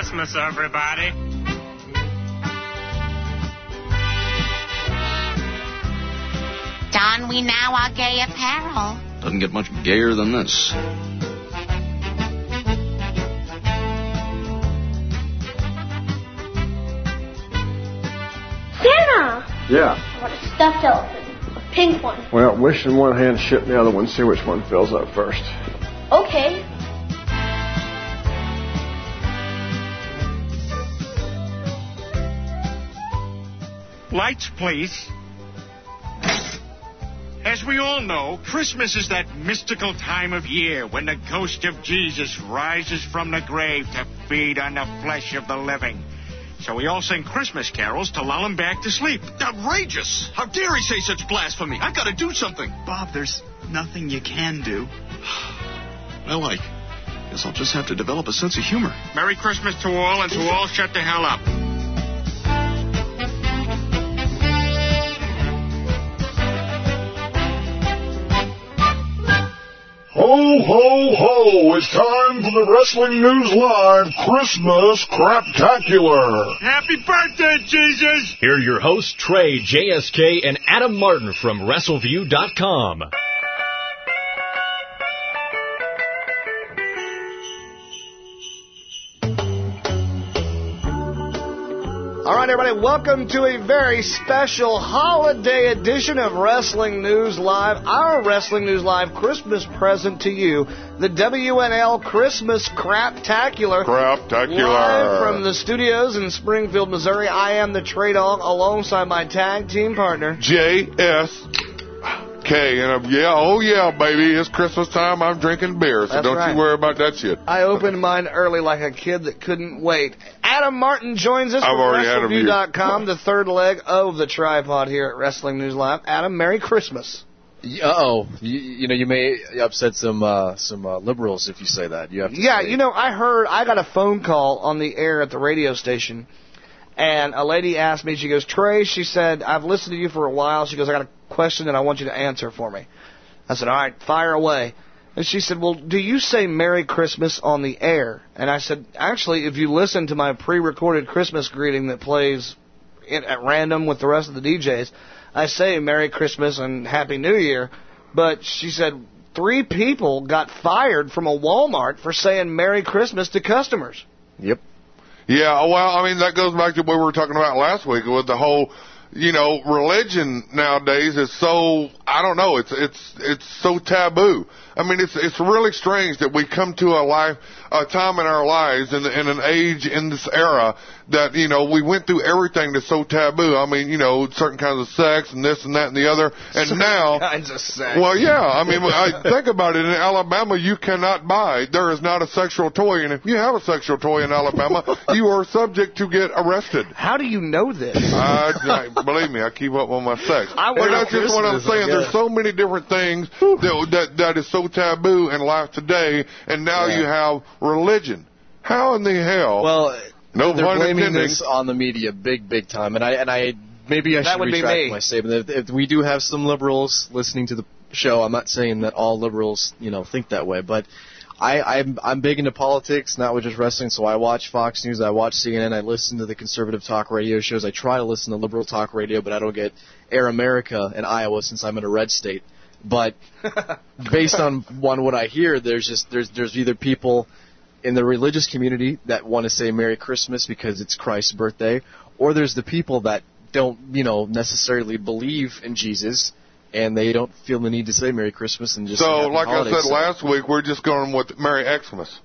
Christmas, everybody. Don we now our gay apparel. Doesn't get much gayer than this. Santa! Yeah. I want a stuffed elephant. A pink one. Well, wish in one hand, shit in the other one. See which one fills up first. Okay. Lights, please. As we all know, Christmas is that mystical time of year when the ghost of Jesus rises from the grave to feed on the flesh of the living. So we all sing Christmas carols to lull him back to sleep. Outrageous! How dare he say such blasphemy? I've got to do something. Bob, there's nothing you can do. Well, I guess I'll just have to develop a sense of humor. Merry Christmas to all, and to all shut the hell up. Ho, ho, ho! It's time for the Wrestling News Live Christmas Craptacular. Happy birthday, Jesus! Here are your hosts, Trey, JSK, and Adam Martin from WrestleView.com. All right, everybody, welcome to a very special holiday edition of Wrestling News Live, our Wrestling News Live Christmas present to you, the WNL Christmas Craptacular. Craptacular. Live from the studios in Springfield, Missouri. I am the Trey Dog alongside my tag team partner. J.S. K. And I'm, yeah, oh yeah, baby, it's Christmas time. I'm drinking beer, so That's don't right. you worry about that shit. I opened mine early like a kid that couldn't wait. Adam Martin joins us I've from already had a beer. WrestleView.com, the third leg of the tripod here at Wrestling News Live. Adam, Merry Christmas. Uh oh, you, you know you may upset some uh, some uh, liberals if you say that. You have to. Yeah, say- you know, I heard I got a phone call on the air at the radio station, and a lady asked me. She goes, "Trey," she said, "I've listened to you for a while." She goes, "I got a question that I want you to answer for me." I said, "All right, fire away." And she said, "Well, do you say Merry Christmas on the air?" And I said, "Actually, if you listen to my pre-recorded Christmas greeting that plays at random with the rest of the DJs, I say Merry Christmas and Happy New Year." But she said three people got fired from a Walmart for saying Merry Christmas to customers. Yep. Yeah, well, I mean, that goes back to what we were talking about last week with the whole, you know, religion nowadays is so, I don't know, it's, it's, it's so taboo. I mean, it's, it's really strange that we come to a life, a time in our lives in, in an age in this era that, you know, we went through everything that's so taboo. I mean, you know, certain kinds of sex and this and that and the other. And Certain now, kinds of sex. well, yeah. I mean, I think about it. In Alabama, you cannot buy. There is not a sexual toy, and if you have a sexual toy in Alabama, you are subject to get arrested. How do you know this? I, I believe me, I keep up on my sex. I and that's just what I'm saying. There's so many different things that that that is so taboo in life today, and now Yeah. you have religion. How in the hell? Well, no they're blaming intended. this on the media, big, big time. And I and I maybe I That should would be retract me. my statement. If, if we do have some liberals listening to the show, I'm not saying that all liberals, you know, think that way, but. I, I'm I'm big into politics, not with just wrestling. So I watch Fox News, I watch CNN, I listen to the conservative talk radio shows. I try to listen to liberal talk radio, but I don't get Air America in Iowa since I'm in a red state. But based on one what I hear, there's just there's there's either people in the religious community that want to say Merry Christmas because it's Christ's birthday, or there's the people that don't you know necessarily believe in Jesus and they don't feel the need to say Merry Christmas and just so, Happy like I said So, last week, we're just going with Merry Xmas.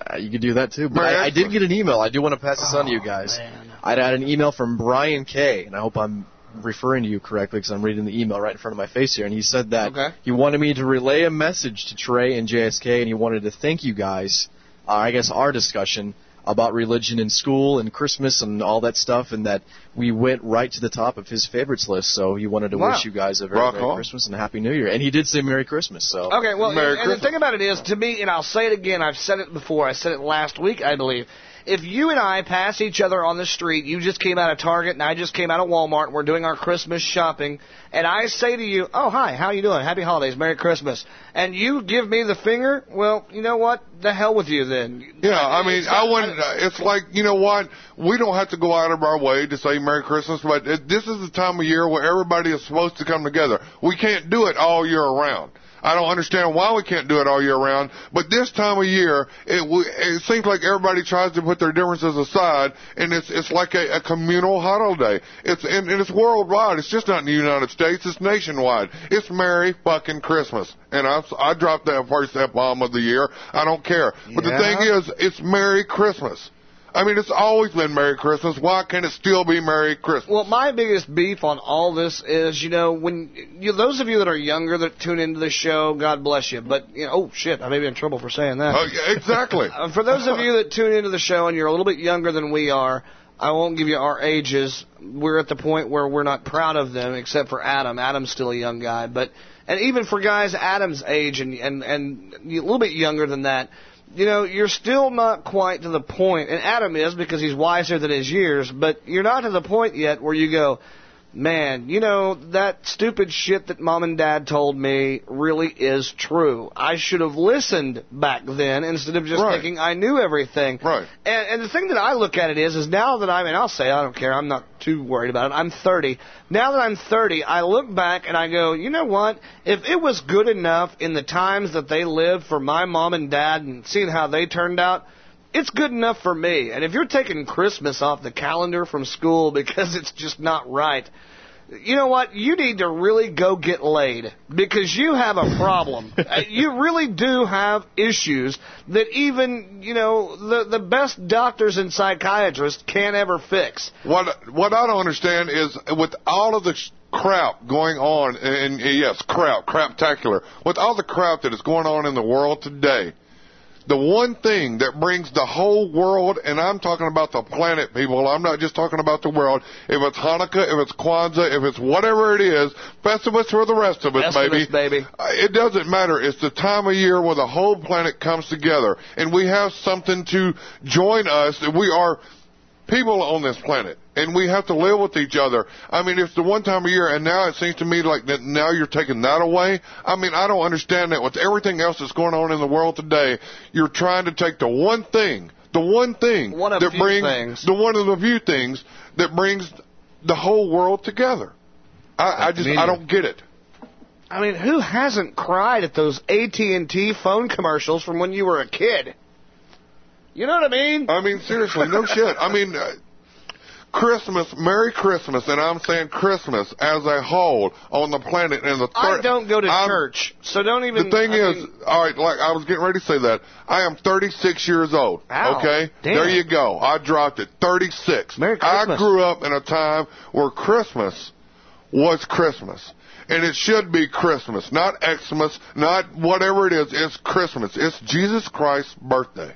uh, you could do that too. But I, I did get an email. I do want to pass this on to you guys. I had an email from Brian K, and I hope I'm referring to you correctly because I'm reading the email right in front of my face here. And he said that Okay. he wanted me to relay a message to Trey and JSK, and he wanted to thank you guys. Uh, I guess our discussion about religion in school and Christmas and all that stuff, and that we went right to the top of his favorites list. So he wanted to Wow. wish you guys a very Rock Merry on. Christmas and a Happy New Year. And he did say Merry Christmas. So Okay, well, Merry and, and the thing about it is, to me, and I'll say it again, I've said it before, I said it last week, I believe, If you and I pass each other on the street, you just came out of Target and I just came out of Walmart, and we're doing our Christmas shopping, and I say to you, "Oh, hi, how you doing? Happy holidays, Merry Christmas," and you give me the finger, well, you know what? The hell with you then. Yeah, I mean, I wouldn't. Uh, it's like you know what? We don't have to go out of our way to say Merry Christmas, but this is the time of year where everybody is supposed to come together. We can't do it all year around. I don't understand why we can't do it all year round, but this time of year, it it seems like everybody tries to put their differences aside, and it's it's like a, a communal holiday. It's and, and it's worldwide. It's just not in the United States. It's nationwide. It's Merry fucking Christmas, and I I dropped that first f bomb of the year. I don't care, but Yeah. the thing is, it's Merry Christmas. I mean, it's always been Merry Christmas. Why can't it still be Merry Christmas? Well, my biggest beef on all this is, you know, when you, those of you that are younger that tune into the show, God bless you. But you know, oh shit, I may be in trouble for saying that. Oh, yeah, exactly. Uh, for those of you that tune into the show and you're a little bit younger than we are, I won't give you our ages. We're at the point where we're not proud of them, except for Adam. Adam's still a young guy, but and even for guys Adam's age and and and a little bit younger than that, you know, you're still not quite to the point. And Adam is because he's wiser than his years, but you're not to the point yet where you go. Man, you know, that stupid shit that mom and dad told me really is true. I should have listened back then instead of just Right. thinking I knew everything. Right. And, and the thing that I look at it is, is now that I'm, and I'll say I don't care, I'm not too worried about it. I'm 30. Now that I'm 30, I look back and I go, you know what? If it was good enough in the times that they lived for my mom and dad and seeing how they turned out, it's good enough for me. And if you're taking Christmas off the calendar from school because it's just not right, you know what? You need to really go get laid because you have a problem. Uh, you really do have issues that even, you know, the the best doctors and psychiatrists can't ever fix. What what I don't understand is with all of the sh- crap going on, and, and yes, crap, craptacular. With all the crap that is going on in the world today, the one thing that brings the whole world, and I'm talking about the planet, people. I'm not just talking about the world. If it's Hanukkah, if it's Kwanzaa, if it's whatever it is, Festivus for the rest of us, Festivus, baby. baby. Uh, It doesn't matter. It's the time of year where the whole planet comes together, and we have something to join us. We are people on this planet, and we have to live with each other. I mean, it's the one time a year, and now it seems to me like that now you're taking that away. I mean, I don't understand that. With everything else that's going on in the world today, you're trying to take the one thing, the one thing One of that brings things. the one of the few things that brings the whole world together. I, I just I don't get it. I mean, who hasn't cried at those AT&T phone commercials from when you were a kid? You know what I mean? I mean, seriously, no shit. I mean, uh, Christmas, Merry Christmas, and I'm saying Christmas as a whole on the planet and the I don't go to I'm- church, so don't even. The thing I is, mean, all right, like I was getting ready to say that. I am 36 years old. Ow, okay, damn. there you go. I dropped it. 36. Merry Christmas. I grew up in a time where Christmas was Christmas. And it should be Christmas, not Xmas, not whatever it is. It's Christmas. It's Jesus Christ's birthday.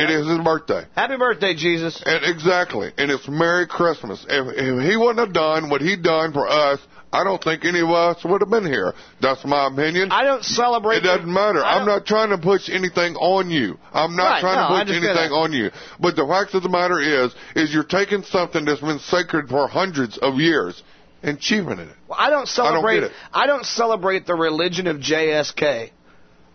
It is his birthday. happy birthday, Jesus. And exactly. And it's Merry Christmas. If, if he wouldn't have done what he done for us, I don't think any of us would have been here. That's my opinion. I don't celebrate. It doesn't matter. I'm don't- trying to push anything on you. I'm not Right, trying no, to push anything on you. But the fact of the matter is, is you're taking something that's been sacred for hundreds of years and cheapening it. Well, I don't celebrate. I get it. I don't celebrate the religion of JSK.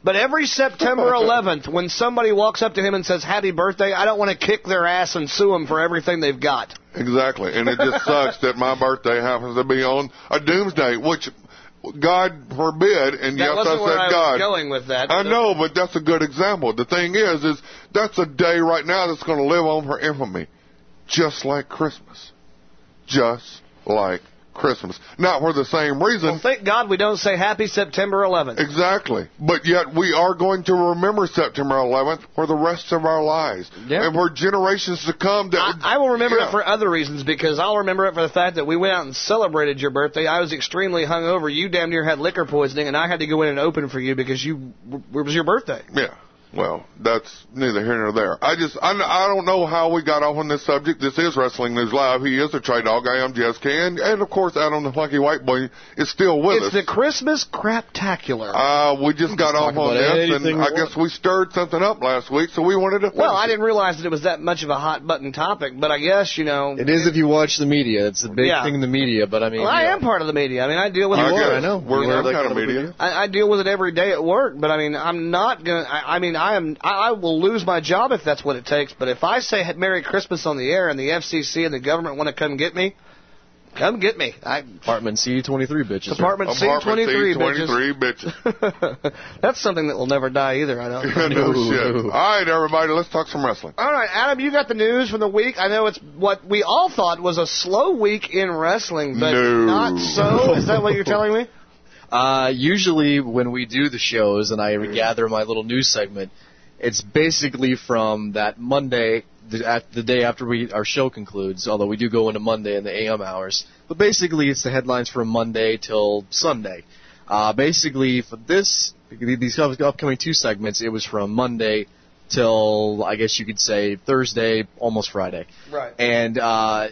But every September 11th, when somebody walks up to him and says "Happy Birthday," I don't want to kick their ass and sue them for everything they've got. Exactly. And it just sucks that my birthday happens to be on a doomsday, which God forbid, and That yes, wasn't I where said I God. was going with that. I know, but that's a good example. The thing is, is that's a day right now that's going to live on for infamy, just like Christmas, just like Christmas. Not for the same reason. Well, thank God we don't say Happy September 11th. Exactly. But yet we are going to remember September 11th for the rest of our lives. Yeah. And for generations to come. That I, I will remember Yeah. it for other reasons because I'll remember it for the fact that we went out and celebrated your birthday. I was extremely hungover. You damn near had liquor poisoning, and I had to go in and open for you because you it was your birthday. Yeah. Well, that's neither here nor there. I just, I, I don't know how we got off on this subject. This is Wrestling News Live. He is a Trey Dog. I am JSK. And, and of course, Adam the Funky White Boy is still with It's us. It's the Christmas craptacular. Uh, we just got off on this, and I guess we stirred something up last week, so we wanted to. well, I it. didn't realize that it was that much of a hot button topic, but I guess, you know. It is if you watch the media. It's a big Yeah. thing in the media, but I mean, Well, I you am part of the media. I mean, I deal with I it. guess. I know. We're You are that kind of kind of media. media. I, I deal with it every day at work, but I mean, I'm not gonna. I, I mean, I am. I, I will lose my job if that's what it takes. But if I say Merry Christmas on the air and the FCC and the government want to come get me, come get me. I, Apartment C23 bitches. Department Apartment C23, bitches. Bitches. That's something that will never die either. I know. no shit. no. All right, everybody, let's talk some wrestling. All right, Adam, you got the news from the week. I know it's what we all thought was a slow week in wrestling, but No. not so. Is that what you're telling me? Uh, usually when we do the shows and I gather my little news segment, it's basically from that Monday, the, at the day after we our show concludes. Although we do go into Monday in the AM hours, but basically it's the headlines from Monday till Sunday. Uh, basically for this these upcoming two segments, it was from Monday till I guess you could say Thursday, almost Friday. Right. And uh,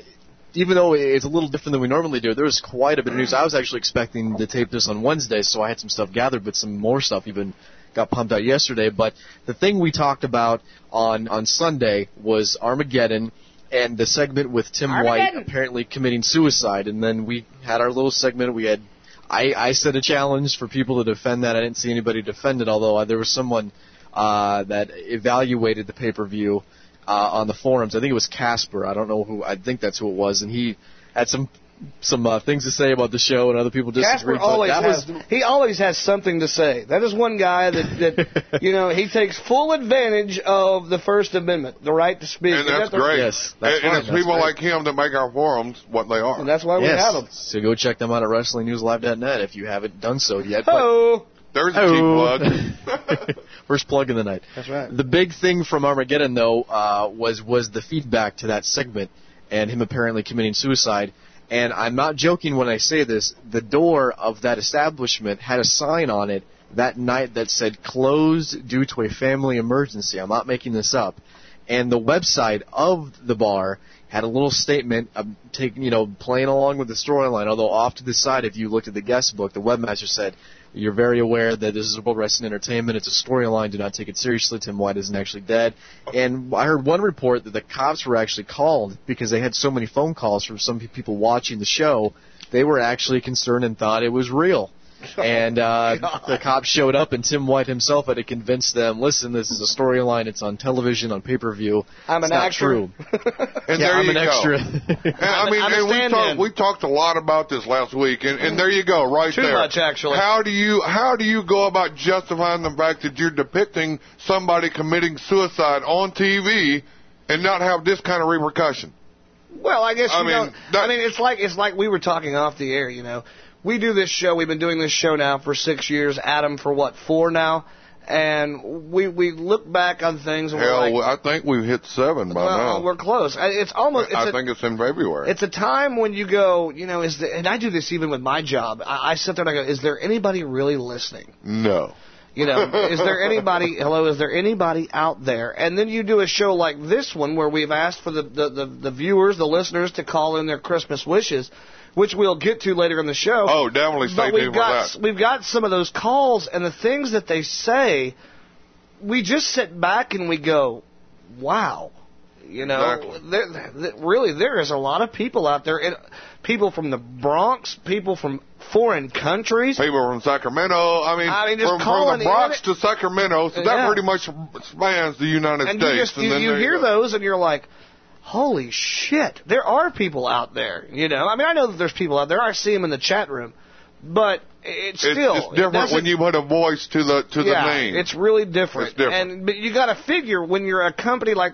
even though it's a little different than we normally do, there was quite a bit of news. I was actually expecting to tape this on Wednesday, so I had some stuff gathered, but some more stuff even got pumped out yesterday. But the thing we talked about on on Sunday was Armageddon and the segment with Tim White apparently committing suicide, and then we had our little segment. We had I, I set a challenge for people to defend that. I didn't see anybody defend it, although uh, there was someone uh, that evaluated the pay per view uh, on the forums. I think it was Casper. I don't know who. I think that's who it was, and he had some some uh, things to say about the show, and other people disagreed. Casper but always that has. was He always has something to say. That is one guy that, that you know he takes full advantage of the First Amendment, the right to speak. And that's the- great. Yes, that's and, and it's that's people great. like him that make our forums what they are. And that's why we have them. So go check them out at WrestlingNewsLive.net if you haven't done so yet. But- There's a cheap plug. First plug of the night. that's right. The big thing from Armageddon, though, uh, was was the feedback to that segment and him apparently committing suicide. And I'm not joking when I say this. The door of that establishment had a sign on it that night that said "closed due to a family emergency." I'm not making this up. And the website of the bar had a little statement, of taking, you know, playing along with the storyline. Although off to the side, if you looked at the guest book, the webmaster said, "You're very aware that this is a World Wrestling Entertainment. It's a storyline. Do not take it seriously. Tim White isn't actually dead." And I heard one report that the cops were actually called because they had so many phone calls from some people watching the show. They were actually concerned and thought it was real. And uh, the cops showed up, and Tim White himself had to convince them, "Listen, this is a storyline. It's on television, on pay-per-view. I'm it's an not actor." true." And yeah, there I'm you an go. extra. And, I mean, I'm a and we stand-in. talked we talked a lot about this last week, and, and there you go, right Too there. Too much, actually. How do you how do you go about justifying the fact that you're depicting somebody committing suicide on TV and not have this kind of repercussion? Well, I guess I you mean, know. that- I mean, it's like it's like we were talking off the air. You know, we do this show. We've been doing this show now for six years. Adam for what four now, and we we look back on things and Hell, we're like, I think we've hit seven by well, now. we're close. It's almost. It's I a, think it's in February. It's a time when you go, you know, is the, and I do this even with my job. I, I sit there and I go, is there anybody really listening? no. You know, is there anybody? Hello, is there anybody out there? And then you do a show like this one where we've asked for the the, the, the viewers, the listeners, to call in their Christmas wishes, which we'll get to later in the show. Oh, definitely stay but tuned we've for got that. we've got some of those calls and the things that they say. We just sit back and we go, "Wow." You know, Exactly. there, there, really, there is a lot of people out there. And people from the Bronx, people from foreign countries. People from Sacramento. I mean, I mean, just from, from the Bronx to Sacramento, so that Yeah. pretty much spans the United and you States. just you, then you there hear go. those and you're like, holy shit, there are people out there. You know, I mean, I know that there's people out there. I see them in the chat room, but it's It's, still it's different doesn't- when you put a voice to the to yeah, the name. It's really different. It's different. And but you got to figure when you're a company like,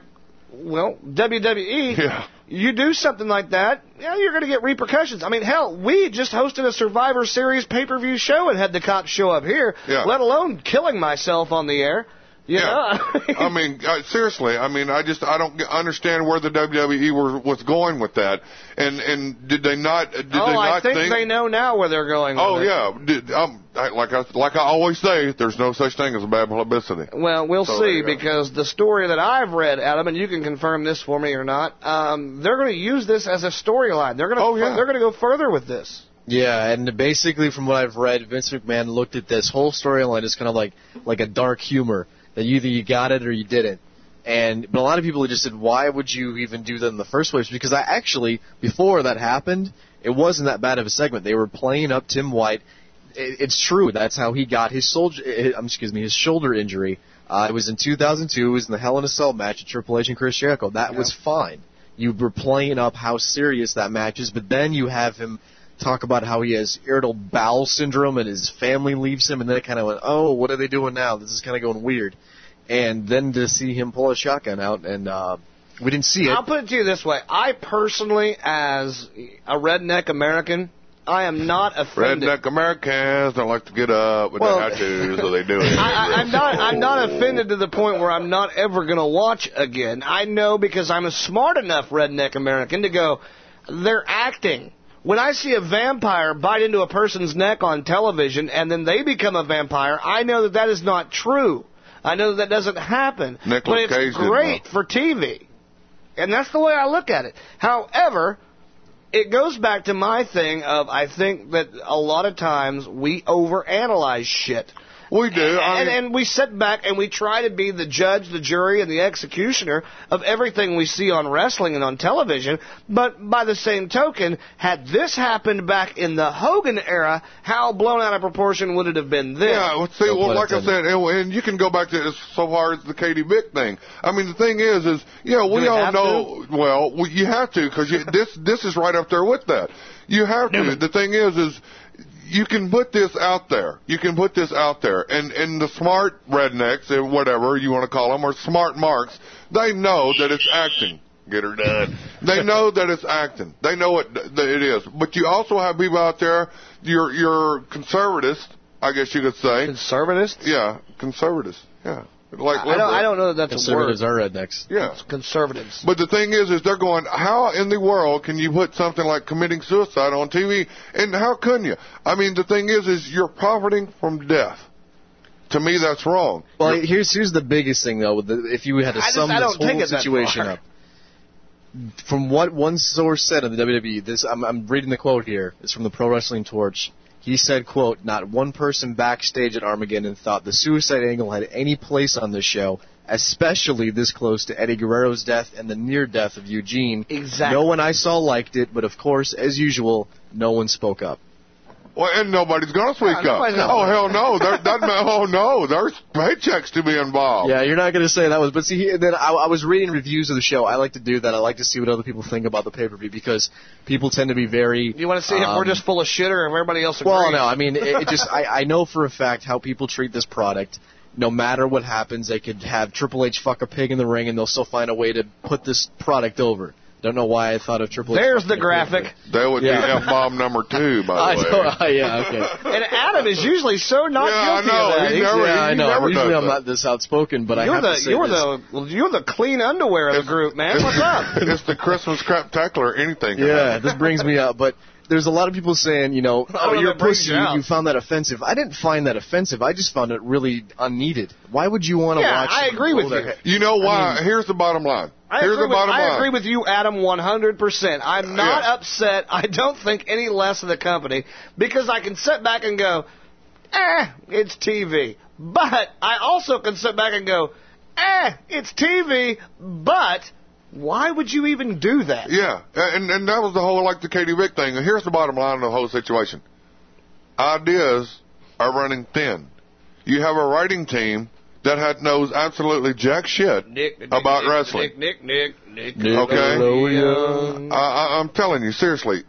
well, WWE. Yeah. You do something like that, yeah, you're going to get repercussions. I mean, hell, we just hosted a Survivor Series pay-per-view show and had the cops show up here, Yeah. let alone killing myself on the air. You Yeah. I mean, uh, seriously. I mean, I just I don't understand where the WWE were, was going with that. And and did they not? Did oh, they not I think, they know now where they're going. With Oh it. yeah. Did, um, I, like I like I always say, there's no such thing as a bad publicity. Well, we'll So see you because the story that I've read, Adam, and you can confirm this for me or not. Um, they're going to use this as a storyline. They're going to Oh, yeah. they're going to go further with this. Yeah, and basically from what I've read, Vince McMahon looked at this whole storyline as kind of like like a dark humor that either you got it or you didn't. And but a lot of people just said, why would you even do that in the first place? Because I actually before that happened, it wasn't that bad of a segment. They were playing up Tim White. It, it's true. That's how he got his soldier. Um, excuse me, his shoulder injury. Uh, it was in 2002. It was in the Hell in a Cell match at Triple H and Chris Jericho. That was fine. You were playing up how serious that match is, but then you have him talk about how he has irritable bowel syndrome and his family leaves him, and then it kind of went, oh, what are they doing now? This is kind of going weird. And then to see him pull a shotgun out, and uh, we didn't see it. I'll put it to you this way: I personally, as a redneck American, I am not offended. Redneck Americans don't like to get up with Well- their tattoos, so they do it. I, I, I'm not. I'm not offended to the point where I'm not ever going to watch again. I know because I'm a smart enough redneck American to go. They're acting. When I see a vampire bite into a person's neck on television and then they become a vampire, I know that that is not true. I know that that doesn't happen. Nicolas but it's Cage great for TV, and that's the way I look at it. However, it goes back to my thing of I think that a lot of times we overanalyze shit. We do. I And, mean- and we sit back and we try to be the judge, the jury, and the executioner of everything we see on wrestling and on television. But by the same token, had this happened back in the Hogan era, how blown out of proportion would it have been then? Yeah, well, see, well, like I said, and, and you can go back to as so far as the Katie Vick thing. I mean, the thing is, is yeah, we we all have know. Well, we, you have to because this this is right up there with that. You have to. The thing is, is you can put this out there. You can put this out there, and and the smart rednecks or whatever you want to call them, or smart marks, they know that it's acting. Get her done. they know that it's acting. They know it that it is. But you also have people out there. You're you're conservatives, I guess you could say. Conservatives? Yeah, conservatives. Yeah, like I don't, I don't know that that's a word. Conservatives are rednecks. Yeah. Conservatives. But the thing is, is they're going, how in the world can you put something like committing suicide on TV? And how couldn't you? I mean, the thing is, is you're profiting from death. To me, that's wrong. Well, here's here's the biggest thing though. with the- If you had to I sum I this whole situation up, from what one source said in the WWE, this I'm, I'm reading the quote here. It's from the Pro Wrestling Torch. He said, "quote Not one person backstage at Armageddon thought the suicide angle had any place on this show." Especially this close to Eddie Guerrero's death and the near death of Eugene. Exactly. No one I saw liked it, but of course, as usual, no one spoke up. Well, and nobody's going to speak up. nobody's gonna- Oh hell no! There, that, man- oh no! There's paychecks to be involved. Yeah, you're not going to say that was. But see, then I, I was reading reviews of the show. I like to do that. I like to see what other people think about the pay per view because people tend to be very. You want to see if um, we're just full of shit or if everybody else agrees? Well, no, I mean, it, it just I, I know for a fact how people treat this product. No matter what happens, they could have Triple H fuck a pig in the ring, and they'll still find a way to put this product over. Don't know why I thought of Triple H. There's the a pig in graphic. That would Yeah. be F bomb number two, by I the way. know, yeah, okay. And Adam is usually so not Yeah, I guilty know. of that. He He's- never- yeah, I he know. never Usually does I'm that. not this outspoken, but I you're have the to say you're this. the well, you're the clean underwear of the group, man. What's up? it's the Christmas craptacular. Anything. Yeah, this brings me up, but there's a lot of people saying, you know, oh, know you're a that brings pussy. you out. You found that offensive. I didn't find that offensive. I just found it really unneeded. Why would you want to Yeah, watch? I agree with you. head- You know why? I mean- Here's the bottom line. I Here's agree, with, I agree with you, Adam, 100%. I'm not Yeah. upset. I don't think any less of the company because I can sit back and go, eh, it's TV. But I also can sit back and go, eh, it's TV, but why would you even do that? Yeah, and and that was the whole like the Katie Vick thing. And here's the bottom line of the whole situation: ideas are running thin. You have a writing team that had knows absolutely jack shit Nick, Nick, about Nick, wresling. Nick, Nick, Nick, Nick. Nick Okay. I, I, I'm telling you seriously,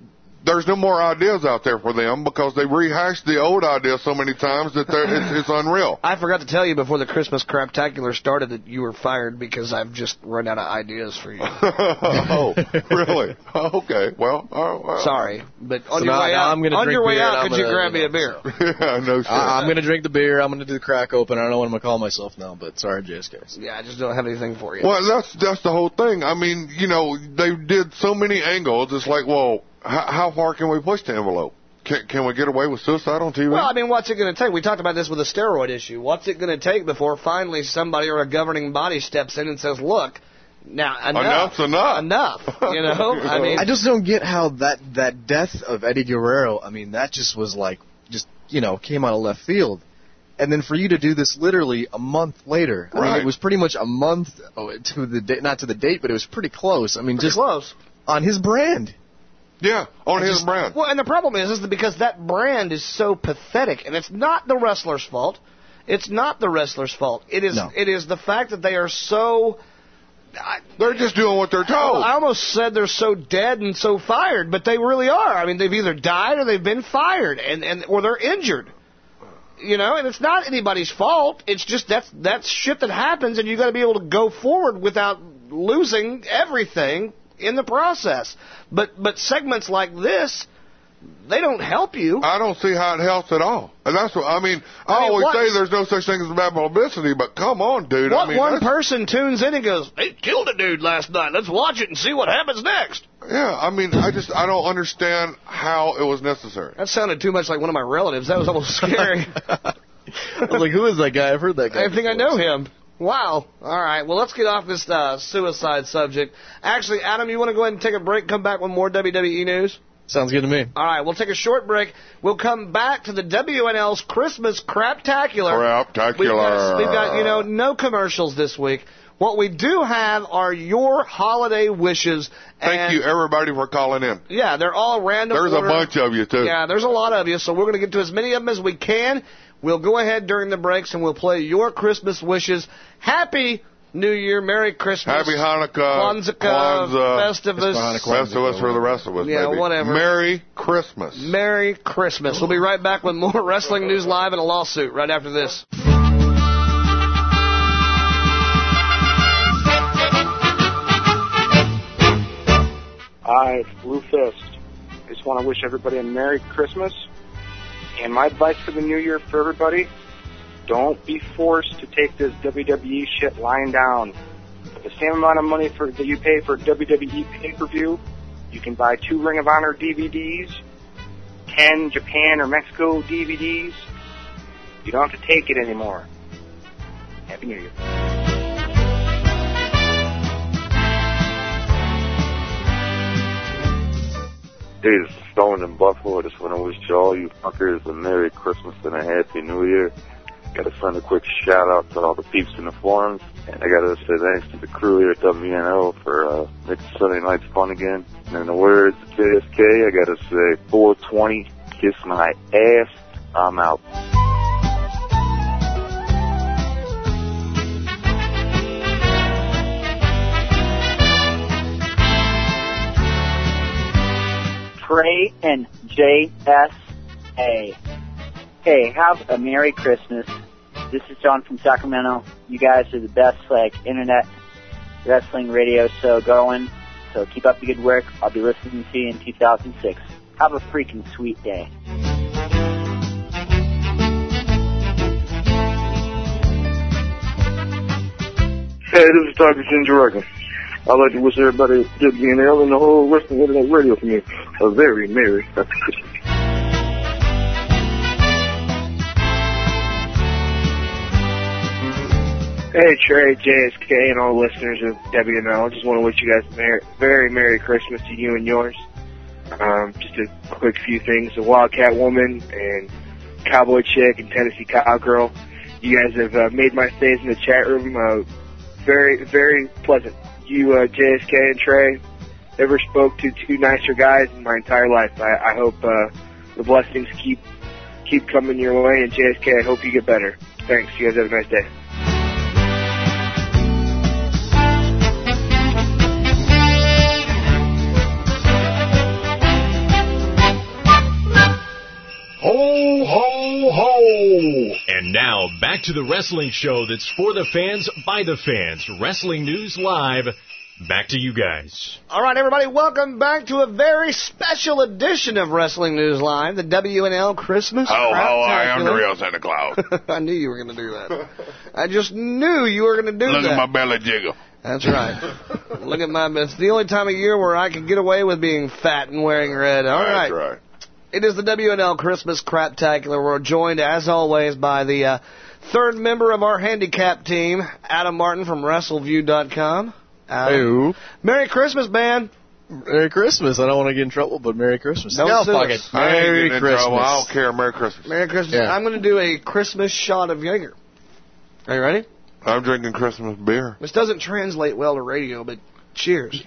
there's no more ideas out there for them because they rehashed the old ideas so many times that they're, it's, it's unreal. I forgot to tell you before the Christmas craptacular started that you were fired because I've just run out of ideas for you. oh, really? Okay. Well, uh, well. Sorry, but on So your now- way now out, I'm gonna on drink your way beer out, could you gonna, grab me a beer? yeah, no shit. I, I'm going to drink the beer. I'm going to do the crack open. I don't know what I'm going to call myself now, but sorry, JSK. Yeah, I just don't have anything for you. Well, that's that's the whole thing. I mean, you know, they did so many angles. It's like, well, how, how far can we push the envelope? Can, can we get away with suicide on TV? Well, I mean, what's it going to take? We talked about this with the steroid issue. What's it going to take before finally somebody or a governing body steps in and says, "Look, now enough, Enough's enough." enough." You know, I mean, I just don't get how that that death of Eddie Guerrero. I mean, that just was like just you know came out of left field, and then for you to do this literally a month later. I mean, it was pretty much a month oh, to the date, not to the date, but it was pretty close. I mean, pretty just close. on his brand. Yeah, on I his just- brand. Well, and the problem is, is that because that brand is so pathetic, and it's not the wrestler's fault. It's not the wrestler's fault. It is. No. It is the fact that they are so. I, They're just doing what they're told. I almost said they're so dead and so fired, but they really are. I mean, they've either died or they've been fired, and and or they're injured. You know, and it's not anybody's fault. It's just that's that's shit that happens, and you got to be able to go forward without losing everything in the process. But but segments like this, they don't help you. I don't see how it helps at all. And that's what I mean. I, I mean, always what- say there's no such thing as bad publicity, but come on, dude. What I mean, one person tunes in and goes, "They killed a dude last night. Let's watch it and see what happens next." Yeah, I mean, I just I don't understand how it was necessary. That sounded too much like one of my relatives. That was almost scary. I was like, who is that guy? I've heard that guy. I think I know him. Wow. All right. Well, let's get off this uh, suicide subject. Actually, Adam, you want to go ahead and take a break? Come back with more WWE news. Sounds good to me. All right. We'll take a short break. We'll come back to the WNL's Christmas Craptacular. Craptacular. We've got, we've got you know no commercials this week. What we do have are your holiday wishes. Thank you everybody for calling in. Yeah, they're all random. There's order. a bunch of you too. Yeah, there's a lot of you, so we're going to get to as many of them as we can. We'll go ahead during the breaks and we'll play your Christmas wishes. Happy New Year, Merry Christmas, Happy Hanukkah, Kwanzaa, Kwanzaa, Festivus, Rest of us for the rest of us. Yeah, maybe. whatever. Merry Christmas. Merry Christmas. We'll be right back with more wrestling news live and a lawsuit right after this. Hi, it's Blue Fist. I just want to wish everybody a Merry Christmas. And my advice for the new year for everybody, don't be forced to take this WWE shit lying down. For the same amount of money for that you pay for WWE pay-per-view, you can buy two Ring of Honor DVDs, 10 Japan or Mexico DVDs. You don't have to take it anymore. Happy New Year. Hey, this is Stone in Buffalo. I just want to wish all you fuckers a Merry Christmas and a Happy New Year. Got to send a quick shout out to all the peeps in the forums. And I got to say thanks to the crew here at WNL for uh, making Sunday nights fun again. And in the words of JSK, I got to say 420, kiss my ass. I'm out. Trey and JSK. Hey, have a Merry Christmas. This is John from Sacramento. You guys are the best, like, internet wrestling radio show going. So keep up the good work. I'll be listening to you in 2006. Have a freaking sweet day. Hey, this is Dr. Ginger Reagan. I'd like to wish everybody at WNL and the whole Wrestling Internet Radio community a very Merry Christmas. Hey Trey, JSK, and all listeners of WNL. I just want to wish you guys a merry, very Merry Christmas to you and yours. Um, just a quick few things. The Wildcat Woman and Cowboy Chick and Tennessee Cowgirl. You guys have uh, made my stays in the chat room uh, very, very pleasant. You, uh, JSK and Trey, ever spoke to two nicer guys in my entire life. I, I hope uh, the blessings keep keep coming your way. And JSK, I hope you get better. Thanks. You guys have a nice day. Ho, ho, ho! And now, back to the wrestling show that's for the fans, by the fans. Wrestling News Live Back to you guys. All right, everybody, welcome back to a very special edition of Wrestling News Live, the WNL Christmas. Ho, ho, I am the real Santa Claus. I knew you were going to do that. I just knew you were going to do Look that. Look at my belly jiggle. That's right. Look at my. It's the only time of year where I can get away with being fat and wearing red. All right. That's right. It is the WNL Christmas Craptacular. We're joined, as always, by the uh, third member of our handicap team, Adam Martin from WrestleView.com. Adam. Merry Christmas, man. Merry Christmas. I don't want to get in trouble, but Merry Christmas. Don't No, sue fuck us. it. I Merry getting Christmas. I don't care. Merry Christmas. Merry Christmas. Yeah. I'm going to do a Christmas shot of Jaeger. Are you ready? I'm drinking Christmas beer. This doesn't translate well to radio, but cheers.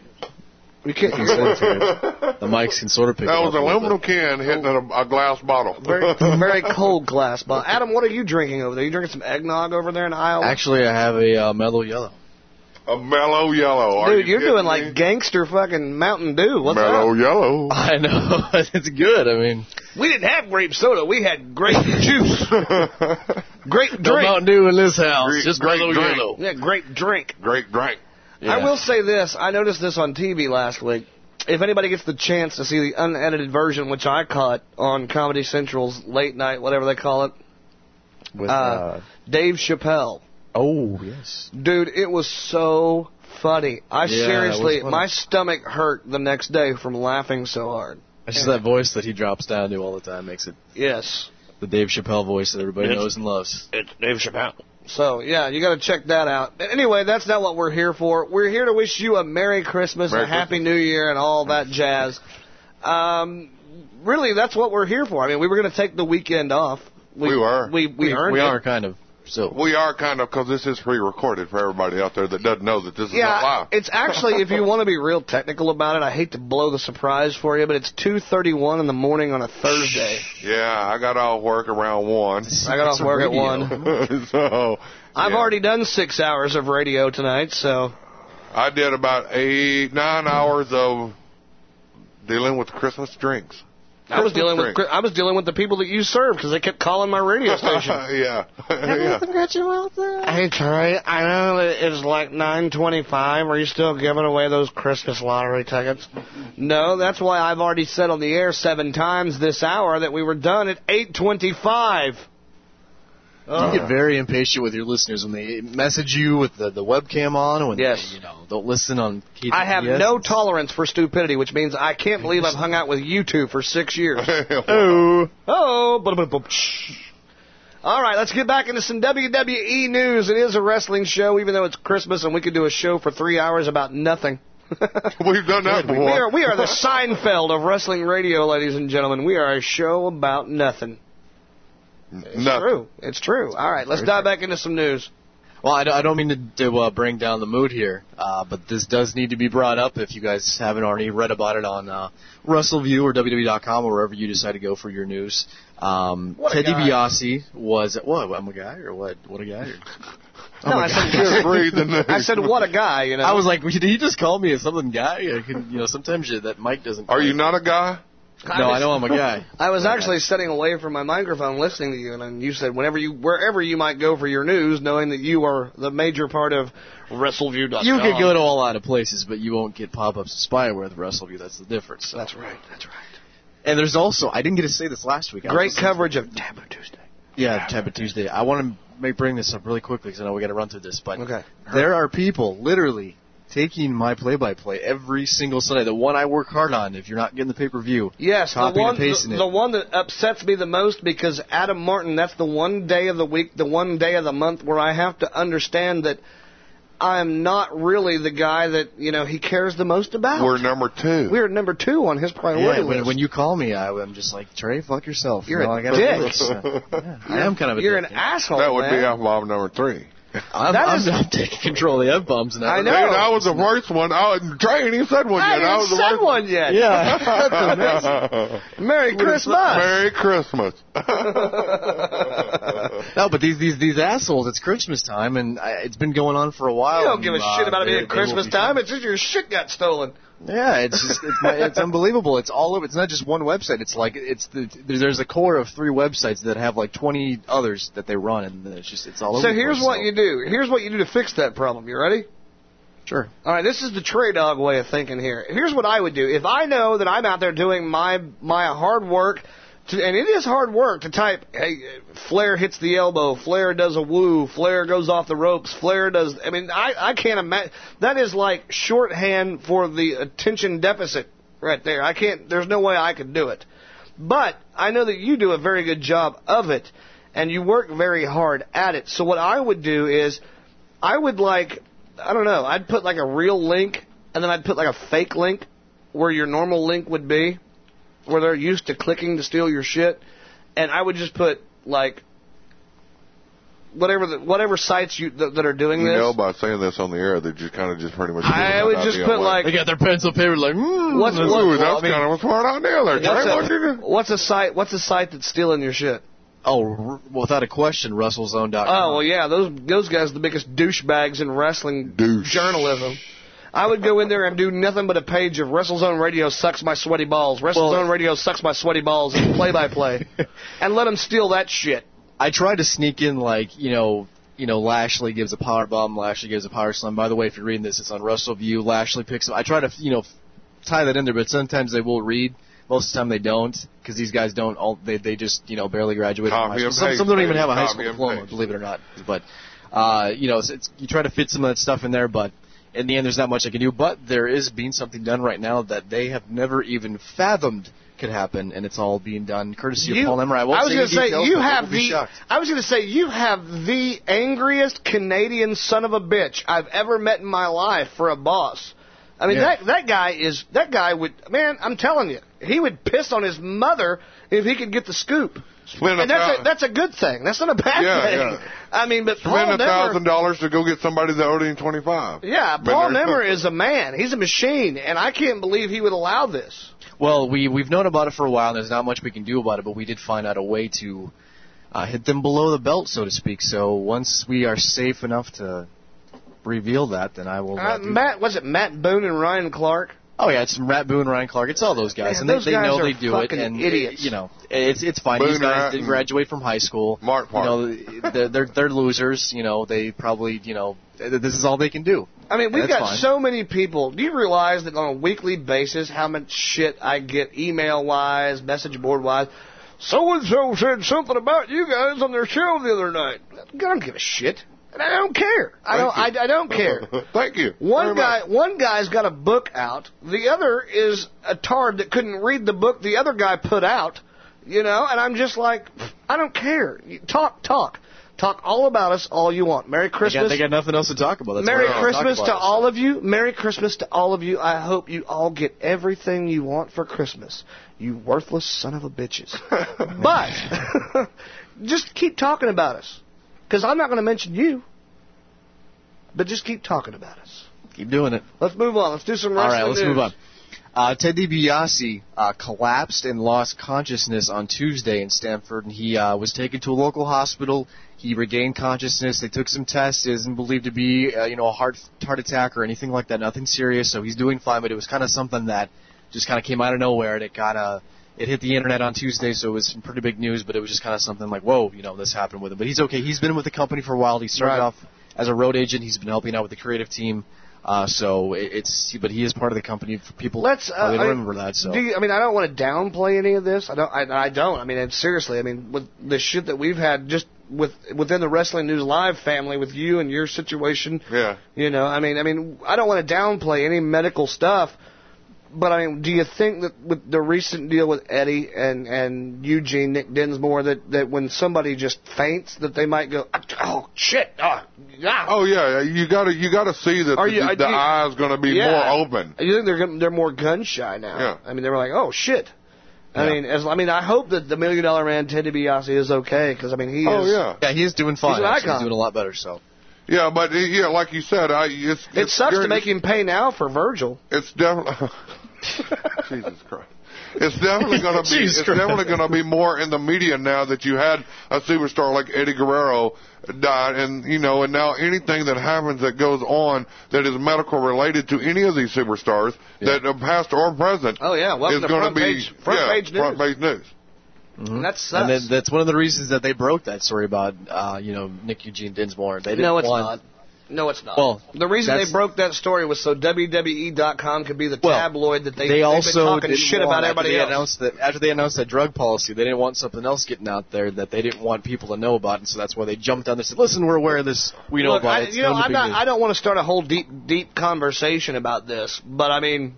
We can't You hear it. it to me. The mics can sort of pick That it was up an a little aluminum can hitting a, a glass bottle. Very, very cold glass bottle. Adam, what are you drinking over there? You drinking some eggnog over there in Iowa? bit. Actually, I have a uh, mellow yellow. A mellow yellow. Are Dude, you you're doing me? like gangster fucking Mountain Dew. What's mellow up? yellow. I know. it's good. I mean, We didn't have grape soda. We had grape juice. Grape no drink. Mountain Dew in this house. Great- just great mellow drink. yellow. Yeah, grape drink. Great drink. I will say this. I noticed this on TV last week. If anybody gets the chance to see the unedited version, which I caught on Comedy Central's late night, whatever they call it, With, uh, uh, Dave Chappelle. Oh, yes. Dude, it was so funny. I Yeah, seriously, funny. my stomach hurt the next day from laughing so hard. It's just that voice that he drops down to all the time makes it Yes. the Dave Chappelle voice that everybody It's- knows and loves. It's Dave Chappelle. So, yeah, you got to check that out. Anyway, that's not what we're here for. We're here to wish you a Merry Christmas, Merry a Happy New Year, and all that jazz. Um, really, that's what we're here for. I mean, we were going to take the weekend off. We were. We, we, We, earned we it. are kind of. So We are kind of because this is pre-recorded for everybody out there that doesn't know that this is not Yeah, live. it's actually, if you want to be real technical about it, I hate to blow the surprise for you, but it's 2.31 in the morning on a Thursday. Yeah, I got off work around one. I got off work at 1. so I've yeah. already done six hours of radio tonight, so I did about eight, nine hours of dealing with Christmas drinks. I was dealing with I was dealing with the people that you serve because they kept calling my radio station. yeah, yeah. Hey Trey, I know that it's like 9:25. Are you still giving away those Christmas lottery tickets? No, that's why I've already said on the air seven times this hour that we were done at 8:25. You get uh, very impatient with your listeners when they message you with the, the webcam on, when Yes. they, you know, don't listen on KTPS. I have no tolerance for stupidity, which means I can't believe I've hung out with you two for six years. oh. Oh, oh psh. all right, let's get back into some WWE news. It is a wrestling show, even though it's Christmas, and we could do a show for three hours about nothing. We've done that we before. are we are the Seinfeld of wrestling radio, ladies and gentlemen. We are a show about nothing. It's Nothing. true. It's true. All right, let's Very dive back into some news. Well, I don't, I don't mean to, to uh, bring down the mood here, uh, but this does need to be brought up if you guys haven't already read about it on uh, WrestleView or WWE.com or wherever you decide to go for your news. Um, What a Ted guy. DiBiase was what? I'm a guy or what? What a guy? Or, Oh no, I God. said, Just read the news. I said, what a guy, you know. I was like, did he just call me a something guy? I can, you know, sometimes you, that mic doesn't. Are you not a guy? No, I know I'm a guy. I was actually sitting away from my microphone listening to you, and then you said whenever you, wherever you might go for your news, knowing that you are the major part of WrestleView.com. You could go to a lot of places, but you won't get pop-ups of spyware with WrestleView. That's the difference. So. That's right. That's right. And there's also, I didn't get to say this last week. Great coverage of Taboo Tuesday. Yeah, Taboo Tuesday. I want to may bring this up really quickly because I know we got to run through this. But Okay. there are people literally taking my play-by-play every single Sunday. The one I work hard on. If you're not getting the pay-per-view, Yes, the one, and pasting the, it. the one that upsets me the most because Adam Martin, that's the one day of the week, the one day of the month where I have to understand that I am not really the guy that you know he cares the most about. We're number two. We're number two on his priority yeah, when, list. when you call me, I, I'm just like Trey, fuck yourself. You're you know, a I dick. do. Uh, yeah, I am kind of a You're dick. an asshole. that would man. be F-bomb number three. I'm, That I'm, is- I'm taking control of the F-bombs now. I know. Dude, I was the first one. I, Trey ain't even said one I yet. I haven't was the said first one yet. Yeah, that's amazing. Merry Christmas. Merry Christmas. No, but these these these assholes. It's Christmas time, and I, it's been going on for a while. You don't give a uh, shit about it being Christmas time. fine. It's just your shit got stolen. Yeah, it's just it's, it's unbelievable. It's all over. It's not just one website. It's like it's the there's a core of three websites that have like 20 others that they run, and it's just it's all over. So here's what you do. Here's what you do to fix that problem. You ready? Sure. All right, this is the Trey Dog way of thinking here. Here's what I would do. If I know that I'm out there doing my my hard work, to, and it is hard work to type, hey, Flair hits the elbow, Flair does a woo, Flair goes off the ropes, Flair does. I mean, I I can't imagine. That is like shorthand for the attention deficit right there. I can't. There's no way I could do it. But I know that you do a very good job of it, and you work very hard at it. So what I would do is, I would like, I don't know, I'd put like a real link, and then I'd put like a fake link where your normal link would be, where they're used to clicking to steal your shit, and I would just put like whatever the, whatever sites you that, that are doing You this. know, by saying this on the air, they're just kind of just pretty much. I giving would just put away. like They got their pencil paper like, mm, What's- that's- what- Ooh, well, that's I mean- kind of a smart idea there, Trey. What What's a, what's a site? What's a site that's stealing your shit? Oh, without a question, WrestleZone.com. Oh well, yeah, those those guys are the biggest douchebags in wrestling Douche. journalism. I would go in there and do nothing but a page of WrestleZone Radio sucks my sweaty balls, WrestleZone Radio sucks my sweaty balls, and play by play, and let them steal that shit. I tried to sneak in like you know you know Lashley gives a power bomb, Lashley gives a power slam. By the way, if you're reading this, it's on WrestleView. Lashley picks up. I try to you know tie that in there, but sometimes they will read. Most of the time they don't because these guys don't. All they they just you know barely graduated from high school. Some, paste, some don't even have a high school diploma, paste. believe it or not. But uh, you know it's, it's you try to fit some of that stuff in there, but in the end there's not much I can do. But there is being something done right now that they have never even fathomed could happen, and it's all being done courtesy of Paul Emmer. I won't was gonna say details, you have the. I was going to say you have the angriest Canadian son of a bitch I've ever met in my life for a boss. I mean Yeah. that that guy is that guy would man. I'm telling you, he would piss on his mother if he could get the scoop. Spend a and that's thou- a, that's a good thing. That's not a bad Yeah, thing. yeah. I mean, but spend Paul a thousand dollars to go get somebody that owed him twenty five. yeah, Paul there. Nemmer is a man. He's a machine, and I can't believe he would allow this. Well, we we've known about it for a while. and There's not much we can do about it, but we did find out a way to uh, hit them below the belt, so to speak. So once we are safe enough to reveal that, then I will. Uh, Uh, do- Matt, was it Matt Boone and Ryan Clark? Oh yeah, it's Rat Boone, Ryan Clark. It's all those guys, Man, and they, those they guys know are they do it. fucking And idiots. you know, it's it's fine. Boone These guys Rat didn't graduate from high school. Mark You know, they're, they're they're losers. You know, they probably you know this is all they can do. I mean, we've got fine. so many people. Do you realize that on a weekly basis, how much shit I get email wise, message board wise? So and so said something about you guys on their show the other night. I don't give a shit. And I don't care. I don't. I, I don't care. Thank you. One very guy, much. one guy's got a book out. The other is a tard that couldn't read the book the other guy put out. You know, and I'm just like, I don't care. You Talk, talk, talk all about us, all you want. Merry They got, Christmas. they got nothing else to talk about. That's Merry why they don't talk Christmas to all of you. Merry Christmas to all of you. I hope you all get everything you want for Christmas. You worthless son of a bitches. but just keep talking about us. Because I'm not going to mention you. But just keep talking about us. Keep doing it. Let's move on. Let's do some All wrestling right, let's news. move on. Uh, Ted DiBiase uh, collapsed and lost consciousness on Tuesday in Stamford, and he uh, was taken to a local hospital. He regained consciousness. They took some tests. It isn't believed to be, uh, you know, a heart heart attack or anything like that. Nothing serious. So he's doing fine. But it was kind of something that just kind of came out of nowhere, and it got uh, it hit the internet on Tuesday, so it was some pretty big news. But it was just kind of something like, whoa, you know, this happened with him. But he's okay. He's been with the company for a while. He started Right. off as a road agent. He's been helping out with the creative team. Uh, so it, it's, but he is part of the company. For people Let's. Uh, don't I- remember that. So do you, I mean, I don't want to downplay any of this. I don't. I, I don't. I mean, and seriously. I mean, with the shit that we've had just with within the Wrestling News Live family, with you and your situation. Yeah. You know, I mean, I mean, I don't want to downplay any medical stuff, but I mean, do you think that with the recent deal with Eddie and and Eugene Nick Dinsmore that that when somebody just faints that they might go, oh shit, oh, yeah. Oh yeah, you gotta you gotta see that Are the, you- the do you- eye's gonna be Yeah. more open. You think they're gon- they're more gun shy now? Yeah. I mean, they were like, oh shit. I Yeah. mean, as I mean, I hope that the Million Dollar Man Ted DiBiase is okay because I mean he Oh is. yeah, yeah, he's doing fine. He's an icon. He's doing a lot better. So yeah, but uh, yeah, like you said, I it's It it's sucks to make him pay now for Virgil. It's definitely Jesus Christ. it's definitely going to be. It's Christ. definitely going to be more in the media now that you had a superstar like Eddie Guerrero died, and you know, and now anything that happens that goes on that is medical related to any of these superstars that are past or present. Oh yeah, welcome is to going front to be page, front yeah, page news. front page news. Mhm. That sucks. And then, that's one of the reasons that they broke that story about, uh, you know, Nick Eugene Dinsmore. They didn't no, it's want, not. No, it's not. Well, the reason they broke that story was so WWE.com could be the Well, tabloid that they they they've also been talking shit about everybody else. Announced that, after they announced that drug policy, they didn't want something else getting out there that they didn't want people to know about, and so that's why they jumped on this. and said, Listen, we're aware of this. We know Look, about I, it. You know, none of the I'm not. news." I don't want to start a whole deep, deep conversation about this, but I mean,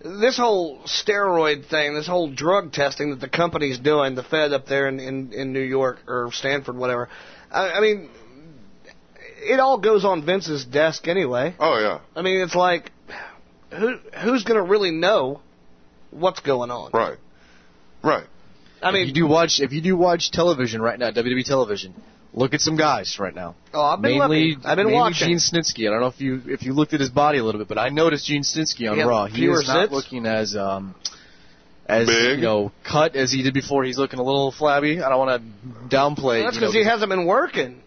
this whole steroid thing, this whole drug testing that the company's doing, the Fed up there in in, in New York or Stamford, whatever. I, I mean, it all goes on Vince's desk anyway. Oh yeah, I mean, it's like, who who's going to really know what's going on? right, right. I mean, if you do watch, if you do watch television right now, WWE television, look at some guys right now. Oh, I've been mainly, looking. I've been mainly watching. Gene Snitsky. I don't know if you if you looked at his body a little bit, but I noticed Gene Snitsky on Yeah, Raw. He fewer is not zits? looking as um as Big? you know cut as he did before. He's looking a little flabby. I don't want to downplay. That's you know, because he hasn't been working.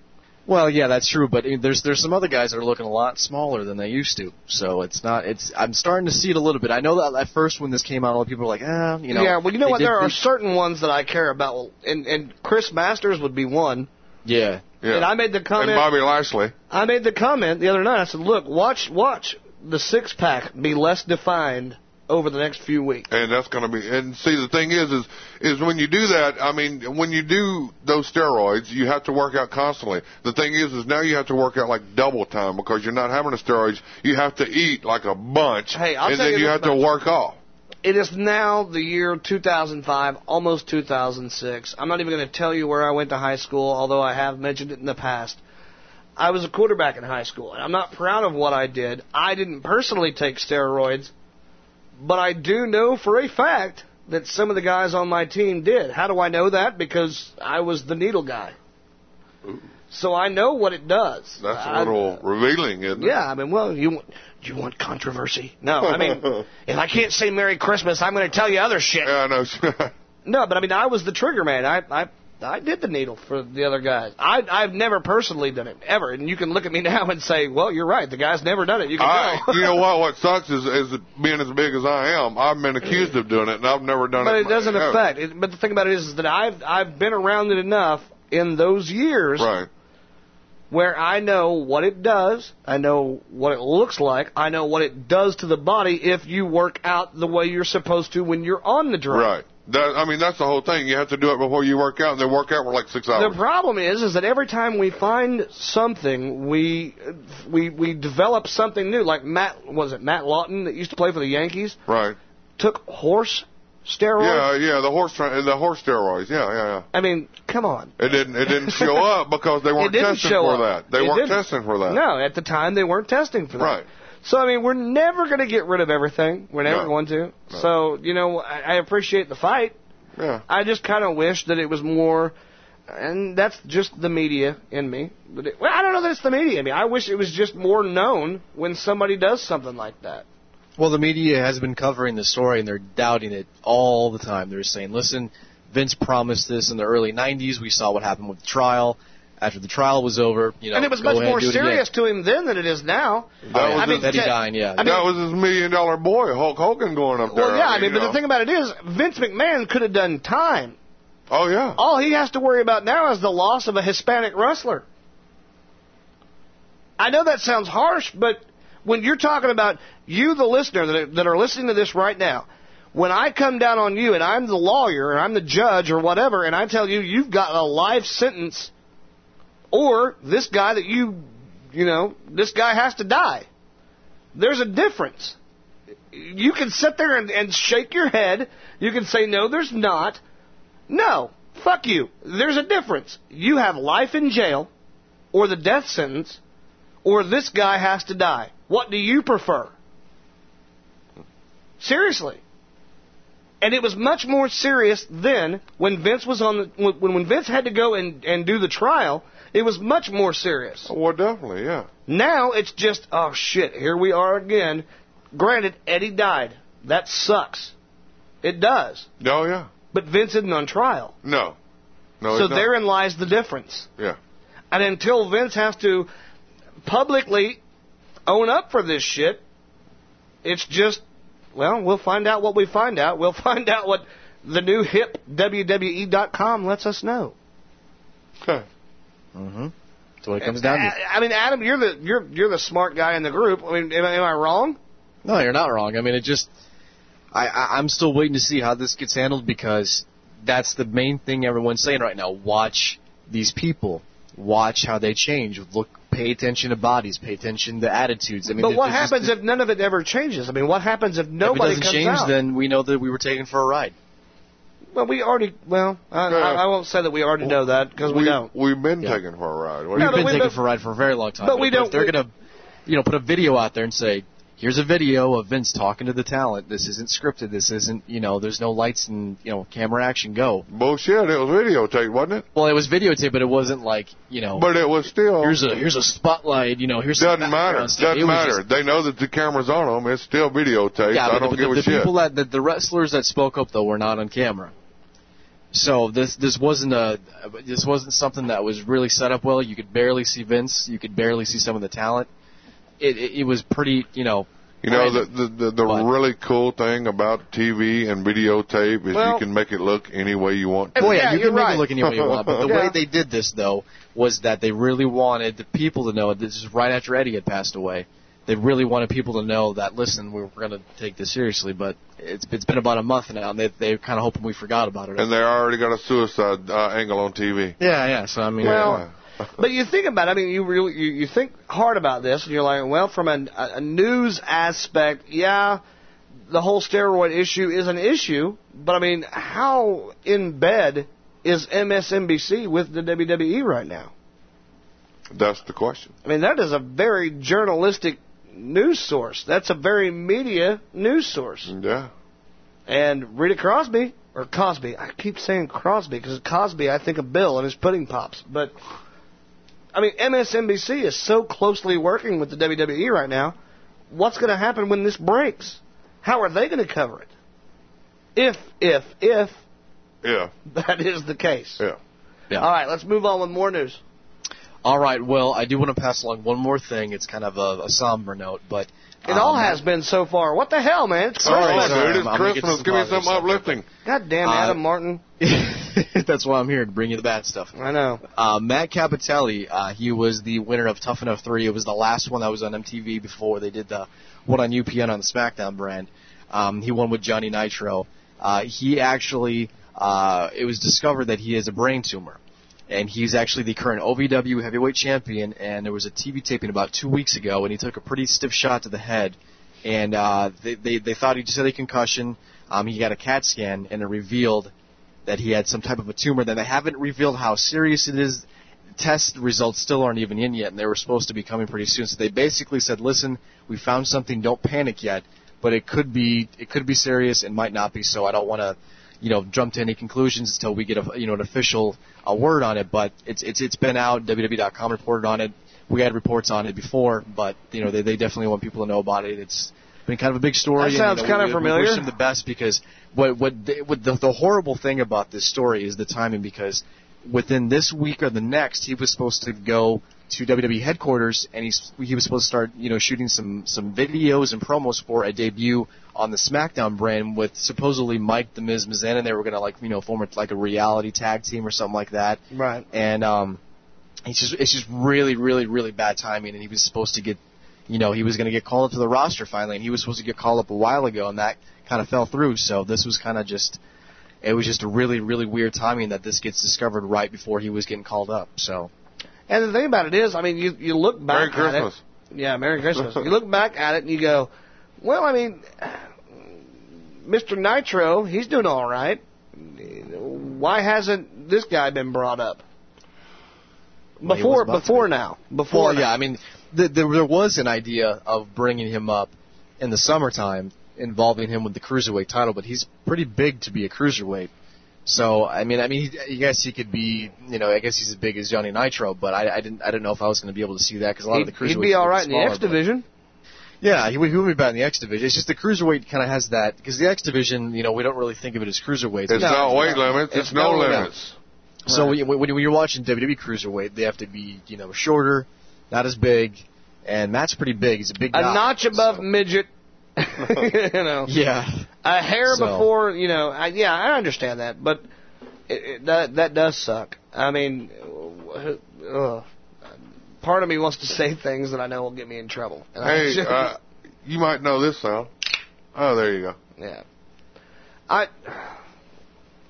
Well, yeah, that's true, but there's there's some other guys that are looking a lot smaller than they used to. So it's not it's I'm starting to see it a little bit. I know that at first when this came out, a lot of people were like, ah, you know. yeah, well, you know what? did- There are they- certain ones that I care about, Well, and and Chris Masters would be one. yeah. Yeah. And I made the comment. and. Bobby Lashley. I made the comment the other night. I said, "Look, watch, watch the six pack be less defined over the next few weeks." and that's going to be and see the thing is is is when you do that i mean when you do those steroids you have to work out constantly the thing is is now you have to work out like double time because you're not having the steroids you have to eat like a bunch Hey, I'll and tell then you you have to work off It is now the year 2005, almost 2006. I'm not even going to tell you where I went to high school, although I have mentioned it in the past. I was a quarterback in high school, and I'm not proud of what I did. I didn't personally take steroids, but I do know for a fact that some of the guys on my team did. How do I know that? Because I was the needle guy. So I know what it does. that's a little revealing isn't it yeah, I mean, well, you do you want controversy? No, I mean, if I can't say Merry Christmas, I'm going to tell you other shit. yeah i know No, but I mean, I was the trigger man. I I I did the needle for the other guys. I I've never personally done it ever, and you can look at me now and say, well, you're right. The guy's never done it. You can I, you know what? What sucks is, is being as big as I am. I've been accused of doing it, and I've never done but it. But it doesn't ever. affect. It, but the thing about it is, is that I've I've been around it enough in those years Right. where I know what it does. I know what it looks like. I know what it does to the body if you work out the way you're supposed to when you're on the drug. Right. That, I mean, that's the whole thing. You have to do it before you work out, and then work out for like six hours. The problem is, is that every time we find something, we we we develop something new. Like Matt, was it Matt Lawton that used to play for the Yankees? Right. Took horse steroids. Yeah, yeah, the horse, the horse steroids. Yeah, yeah, yeah. I mean, come on. It didn't, it didn't show up because they weren't testing for up. that. They It weren't didn't. testing for that. No, at the time they weren't testing for that. Right. So I mean, we're never going to get rid of everything. We're never No. going to. No. So you know, I, I appreciate the fight. Yeah. I just kind of wish that it was more, and that's just the media in me. But it, well, I don't know that it's the media in me. I wish it was just more known when somebody does something like that. Well, the media has been covering the story and they're doubting it all the time. They're saying, "Listen, Vince promised this in the early '90s. We saw what happened with the trial. After the trial was over, you know, and it was much ahead more and do it again." serious to him then than it is now. That was I mean, his- Eddie te- Dine, yeah. I mean, that was his million dollar boy, Hulk Hogan, going up there. well, yeah, I mean, you but know. the thing about it is, Vince McMahon could have done time. Oh yeah. All he has to worry about now is the loss of a Hispanic wrestler. I know that sounds harsh, but when you're talking about you, the listener that are, that are listening to this right now, when I come down on you and I'm the lawyer and I'm the judge or whatever, and I tell you you've got a life sentence, or this guy that you, you know, this guy has to die. There's a difference. You can sit there and, and shake your head. You can say, no, there's not. No, fuck you. There's a difference. You have life in jail, or the death sentence, or this guy has to die. What do you prefer? Seriously. And it was much more serious then when Vince was on the when when Vince had to go and and do the trial. It was much more serious. Oh, well, definitely, yeah. Now it's just oh shit, here we are again. Granted, Eddie died. That sucks. It does. Oh yeah. But Vince isn't on trial. No. No. so therein lies the difference. Yeah. And until Vince has to publicly own up for this shit, it's just, well, we'll find out what we find out. We'll find out what the new hip WWE.com lets us know. Okay. Mm-hmm. That's what it comes down to. I, mean, Adam, you're the you're you're the smart guy in the group. I mean, am, I- am I wrong? No, you're not wrong. I mean, it just, I, I I'm still waiting to see how this gets handled because that's the main thing everyone's saying right now. Watch these people. Watch how they change. Look, pay attention to bodies. Pay attention to attitudes. I mean, but what there's just- happens if none of it ever changes? I mean, what happens if nobody if it doesn't comes change, out? then we know that we were taken for a ride. Well, we already. Well, I, I, I won't say that we already know that because we, we don't. We've been Yeah. taken for a ride. What We've do been we taken for a ride for a very long time. but we don't- If they're gonna, you know, put a video out there and say, "Here's a video of Vince talking to the talent. This isn't scripted. This isn't, you know, there's no lights and you know, camera action. Go." Bullshit. It was videotaped, wasn't it? Well, it was videotaped, but it wasn't like, you know, But it was still. here's a here's a spotlight. You know, here's doesn't matter. stuff. Doesn't It matter. just- they know that the camera's on them. It's still videotaped. yeah, I but, don't the, give the, a the shit. people that the, the wrestlers that spoke up though were not on camera. So this this wasn't a this wasn't something that was really set up well. You could barely see Vince. You could barely see some of the talent. It it, it was pretty, you know. You know, the the the, the But- really cool thing about TV and videotape is Well- you can make it look any way you want. to. Well, yeah, Yeah, you you're can make right. it look any way you want, but the Yeah. way they did this though was that they really wanted the people to know. that This is right after Eddie had passed away. They really wanted people to know that listen, we we're going to take this seriously, but it's it's been about a month now, and they they're kind of hoping we forgot about it. And they already got a suicide uh, angle on TV. yeah, yeah. So I mean, Well, But you think about it, I mean, you really you, you think hard about this, and you're like, well, from a, a news aspect, yeah, the whole steroid issue is an issue, but I mean, how in bed is MSNBC with the WWE right now? That's the question. I mean, that is a very journalistic news source. That's a very media news source. Yeah. And Rita Crosby, or Cosby, I keep saying Crosby because Cosby, I think of Bill and his pudding pops. But, I mean, MSNBC is so closely working with the WWE right now. What's going to happen when this breaks? How are they going to cover it? If, if, if Yeah. that is the case. Yeah. Yeah. All right, let's move on with more news. All right. Well, I do want to pass along one more thing. It's kind of a, a somber note, but It all um, has been so far. What the hell, man? It's Christmas. right, sorry, dude. It's I'm Christmas. Give me positive something stuff. uplifting. God damn, Uh, Adam Martin. That's why I'm here to bring you the bad stuff. I know. Uh, Matt Cappotelli, uh, he was the winner of Tough Enough 3. It was the last one that was on MTV before they did the one on UPN on the SmackDown brand. Um, he won with Johnny Nitro. Uh, he actually, uh, it was discovered that he has a brain tumor. And he's actually the current OVW heavyweight champion. And there was a TV taping about two weeks ago, and he took a pretty stiff shot to the head. And uh, they, they they thought he just had a concussion. Um, he got a CAT scan, and it revealed that he had some type of a tumor. That they haven't revealed how serious it is. Test results still aren't even in yet, and they were supposed to be coming pretty soon. So they basically said, "Listen, we found something. Don't panic yet, but it could be it could be serious and might not be. So I don't want to, you know, jump to any conclusions until we get a you know an official a word on it. But it's it's it's been out. WWE.com reported on it. We had reports on it before, but you know they they definitely want people to know about it. It's been kind of a big story. That and, sounds you know, kinda we, familiar. We wish him the best because what what, they, what the, the horrible thing about this story is the timing because within this week or the next he was supposed to go to WWE headquarters and he's he was supposed to start you know shooting some some videos and promos for a debut on the SmackDown brand with supposedly Mike the Miz Mizanin and they were gonna like you know form it like a reality tag team or something like that. Right. and um it's just it's just really really really bad timing and he was supposed to get you know he was going to get called up to the roster finally and he was supposed to get called up a while ago and that kind of fell through. So this was kind of just it was just a really really weird timing that this gets discovered right before he was getting called up so And the thing about it is, I mean, you you look Merry back at Christmas. it. Yeah, Merry Christmas. you look back at it and you go, well, I mean, Mr. Nitro, he's doing all right. Why hasn't this guy been brought up? Before was about to before be. now. Before well, now. yeah, I mean, th- there, there was an idea of bringing him up in the summertime, involving him with the cruiserweight title, but he's pretty big to be a cruiserweight. So, I mean, I mean, he, I guess he could be, you know, I guess he's as big as Johnny Nitro, but I, I didn't, I didn't know if I was going to be able to see that because a lot he'd, of the cruiserweights he'd be all right are right in the X division. Yeah, he, he would be bad in the X division. It's just the cruiserweight kind of has that because the X division, you know, we don't really think of it as cruiserweight. It's not weight limits. It's, no, limits. So when, you, when you're watching WWE cruiserweight, they have to be, you know, shorter, not as big, and Matt's pretty big. He's a big A guy. notch above midget. you know. Yeah. A hair So- before, you know. I, yeah, I understand that, but it, it, that that does suck. I mean, ugh. part of me wants to say things that I know will get me in trouble. And I Hey, just- uh, you might know this sound. Oh, there you go. yeah. I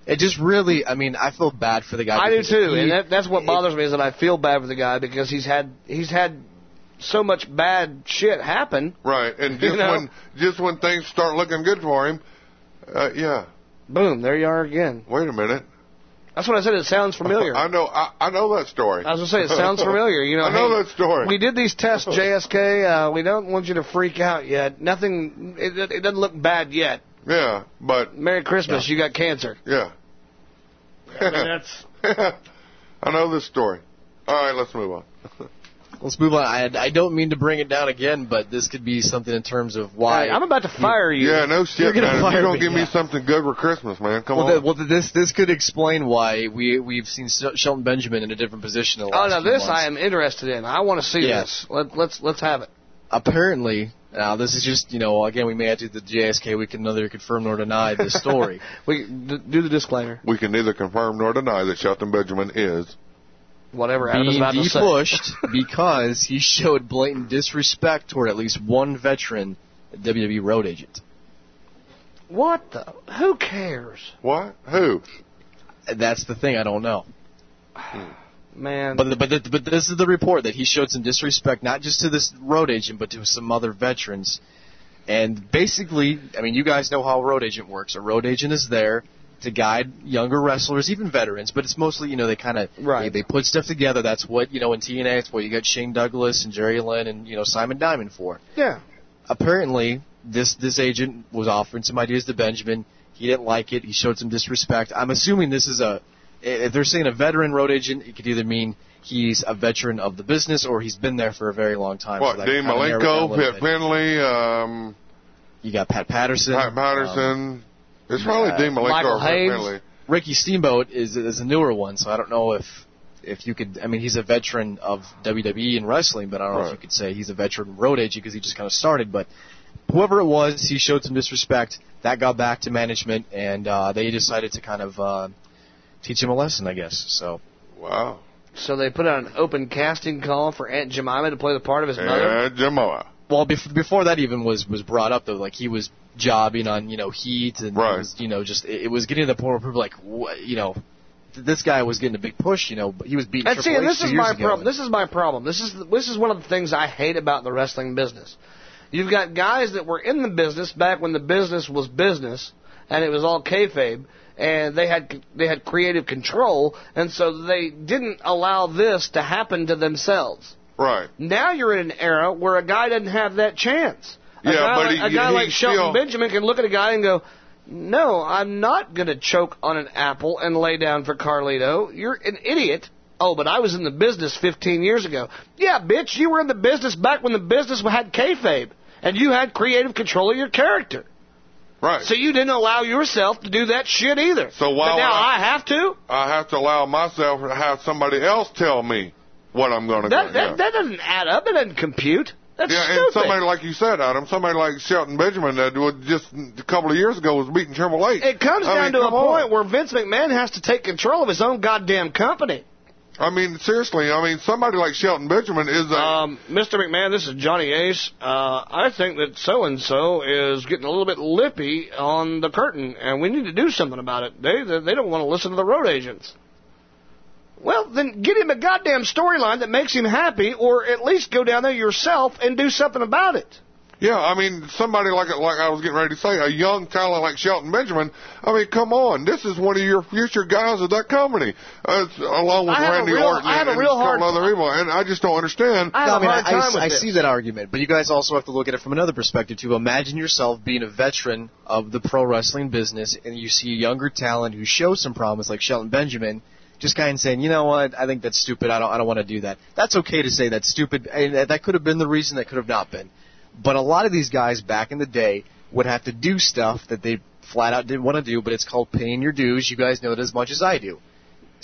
It just really, I mean, I feel bad for the guy. I do too, he- and that, that's what bothers me is that I feel bad for the guy because he's had he's had so much bad shit happen. Right, and You just know? when just when things start looking good for him, uh, yeah. Boom, there you are again. Wait a minute. That's what I said. It sounds familiar. I know. I, I know that story. I was gonna say it sounds familiar. You know, I know hey, that story. We did these tests, JSK. Uh, we don't want you to freak out yet. Nothing. It, it doesn't look bad yet. Yeah, but Merry Christmas. You got cancer. yeah. I mean, that's. I know this story. All right, let's move on. Let's move on. I, I don't mean to bring it down again, but this could be something in terms of why. Hey, I'm about to fire you. Yeah, no shit, You're gonna man. If you don't me, give me yeah. something good for Christmas, man, come well, on. th- well, this this could explain why we we've seen Shelton Benjamin in a different position. In the Oh, last now this months. I am interested in. I want to see Yes. this. Let, let's let's have it. Apparently, now this is just you know again we may have to do the JSK. We can neither confirm nor deny this story. we d- do the disclaimer. we can neither confirm nor deny that Shelton Benjamin is. Whatever Adam was being about to say. depushed because he showed blatant disrespect toward at least one veteran WWE road agent. What the? Who cares, What? Who? That's the thing. I don't know. man? But but the, but this is the report that he showed some disrespect not just to this road agent but to some other veterans. And basically, I mean, you guys know how a road agent works. A road agent is there to guide younger wrestlers, even veterans, but it's mostly, you know, they kind of Right. they, they put stuff together. That's what you know in TNA. It's what you got Shane Douglas and Jerry Lynn and you know Simon Diamond for. yeah. apparently this this agent was offering some ideas to Benjamin. He didn't like it. He showed some disrespect. I'm assuming this is a if they're saying a veteran road agent, it could either mean he's a veteran of the business or he's been there for a very long time. What? So that Dean kinda narrowed it down a Malenko, little Pitt. Finlay, um, You got Pat Patterson. Pat Patterson. um, it's probably uh, Dean Malenko Michael or Hayes. Ricky Steamboat is is a newer one, so I don't know if if you could. I mean, he's a veteran of WWE and wrestling, but I don't know if you could say he's a veteran road agent because he just kind of started. But whoever it was, he showed some disrespect. That got back to management, and uh, they decided to kind of uh, teach him a lesson, I guess. So Wow. So they put out an open casting call for Aunt Jemima to play the part of his mother. Yeah, Jamoa. Well, bef- before that even was was brought up though, like he was jobbing on you know Heat and Right. was, you know just it, it was getting to the point where people were like what, you know th- this guy was getting a big push you know but he was beating And Triple see, and H this is my problem. This is my problem. This is this is one of the things I hate about the wrestling business. You've got guys that were in the business back when the business was business, and it was all kayfabe, and they had they had creative control, and so they didn't allow this to happen to themselves. Right. Now you're in an era where a guy doesn't have that chance. A Yeah, guy but like, he- a guy he like Shelton still- Benjamin can look at a guy and go, "No, I'm not going to choke on an apple and lay down for Carlito. You're an idiot." Oh, but I was in the business 15 years ago. Yeah, bitch, you were in the business back when the business had kayfabe, and you had creative control of your character. Right. So you didn't allow yourself to do that shit either. So why but now I- I have to. I have to allow myself to have somebody else tell me what I'm going to That do. that, yeah. that doesn't add up. It doesn't compute. That's yeah, stupid. and somebody like you said, Adam, somebody like Shelton Benjamin that just a couple of years ago was beating Triple H. It comes I down mean, to a on. point where Vince McMahon has to take control of his own goddamn company. I mean, seriously, I mean, somebody like Shelton Benjamin is a. Um, Mr. McMahon, this is Johnny Ace. Uh, I think that so and so is getting a little bit lippy on the curtain, and we need to do something about it. They, they don't want to listen to the road agents. Well, then get him a goddamn storyline that makes him happy, or at least go down there yourself and do something about it. yeah, I mean, somebody like like I was getting ready to say, a young talent like Shelton Benjamin. I mean, come on, this is one of your future guys of that company, uh, along with I have a Randy real- Orton I have a and real a couple hard- other people, and I just don't understand. I No, have I mean, a hard I, I, with I this. see that argument, but you guys also have to look at it from another perspective too. Imagine yourself being a veteran of the pro wrestling business, and you see a younger talent who shows some promise, like Shelton Benjamin, just kind of saying, you know what, I think that's stupid. I don't, I don't want to do that. That's okay to say that's stupid, and that- could have been the reason. That could have not been. But a lot of these guys back in the day would have to do stuff that they flat out didn't want to do, but it's called paying your dues. You guys know it as much as I do.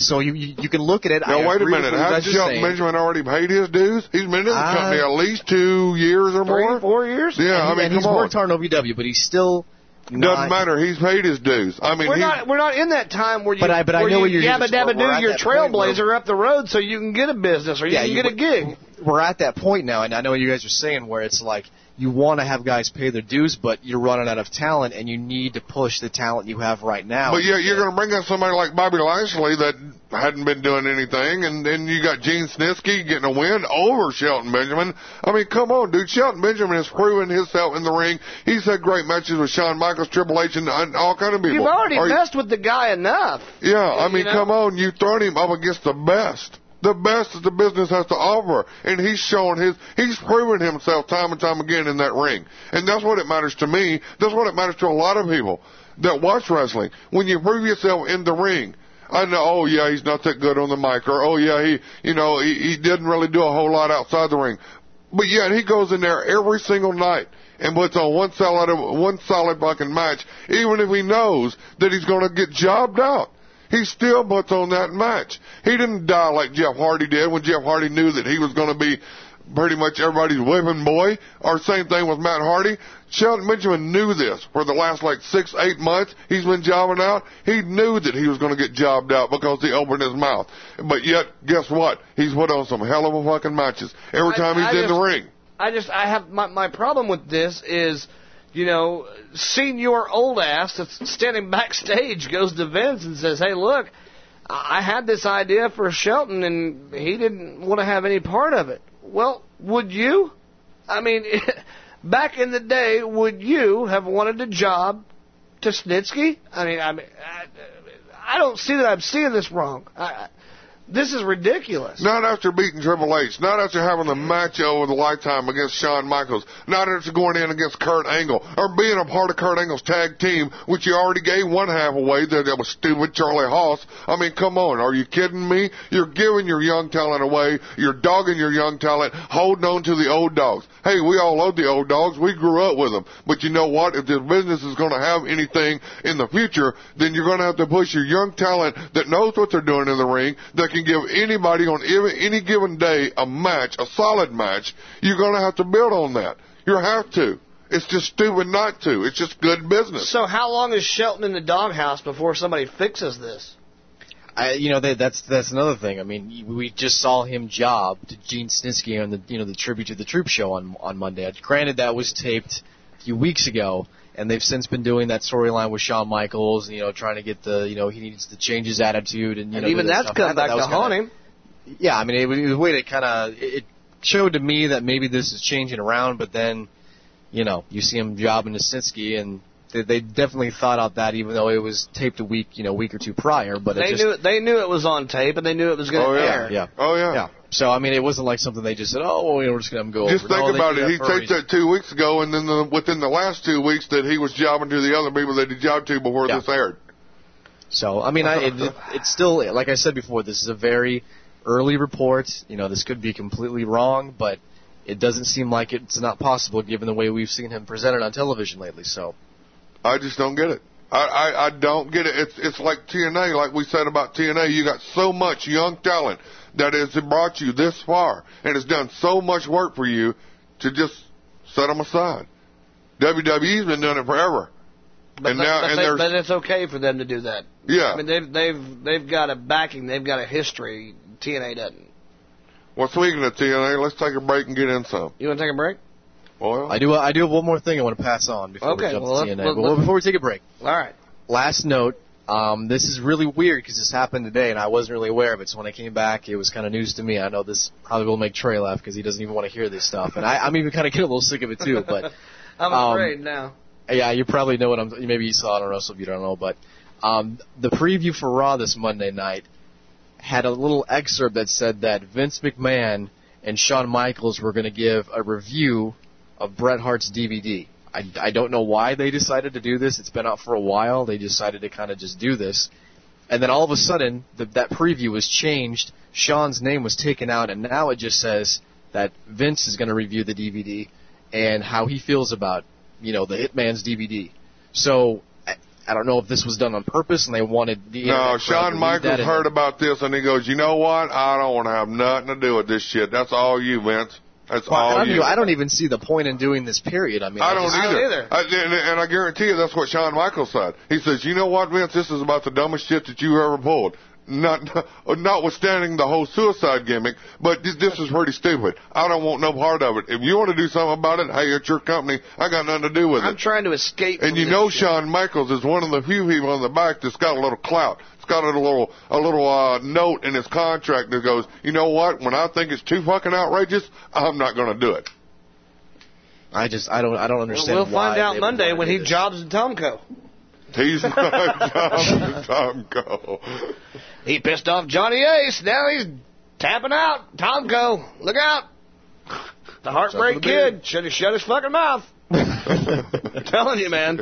So you you, you can look at it. Now I wait a minute. what you Has guys are Shelton. Benjamin already paid his dues? He's been in the Uh, company at least two years or more. four years. Yeah, I And he- mean, and come he's on. worked hard on OVW, but he's still Doesn't matter. He's paid his dues. I mean, we're not we're not in that time where you But I- but I where know you what you're- yabba dabba we're- we're do at your that point where- trailblazer up the road so you can get a business or you Yeah, can you- get a gig. we're at that point now, and I know what you guys are saying where it's like you want to have guys pay their dues, but you're running out of talent, and you need to push the talent you have right now. But yeah, you're going to bring in somebody like Bobby Lashley that hadn't been doing anything, and then you got Gene Snitsky getting a win over Shelton Benjamin. I mean, come on, dude. Shelton Benjamin has proven himself in the ring. He's had great matches with Shawn Michaels, Triple H, and, and all kind of people. You've already Are you- messed with the guy enough. Yeah, I You mean, know? come on, you thrown him up against the best. The best that the business has to offer. And he's shown his, he's proven himself time and time again in that ring. And that's what it matters to me. That's what it matters to a lot of people that watch wrestling. When you prove yourself in the ring, I know, oh yeah, he's not that good on the mic, or oh yeah, he, you know, he, he didn't really do a whole lot outside the ring. But yet he goes in there every single night and puts on one solid, one solid fucking match, even if he knows that he's going to get jobbed out. He still puts on that match. He didn't die like Jeff Hardy did when Jeff Hardy knew that he was going to be pretty much everybody's whipping boy. Or same thing with Matt Hardy. Shelton Benjamin knew this for the last like six, eight months. He's been jobbing out. He knew that he was going to get jobbed out because he opened his mouth. But yet, guess what? He's put on some hell of a fucking matches every I- time he's I in the ring. I just I have my my problem with this is, you know, senior old ass that's standing backstage goes to Vince and says, "Hey, look, I had this idea for Shelton and he didn't want to have any part of it." Well, would you? I mean, back in the day, would you have wanted a job to Snitsky? I mean, I mean, I, I don't see that I'm seeing this wrong. I- this is ridiculous. Not after beating Triple H. Not after having the match over the lifetime against Shawn Michaels. Not after going in against Kurt Angle. Or being a part of Kurt Angle's tag team, which you already gave one half away. That, that was stupid Charlie Haas. I mean, come on. Are you kidding me? You're giving your young talent away. You're dogging your young talent, holding on to the old dogs. Hey, we all love the old dogs. We grew up with them. But you know what? If this business is going to have anything in the future, then you're going to have to push your young talent that knows what they're doing in the ring, that can give anybody on any, any given day a match, a solid match. You're going to have to build on that. You have to. It's just stupid not to. It's just good business. So how long is Shelton in the doghouse before somebody fixes this? I, you know, that, that's that's another thing. I mean, we just saw him job to Gene Snitsky on the you know the tribute to the Troop show on on Monday. Granted, that was taped a few weeks ago, and they've since been doing that storyline with Shawn Michaels. You know, trying to get the you know he needs to change his attitude and you And know even that's stuff. come back that to haunt him. Yeah, I mean, it was, it was a way to kind of it showed to me that maybe this is changing around, but then you know you see him jobbing to Snitsky and. They, they definitely thought out that, even though it was taped a week, you know, week or two prior. But it They just, knew it, they knew it was on tape and they knew it was going to Oh, yeah. air. Yeah. Oh yeah. Yeah. So I mean, it wasn't like something they just said, "Oh, well, we're just going to go." Just over. think No, about it. He taped that two weeks ago, and then the, within the last two weeks that he was jobbing to the other people that he jobbed to before Yeah. this aired. So I mean, I, it, it, it's still like I said before. This is a very early report. You know, this could be completely wrong, but it doesn't seem like it's not possible given the way we've seen him presented on television lately. So I just don't get it. I, I, I don't get it. It's it's like TNA, like we said about TNA. You got so much young talent that has brought you this far and has done so much work for you to just set them aside. WWE's been doing it forever, But, and but- now but and they- but it's okay for them to do that. yeah. I mean, they've they've they've got a backing. They've got a history. TNA doesn't. Well, speaking of TNA, let's take a break and get in some. You want to take a break? Well, I do. I do have one more thing I want to pass on before Okay, we jump well, to let's- let- but let's- before we take a break, All right. last note. Um, this is really weird because this happened today and I wasn't really aware of it. So when I came back, it was kind of news to me. I know this probably will make Trey laugh because he doesn't even want to hear this stuff, and I, I'm even kind of getting a little sick of it too. But I'm Um, afraid now. yeah, you probably know what I'm. Maybe you saw it on Wrestle if you don't know, but um, the preview for Raw this Monday night had a little excerpt that said that Vince McMahon and Shawn Michaels were going to give a review of Bret Hart's DVD. I, I don't know why they decided to do this. It's been out for a while. They decided to kind of just do this. And then all of a sudden, the, that preview was changed. Sean's name was taken out, and now it just says that Vince is going to review the DVD. and how he feels about you know the Hitman's DVD. So I, I don't know if this was done on purpose and they wanted the No, Shawn Michaels heard about this and he goes, you know what? I don't want to have nothing to do with this shit. That's all you, Vince. That's Well, I, all don't you. even, I don't even see the point in doing this. Period. I mean, I don't just- either. I, and, and I guarantee you that's what Shawn Michaels said. He says, you know what, Vince, this is about the dumbest shit that you ever pulled. Not, notwithstanding the whole suicide gimmick, but this, this is pretty stupid. I don't want no part of it. If you want to do something about it, hey, it's your company. I got nothing to do with it. I'm trying to escape. And from you this know shit. Shawn Michaels is one of the few people on the back that's got a little clout. It's got a little a little uh, note in his contract that goes, you know what? When I think it's too fucking outrageous, I'm not going to do it. I just I don't I don't understand. We'll why find out Monday when he this. jobs in Tomko. He's not Tom, Tom Cole. He pissed off Johnny Ace. Now he's tapping out. Tom Tomko, look out. The Heartbreak Something Kid should have shut his fucking mouth. telling you, man.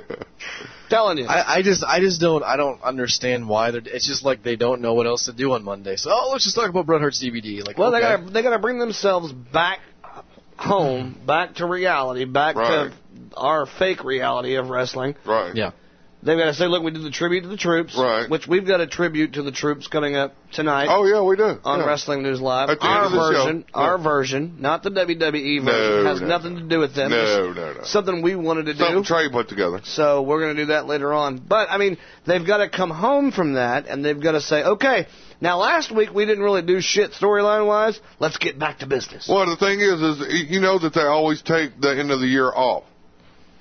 Telling you. I, I just I just don't I don't understand why they're. It's just like they don't know what else to do on Monday. So oh, let's just talk about Bret Hart's DVD. Like well, okay. they gotta they gotta bring themselves back home, back to reality, back Right. to our fake reality of wrestling. Right. Yeah. They've got to say, look, we did the tribute to the troops, Right. which we've got a tribute to the troops coming up tonight. Oh yeah, we do. on yeah. Wrestling News Live. Our the show. version, Yeah. our version, not the WWE version, No, has no, nothing to do with them. No, no, no. Something we wanted to Something do. Trey put together. So we're going to do that later on. But I mean, they've got to come home from that, and they've got to say, okay, now last week we didn't really do shit storyline wise. Let's get back to business. Well, the thing is, is you know that they always take the end of the year off,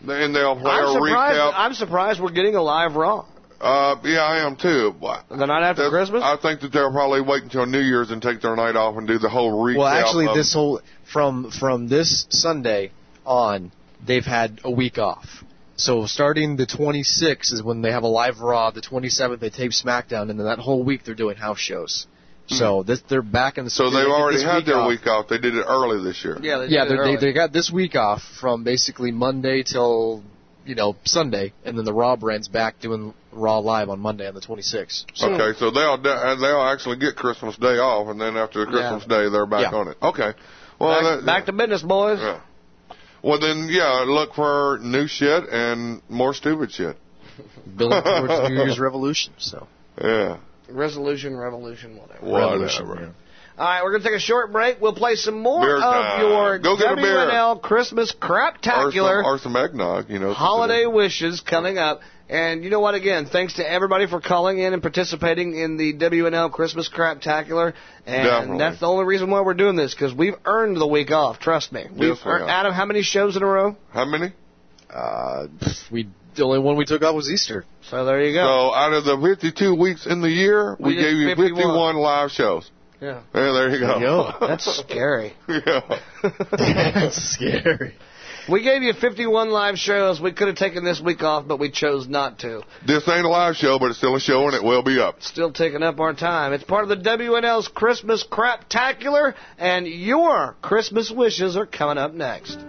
and they'll play I'm a surprised. recap. I'm surprised we're getting a live Raw Uh, yeah, I am too. But the night after Christmas. I think that they'll probably wait until New Year's and take their night off and do the whole recap. Well, actually, this whole from from this Sunday on, they've had a week off. So starting the 26th is when they have a live Raw. The 27th they tape SmackDown, and then that whole week they're doing house shows. So this they're back in the. Hmm. So they they've already had week their off. week off. They did it early this year. yeah, they Yeah, did it they're- they early. they got this week off from basically Monday till you know Sunday, and then the Raw brand's back doing Raw live on Monday on the 26th. So, Okay, so they'll they'll actually get Christmas Day off, and then after Christmas Day they're back Yeah. on it. Okay. Well, back, that, back to business, boys. yeah. Well, then, yeah, look for new shit and more stupid shit. building towards New Year's Revolution. So Yeah. Resolution, revolution, whatever. Whatever. All right, we're going to take a short break. We'll play some more Beer of time. your Go get a beer. WNL Christmas Or Craptacular some, or some eggnog, you know. holiday wishes coming up. And you know what? Again, thanks to everybody for calling in and participating in the WNL Christmas Craptacular. And Definitely. that's the only reason why we're doing this because we've earned the week off. Trust me. We've Yes, earned. Adam, how many shows in a row? How many? uh, we the only one we took off was Easter. So there you go. So out of the 52 weeks in the year, We we, did gave you 51. 51 live shows. yeah. Yeah, there you go. There you go. That's scary. yeah. That's scary. We gave you 51 live shows. We could have taken this week off, but we chose not to. This ain't a live show, but it's still a show, and it will be up. Still taking up our time. It's part of the WNL's Christmas Craptacular, and your Christmas wishes are coming up next.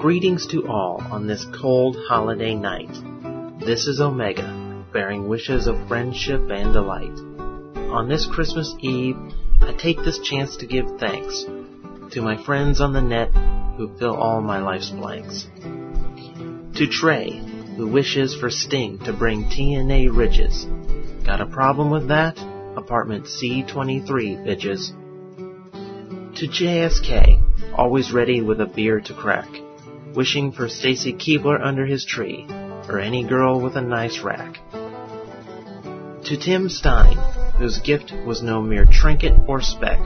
Greetings to all on this cold holiday night. This is Omega, bearing wishes of friendship and delight. On this Christmas Eve, I take this chance to give thanks to my friends on the net who fill all my life's blanks. To Trey, who wishes for Sting to bring TNA Ridges. Got a problem with that? Apartment C23, bitches. To JSK, always ready with a beer to crack wishing for Stacy Keibler under his tree, or any girl with a nice rack. To Tim Stein, whose gift was no mere trinket or speck,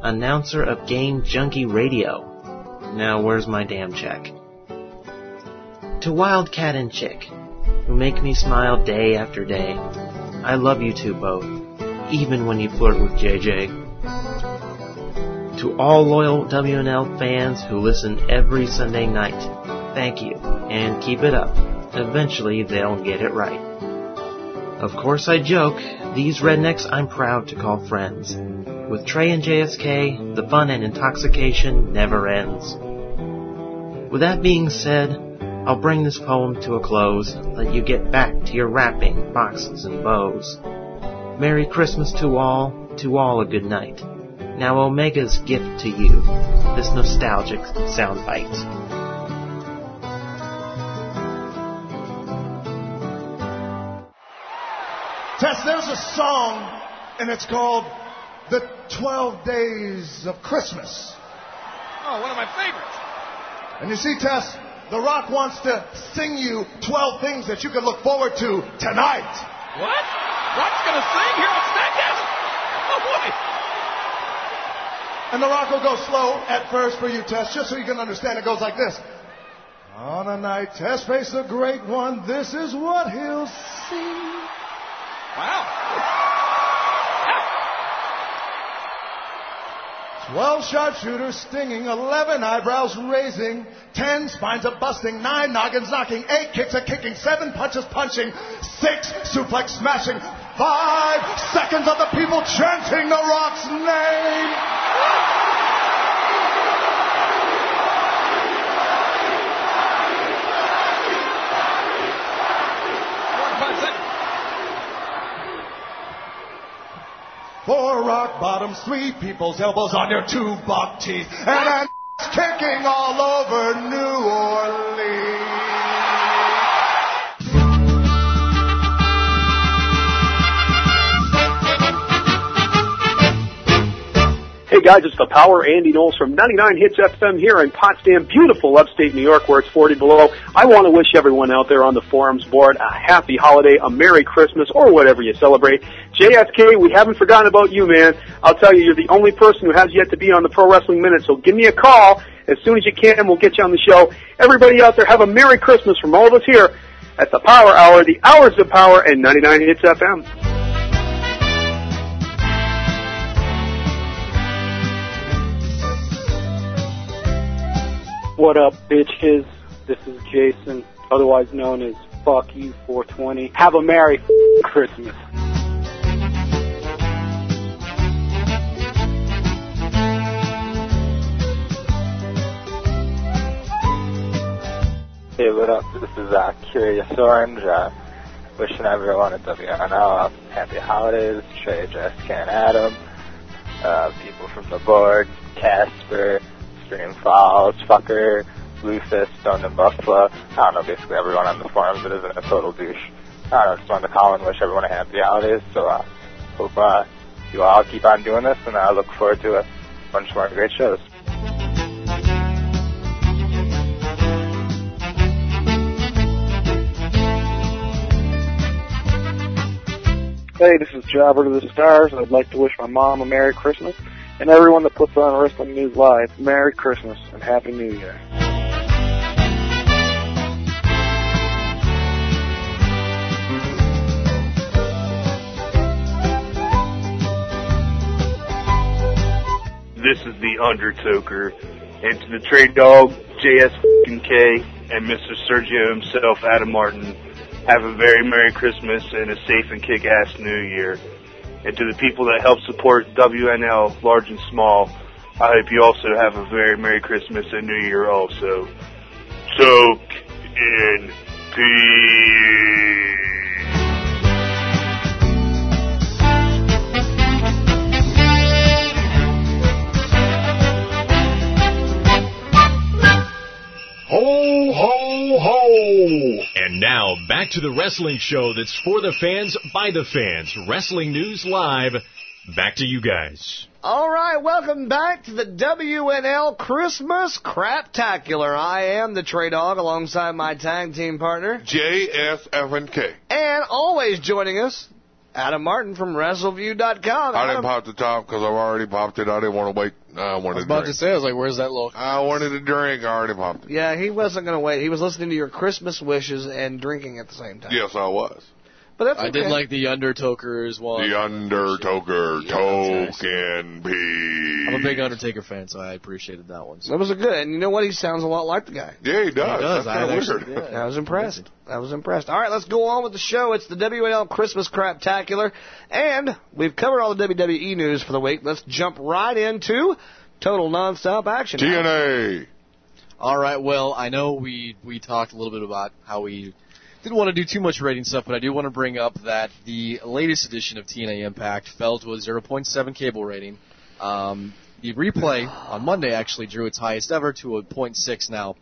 announcer of Game Junkie Radio. Now where's my damn check? To Wildcat and Chick, who make me smile day after day. I love you two both, even when you flirt with JJ. To all loyal WNL fans who listen every Sunday night, thank you, and keep it up. Eventually they'll get it right. Of course I joke, these rednecks I'm proud to call friends. With Trey and JSK, the fun and intoxication never ends. With that being said, I'll bring this poem to a close, let you get back to your wrapping, boxes, and bows. Merry Christmas to all, to all a good night. Now Omega's gift to you, this nostalgic soundbite. Tess, there's a song, and it's called The 12 Days of Christmas. Oh, one of my favorites. And you see, Tess, The Rock wants to sing you 12 things that you can look forward to tonight. What? Rock's gonna sing here on SmackDown? Oh boy! And The Rock will go slow at first for you, Tess, just so you can understand. It goes like this. On a night Tess faced the great one, this is what he'll see. Wow. 12 sharpshooters stinging, 11 eyebrows raising, 10 spines a busting, 9 noggins knocking, 8 kicks a kicking, 7 punches punching, 6 suplex smashing, 5 seconds of the people chanting The Rock's name. Four rock bottoms, three people's elbows on your two buck teeth, and an kicking all over New Orleans. Hey guys, it's the Power Andy Knowles from 99 Hits FM here in Potsdam, beautiful upstate New York where it's 40 below. I want to wish everyone out there on the forums board a happy holiday, a Merry Christmas, or whatever you celebrate. JSK, we haven't forgotten about you, man. I'll tell you, you're the only person who has yet to be on the Pro Wrestling Minute, so give me a call as soon as you can and we'll get you on the show. Everybody out there, have a Merry Christmas from all of us here at the Power Hour, the Hours of Power, and 99 Hits FM. What up, bitches? This is Jason, otherwise known as Fuck You 420. Have a Merry Christmas. Hey, what up? This is uh, Curious Orange. Uh, wishing everyone at WNL a happy holidays. Trey, Jessica, and Adam. Uh, people from the board, Casper, Stream Falls, Fucker, Bluefist, Stone and Buffalo. I don't know, basically everyone on the forums that isn't a total douche. I don't know, just wanted to call and wish everyone a happy holidays. So uh, hope uh, you all keep on doing this, and I look forward to a bunch more great shows. Hey, this is Jobber to the Stars. And I'd like to wish my mom a Merry Christmas and everyone that puts on Wrestling News Live, Merry Christmas and Happy New Year. This is the Undertaker, and to the Trey Dog JSK and Mr. Sergio himself, Adam Martin, have a very Merry Christmas and a safe and kick-ass New Year. And to the people that help support WNL, large and small, I hope you also have a very Merry Christmas and New Year also. Soak in peace. Ho, ho, ho! And now, back to the wrestling show that's for the fans, by the fans. Wrestling News Live. Back to you guys. All right, welcome back to the WNL Christmas Craptacular. I am the Trey Dog alongside my tag team partner, JSFNK. and always joining us, Adam Martin from WrestleView.com. I didn't pop the top because I've already popped it. I didn't want to wait. I wanted I was to about drink. to say, I was like, where's that look? I wanted to drink. I already popped it. yeah, he wasn't going to wait. He was listening to your Christmas wishes and drinking at the same time. Yes, I was. But that's I okay. did like the Undertokers one. The Undertoker, Token P. I'm a big Undertaker fan, so I appreciated that one. So. That was a good, and you know what? He sounds a lot like the guy. Yeah, he does. He does. That's I kind of actually- weird. yeah. I was impressed. I was impressed. All right, let's go on with the show. It's the WNL Christmas Craptacular, and we've covered all the WWE news for the week. Let's jump right into total nonstop action. TNA. All right. Well, I know we we talked a little bit about how we didn't want to do too much rating stuff, but I do want to bring up that the latest edition of TNA Impact fell to a 0.7 cable rating. Um, the replay on Monday actually drew its highest ever to a .6 now.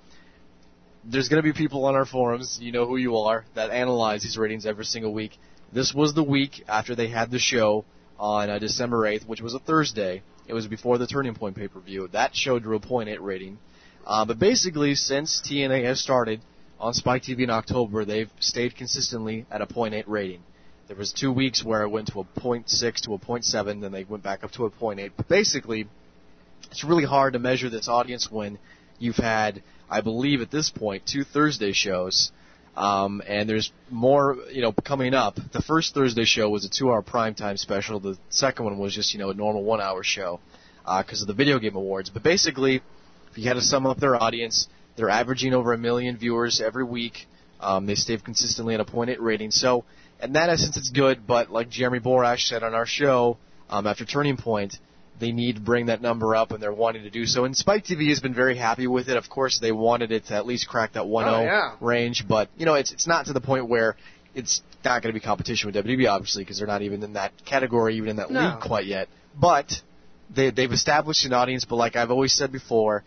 There's going to be people on our forums, you know who you are, that analyze these ratings every single week. This was the week after they had the show on uh, December 8th, which was a Thursday. It was before the Turning Point pay-per-view. That show drew a .8 rating. Uh, but basically, since TNA has started on Spike TV in October, they've stayed consistently at a .8 rating. There was two weeks where it went to a .6 to a .7, then they went back up to a .8. But basically, it's really hard to measure this audience when you've had, I believe at this point, two Thursday shows, um, and there's more, you know, coming up. The first Thursday show was a two-hour primetime special. The second one was just, you know, a normal one-hour show because of the video game awards. But basically, if you had to sum up their audience, they're averaging over a million viewers every week. Um, they stay consistently at a .8 rating. So, in that essence, it's good. But like Jeremy Borash said on our show um, after Turning Point, they need to bring that number up, and they're wanting to do so. And Spike TV has been very happy with it. Of course, they wanted it to at least crack that 1-0 Oh, yeah. range, but you know, it's it's not to the point where it's not going to be competition with WWE, obviously, because they're not even in that category, even in that No. league quite yet. But they they've established an audience. But like I've always said before,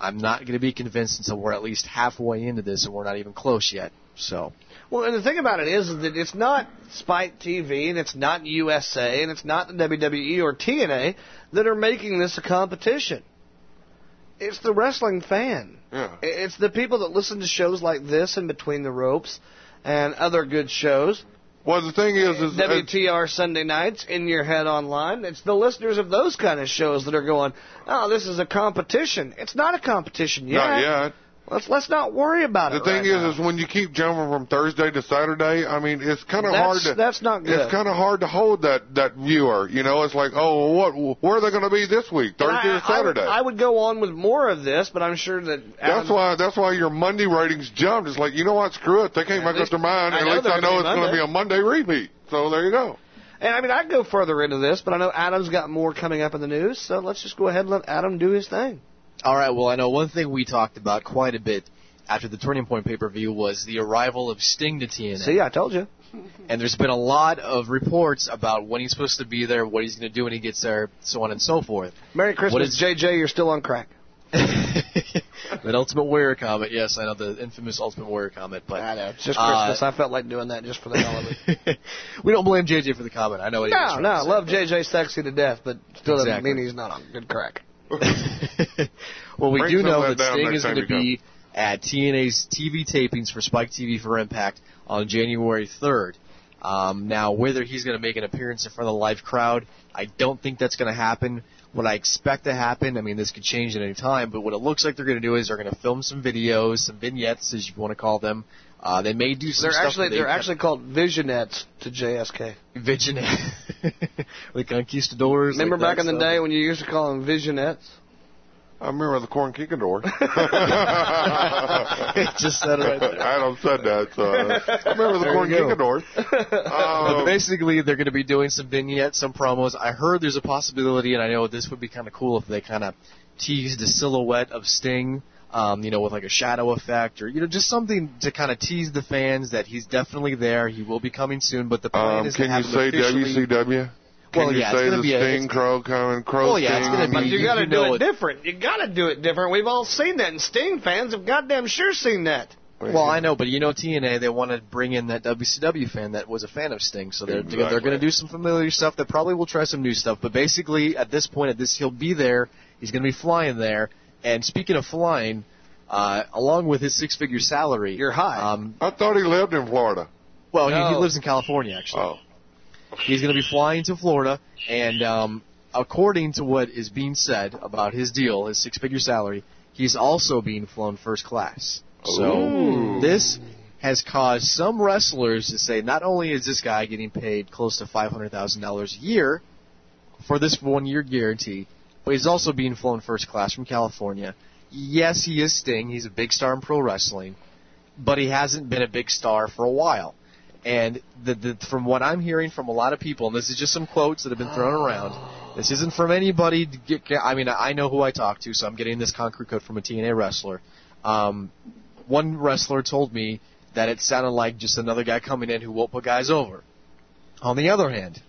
I'm not going to be convinced until we're at least halfway into this, and we're not even close yet. So. Well, and the thing about it is that it's not Spike TV and it's not USA and it's not the WWE or TNA that are making this a competition. It's the wrestling fan. Yeah. It's the people that listen to shows like this and Between the Ropes and other good shows. Well, the thing is, is WTR Sunday nights in your head online. It's the listeners of those kind of shows that are going, "Oh, this is a competition." It's not a competition yet. Not yet. Let's let's not worry about The it. The thing right is, now. is when you keep jumping from Thursday to Saturday, I mean, it's kind of hard to. that's not good. It's kind of hard to hold that that viewer. You know, it's like, oh, what? Where are they going to be this week? Thursday I, or I would, Saturday? I would go on with more of this, but I'm sure that that's why. That's why your Monday ratings jumped. It's like, you know what? Screw it. They can't make up least- their mind. At least I know it's going to be a Monday repeat. So there you go. And I mean, I'd go further into this, but I know Adam's got more coming up in the news, so let's just go ahead and let Adam do his thing. All right. Well, I know one thing we talked about quite a bit after the Turning Point pay-per-view was the arrival of Sting to TNA. See, I told you. And there's been a lot of reports about when he's supposed to be there, what he's going to do when he gets there, so on and so forth. Merry Christmas, is- JJ. You're still on crack. That Ultimate Warrior comment, yes, I know the infamous Ultimate Warrior comment, but I know. It's just uh, Christmas. I felt like doing that just for the hell of it. we don't blame JJ for the comment. I know what he no, no. Love JJ sexy to death, but still doesn't mean he's not on good crack. Well, we Bring do know that that Sting is going to be at TNA's TV tapings for Spike TV for Impact on January 3rd. Um, now, whether he's going to make an appearance in front of the live crowd, I don't think that's going to happen. What I expect to happen, I mean, this could change at any time, but what it looks like they're going to do is they're going to film some videos, some vignettes, as you want to call them. Uh, they may do some They're stuff actually they they're cut- actually called visionettes to JSK. Visionette. the conquistadors. Remember like back that in the stuff. day when you used to call them visionettes? I remember the corn kicador. Just said it right there. Adam said that. So I remember the There corn you go. Um, basically, they're going to be doing some vignettes, some promos. I heard there's a possibility, and I know this would be kind of cool if they kind of teased a silhouette of Sting, um, you know, with like a shadow effect, or you know, just something to kind of tease the fans that he's definitely there. He will be coming soon, but the plan um, is to can you have him say officially- WCW? Can Well, you yeah, it's say gonna the be a- Sting it's- Crow coming? Crow Well, yeah, it's Sting? gonna be- But you, you- got to you do it it. different. You got to do it different. We've all seen that, and Sting fans have goddamn sure seen that. Well, I know, but you know, TNA they want to bring in that WCW fan that was a fan of Sting, so they're Exactly. they're going to do some familiar stuff. They probably will try some new stuff, but basically at this point, at this he'll be there. He's going to be flying there. And speaking of flying, uh, along with his six-figure salary, you're high. Um, I thought he lived in Florida. well, he, he lives in California actually. Oh. He's going to be flying to Florida, and um, according to what is being said about his deal, his six-figure salary, he's also being flown first class. So Ooh. this has caused some wrestlers to say, not only is this guy getting paid close to five hundred thousand dollars a year for this one-year guarantee, he's also being flown first class from California. Yes, he is Sting. He's a big star in pro wrestling, but he hasn't been a big star for a while. And the, the, from what I'm hearing from a lot of people, and this is just some quotes that have been thrown around. This isn't from anybody. Get, I mean, I know who I talk to, so I'm getting this concrete quote from a TNA wrestler. Um, one wrestler told me that it sounded like just another guy coming in who won't put guys over. On the other hand,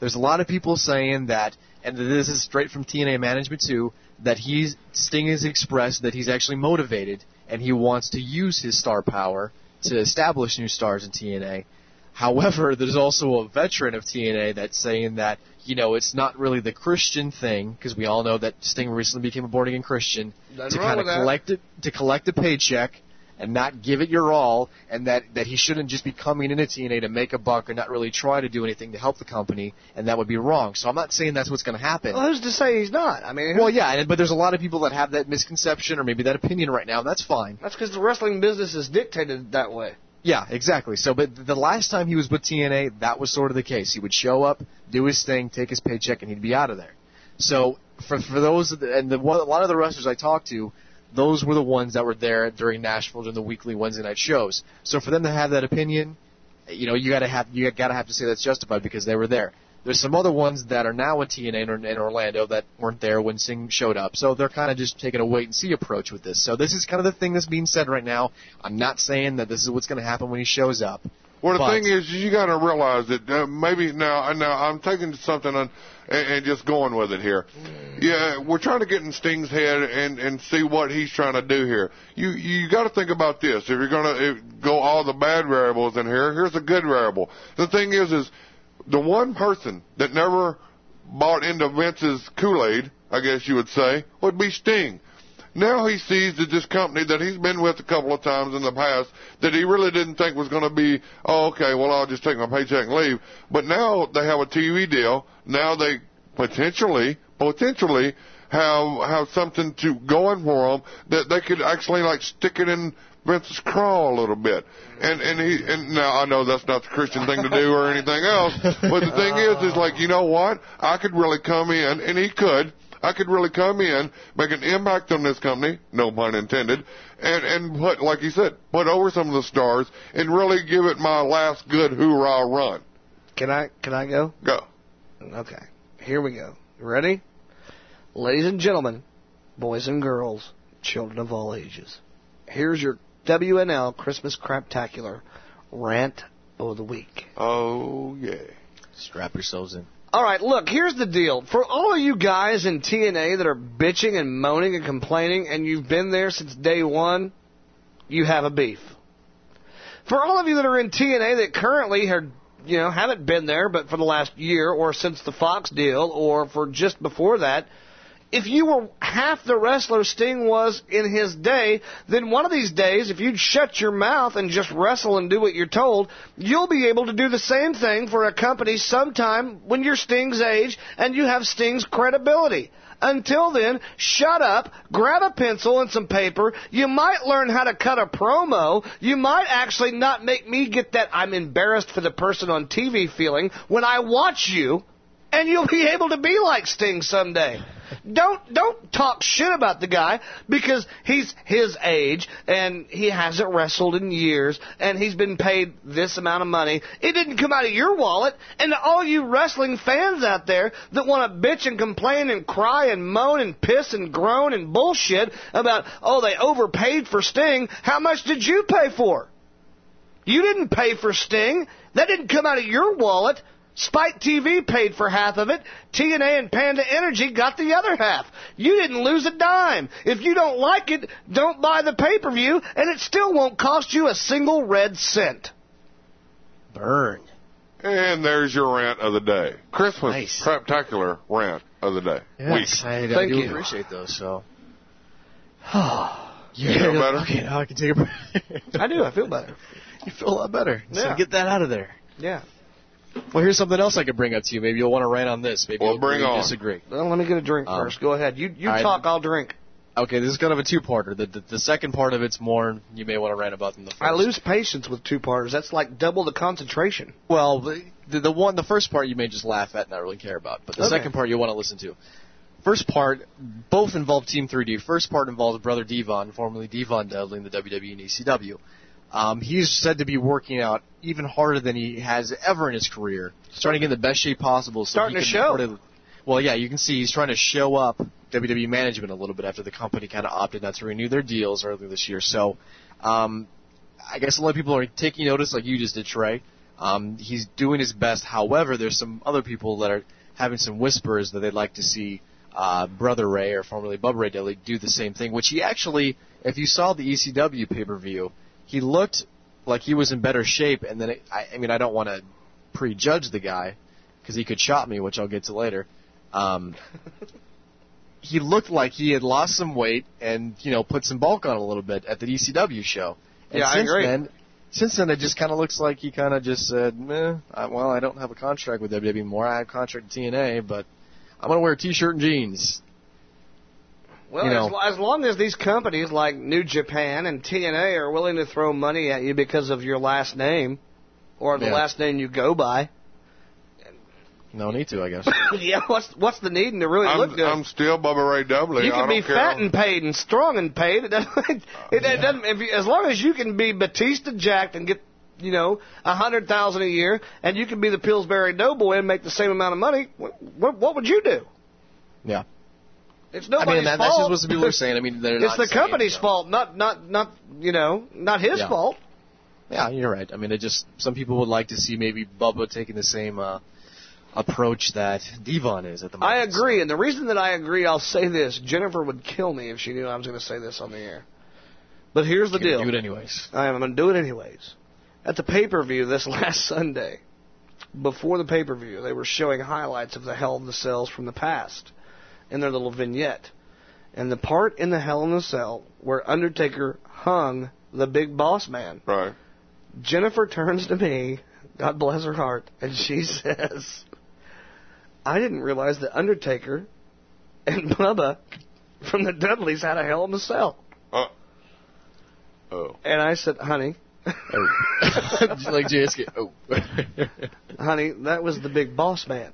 There's a lot of people saying that, and this is straight from TNA management too, that he's Sting has expressed that he's actually motivated and he wants to use his star power to establish new stars in TNA. However, there's also a veteran of TNA that's saying that you know it's not really the Christian thing because we all know that Sting recently became a born again Christian Nothing to kind of collect it to collect a paycheck and not give it your all, and that that he shouldn't just be coming into TNA to make a buck and not really try to do anything to help the company, and that would be wrong. So I'm not saying that's what's going to happen. Well, who's to say he's not? I mean, Well, yeah, and, but there's a lot of people that have that misconception or maybe that opinion right now, and that's fine. That's because the wrestling business is dictated that way. Yeah, exactly. So, but the last time he was with TNA, that was sort of the case. He would show up, do his thing, take his paycheck, and he'd be out of there. So, for for those and the, one, a lot of the wrestlers I talked to, those were the ones that were there during Nashville during the weekly Wednesday night shows. So for them to have that opinion, you know, you gotta have you gotta have to say that's justified because they were there. There's some other ones that are now in TNA in, in Orlando that weren't there when Sting showed up. So they're kind of just taking a wait and see approach with this. So this is kind of the thing that's being said right now. I'm not saying that this is what's going to happen when he shows up. Well, the But- thing is, you got to realize that uh, maybe now, now I'm taking something on, and, and just going with it here. Yeah, we're trying to get in Sting's head and and see what he's trying to do here. You you got to think about this. If you're gonna uh, go all the bad variables in here, here's a good variable. The thing is, is the one person that never bought into Vince's Kool-Aid, I guess you would say, would be Sting. Now he sees that this company that he's been with a couple of times in the past that he really didn't think was going to be, oh, okay, well, I'll just take my paycheck and leave. But now they have a TV deal. Now they potentially, potentially have, have something to going for them that they could actually like stick it in Vince's craw a little bit. And, and he, and now I know that's not the Christian thing to do or anything else, but the thing is, is like, you know what? I could really come in, and he could, I could really come in, make an impact on this company, no pun intended, and, and put, like you said, put over some of the stars and really give it my last good hoorah run. Can I can I go? Go. Okay. Here we go. Ready? Ladies and gentlemen, boys and girls, children of all ages. Here's your WNL Christmas Craptacular rant of the week. Oh, yeah. Strap yourselves in. All right, look, here's the deal. For all of you guys in TNA that are bitching and moaning and complaining, and you've been there since day one, you have a beef. For all of you that are in TNA that currently are, you know, haven't been there, but for the last year or since the Fox deal or for just before that, if you were half the wrestler Sting was in his day, then one of these days, if you'd shut your mouth and just wrestle and do what you're told, you'll be able to do the same thing for a company sometime when you're Sting's age and you have Sting's credibility. Until then, shut up, grab a pencil and some paper. You might learn how to cut a promo. You might actually not make me get that I'm embarrassed for the person on TV feeling when I watch you and you'll be able to be like Sting someday. Don't don't talk shit about the guy because he's his age and he hasn't wrestled in years and he's been paid this amount of money. It didn't come out of your wallet. And to all you wrestling fans out there that want to bitch and complain and cry and moan and piss and groan and bullshit about oh they overpaid for Sting, how much did you pay for? You didn't pay for Sting. That didn't come out of your wallet. Spike TV paid for half of it. TNA and Panda Energy got the other half. You didn't lose a dime. If you don't like it, don't buy the pay-per-view, and it still won't cost you a single red cent. Burn. And there's your rant of the day. Christmas craptacular rant of the day. Yes, Week. I, I Thank do you. appreciate those. So. You feel better? Okay, now I can take a breath. I do. I feel better. You feel a lot better. So Yeah. get that out of there. Yeah. Well, here's something else I could bring up to you. Maybe you'll want to rant on this. Maybe Well, you'll bring you'll on. disagree. Well, let me get a drink Um, first. Go ahead. You you all right. talk. I'll drink. Okay, this is kind of a two-parter. The, the the second part of it's more you may want to rant about than the first. I lose patience with two parters. That's like double the concentration. Well, the, the the one the first part you may just laugh at and not really care about, but the Okay. second part you want to listen to. First part, both involve Team 3D. First part involves Brother Devon, formerly Devon Dudley in the WWE and ECW. Um, he's said to be working out even harder than he has ever in his career, trying to get in the best shape possible. So Starting to show. of- well, yeah, you can see he's trying to show up WWE management a little bit after the company kind of opted not to renew their deals earlier this year. So, um, I guess a lot of people are taking notice, like you just did, Trey. Um, he's doing his best. However, there's some other people that are having some whispers that they'd like to see uh, Brother Ray, or formerly Bubba Ray Dudley, do the same thing. Which he actually, if you saw the ECW pay per view, he looked like he was in better shape. And then, it, I, I mean, I don't want to prejudge the guy because he could shot me, which I'll get to later. Um, he looked like he had lost some weight and you know put some bulk on a little bit at the ECW show. And Yeah, I agree. then, since then, it just kind of looks like he kind of just said, Meh, I, "Well, I don't have a contract with WWE anymore. I have a contract with TNA, but I'm gonna wear a t-shirt and jeans." Well, You know. as, as long as these companies like New Japan and TNA are willing to throw money at you because of your last name or the Yeah. last name you go by, No need to, I guess. yeah, what's what's the need to really I'm, look good? I'm still Bubba Ray Dudley. you I can don't be care. fat and paid and strong and paid. It doesn't. It, it doesn't if you, as long as you can be Batista jacked and get you know a hundred thousand a year, and you can be the Pillsbury Doughboy and make the same amount of money. What, what, what would you do? Yeah. It's I mean, that, fault. that's just what people are saying. I mean, they're it's the company's you know. fault, not not not you know not his Yeah. fault. Yeah, you're right. I mean, it just some people would like to see maybe Bubba taking the same uh, approach that Devon is at the moment. I agree, and the reason that I agree, I'll say this: Jennifer would kill me if she knew I was going to say this on the air. But here's the deal: do it anyways. I am going to do it anyways. At the pay per view this last Sunday, before the pay per view, they were showing highlights of the Hell in the Cells from the past in their little vignette. And the part in the Hell in the Cell where Undertaker hung the big boss man. Right. Jennifer turns to me, God bless her heart, and she says, I didn't realize that Undertaker and Bubba from the Dudleys had a Hell in the Cell. Uh, oh. And I said, honey, like JSK. Oh. honey, that was the big boss man.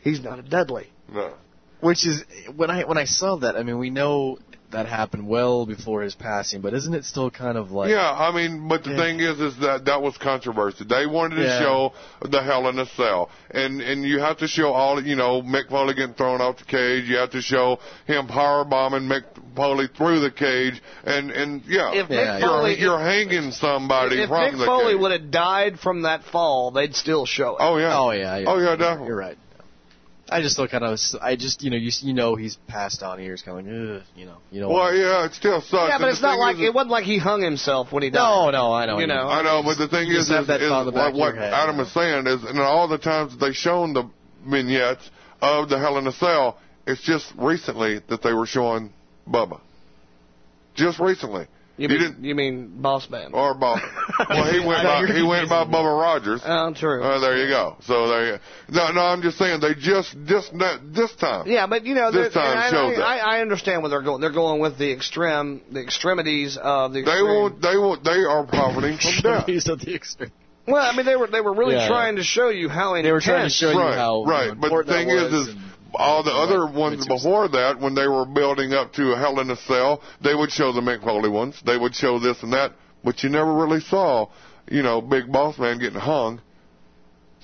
He's not a Dudley. No. Which is when I when I saw that. I mean, we know that happened well before his passing, but isn't it still kind of like? yeah, I mean, but the Yeah. thing is, is that that was controversy. They wanted to Yeah. show the Hell in a Cell, and and you have to show all, you know, Mick Foley getting thrown off the cage. You have to show him power bombing Mick Foley through the cage, and and yeah, If Mick you're, Foley- you're hanging somebody if from Mick the Foley cage. would have died from that fall, they'd still show it. Oh yeah. Oh yeah. yeah. Oh yeah, definitely. You're right. I just still kind of, I just, you know, you you know he's passed on here. It's kind of like, ugh, you know, you know. Well, yeah, it still sucks. yeah, but And it's not like is, it wasn't like he hung himself when he died. no, no, I know. You know, I know, but the thing You is, is, that is thought in the back what, what head, Adam you is saying is, and all the times that they shown the vignettes of the Hell in a Cell, it's just recently that they were showing Bubba. Just recently. You he mean, didn't, you mean boss man? or Bob. well, he went by, he went by Bubba Rogers. Oh, true. Uh, there you go. So there you. No, no, I'm just saying they just just this time. Yeah, but you know, This they're- time and showed I, that. I, I understand where they're going. They're going with the extreme, the extremities of the. They Extreme. won't. They won't. They are profiting from death. He's at the extreme. Well, I mean, they were they were really Yeah. trying to show you how They were trying to intense- show you right, how right. you know, but the important thing that is, was is and- all the other Right. ones Which was- before that, when they were building up to a Hell in a Cell, they would show the Mick Foley ones. They would show this and that, but you never really saw, you know, Big Boss Man getting hung.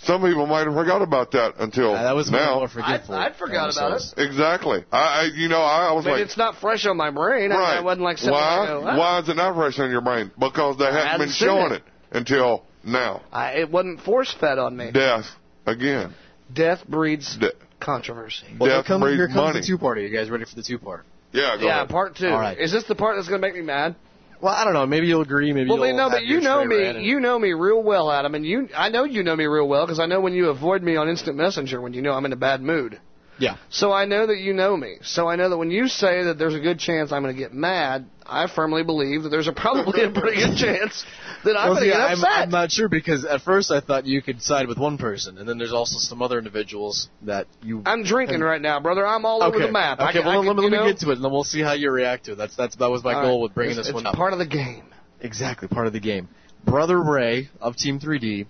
Some people might have forgot about that until Yeah, that was more now. forgetful. I'd forgot about it. Exactly. I, I, you know, I, I I was mean, like, it's not fresh on my brain. I, right. I wasn't like sitting Why? there going, "Ah." Why is it not fresh on your brain? Because they hadn't hadn't been showing it. it until now. I, it wasn't force fed on me. Death again. Death breeds De- controversy. Well, here Death comes, breeds here comes money. the two-parter. You guys ready for the two-part? Yeah, go Yeah, ahead. part two. All right. Is this the part that's going to make me mad? Well, I don't know. Maybe you'll agree. Maybe well, you'll no, but you know me. and- You know me real well, Adam, and you. I know you know me real well because I know when you avoid me on instant messenger when you know I'm in a bad mood. Yeah. So I know that you know me. So I know that when you say that there's a good chance I'm going to get mad, I firmly believe that there's a probably a pretty good chance that I'm Well, going to get I'm, upset. I'm not sure because at first I thought you could side with one person, and then there's also some other individuals that you. I'm drinking right now, brother. I'm all over the map. I Okay, can- well I let me, let me know- get to it, and then we'll see how you react to it. That's that's that was my All goal right. with bringing It's- this it's one up. part of the game. Exactly, part of the game. Brother Ray of Team 3D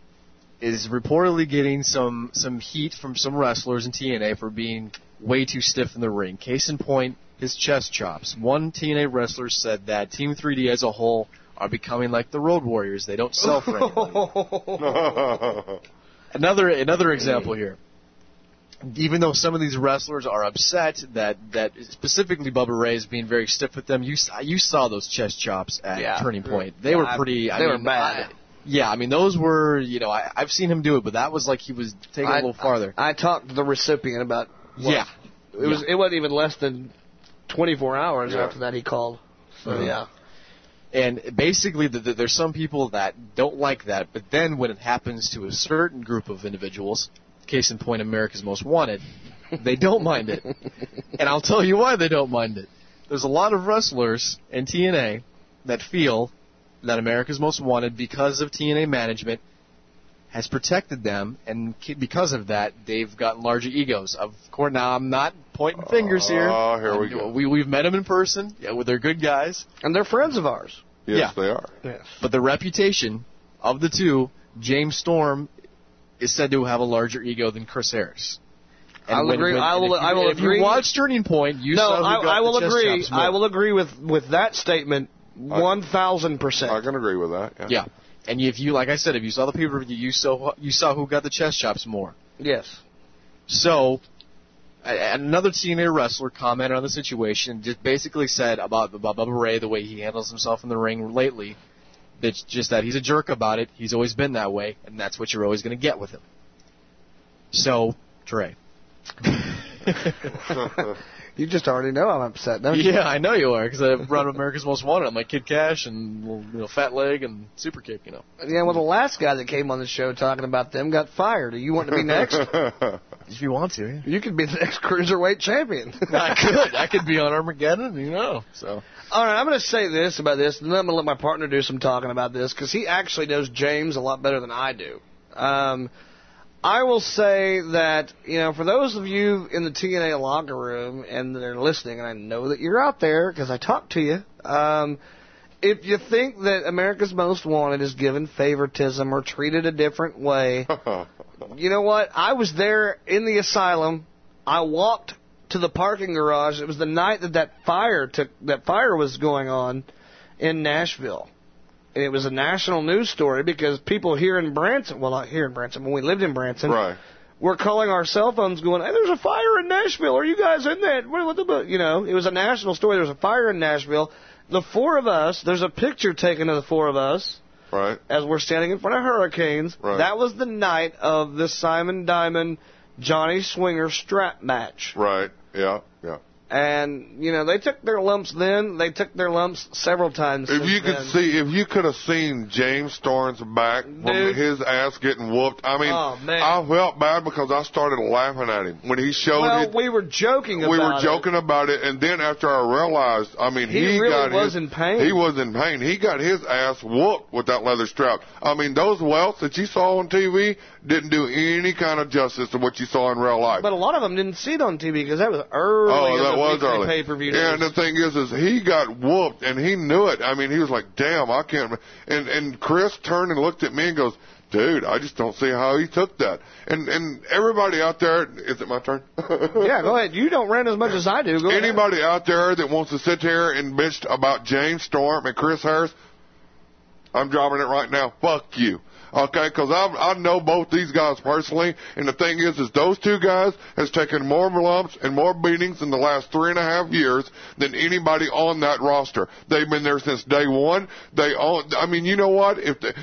is reportedly getting some some heat from some wrestlers in TNA for being way too stiff in the ring. Case in point, his chest chops. One TNA wrestler said that Team 3D as a whole are becoming like the Road Warriors. They don't sell for anything. another another example here. Even though some of these wrestlers are upset that that specifically Bubba Ray is being very stiff with them, you you saw those chest chops at Yeah. Turning Point. They were pretty. I they mean, were bad. I- Yeah, I mean those were you know I, I've seen him do it, but that was like he was taking it a I- little farther. I talked to the recipient about. what- Yeah. It was. It wasn't even less than 24 hours Yeah. after that he called. So Mhm. yeah. And basically, the, the, there's some people that don't like that, but then when it happens to a certain group of individuals, case in point, America's Most Wanted, they don't mind it. and I'll tell you why they don't mind it. There's a lot of wrestlers in TNA that feel that America's Most Wanted, because of TNA management, has protected them, and because of that, they've gotten larger egos. Of course, now I'm not pointing fingers here. Oh, here we go. We, we've met them in person. Yeah, well, they're good guys. And they're friends of ours. Yes, yeah. they are. Yes. But the reputation of the two, James Storm is said to have a larger ego than Chris Harris. I will agree- I will- you, I will if agree- you watch Turning Point, you no, saw who I, got I will the agree. chops. I will agree with with that statement. One thousand percent. I can agree with that. Yeah. Yeah. And if you, like I said, if you saw the people, per you saw you saw who got the chest chops more. Yes. So, another TNA wrestler commented on the situation, just basically said about about Bubba Ray the way he handles himself in the ring lately. It's just that he's a jerk about it. He's always been that way, and that's what you're always going to get with him. So, Trey. you just already know I'm upset, don't you? Yeah, I know you are because I brought up America's Most Wanted. I'm like Kid Kash and you know, Fat Leg and Super Kick. You know. Yeah, well, the last guy that came on the show talking about them got fired. Do you want to be next? if you want to, yeah. You could be the next cruiserweight champion. I could. I could be on Armageddon. You know. So. All right, I'm going to say this about this, and then I'm going to let my partner do some talking about this because he actually knows James a lot better than I do. Um, I will say that you know, for those of you in the TNA locker room and they're listening, and I know that you're out there because I talked to you. Um, if you think that America's Most Wanted is given favoritism or treated a different way, you know what? I was there in the asylum. I walked to the parking garage. It was the night that that fire took that fire was going on in Nashville. And it was a national news story because people here in Branson, well not here in Branson, when we lived in Branson, Right. were calling our cell phones going, "Hey, there's a fire in Nashville. Are you guys in that? What, what the bu-" you know, it was a national story. There was a fire in Nashville. The four of us, there's a picture taken of the four of us Right. as we're standing in front of hurricanes. Right. That was the night of the Simon Diamond Johnny Swinger strap match. Right. Yeah. And you know they took their lumps then. They took their lumps several times. If you could then. see, if you could have seen James Storm's back from his ass getting whooped, I mean, Oh. I felt bad because I started laughing at him when he showed well, it. we were joking. we were joking about it, and then after I realized, I mean, He he, really got was his, in pain. He was in pain. He got his ass whooped with that leather strap. I mean, those welts that you saw on TV didn't do any kind of justice to what you saw in real life. But a lot of them didn't see it on TV because that was early. Oh, that was early. Pay-per-view Yeah, and the thing is, is he got whooped, and he knew it. I mean, he was like, "Damn, I can't." And and Chris turned and looked at me and goes, "Dude, I just don't see how he took that." And and everybody out there, is it my turn? yeah, go ahead. You don't rant as much as I do. Go ahead. Anybody out there that wants to sit here and bitch about James Storm and Chris Harris, I'm dropping it right now. Fuck you. Okay, because I I know both these guys personally, and the thing is, is those two guys has taken more lumps and more beatings in the last three and a half years than anybody on that roster. They've been there since day one. They own. I mean, you know what? If the,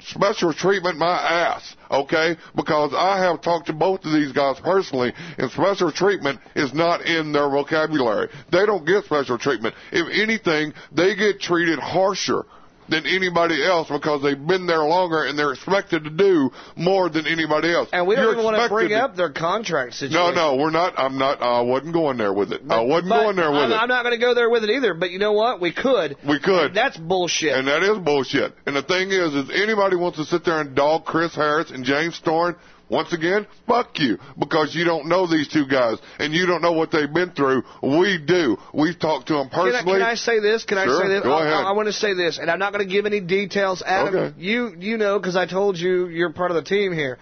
special treatment my ass, okay? Because I have talked to both of these guys personally, and special treatment is not in their vocabulary. They don't get special treatment. If anything, they get treated harsher than anybody else because they've been there longer and they're expected to do more than anybody else. And we don't You're even want to bring up their contract situation. No, no, we're not. I'm not. I wasn't going there with it. I wasn't But going there with I'm, it. I'm not going to go there with it either. But you know what? We could. We could. That's bullshit. And that is bullshit. And the thing is, is anybody wants to sit there and dog Chris Harris and James Storm, once again, fuck you. Because you don't know these two guys. And you don't know what they've been through. We do. We've talked to them Can I, personally. can I say this? Can Sure, I say this? go I- ahead. I, I want to say this, and I'm not going to give any details. Adam, Okay. you you know because I told you you're part of the team here.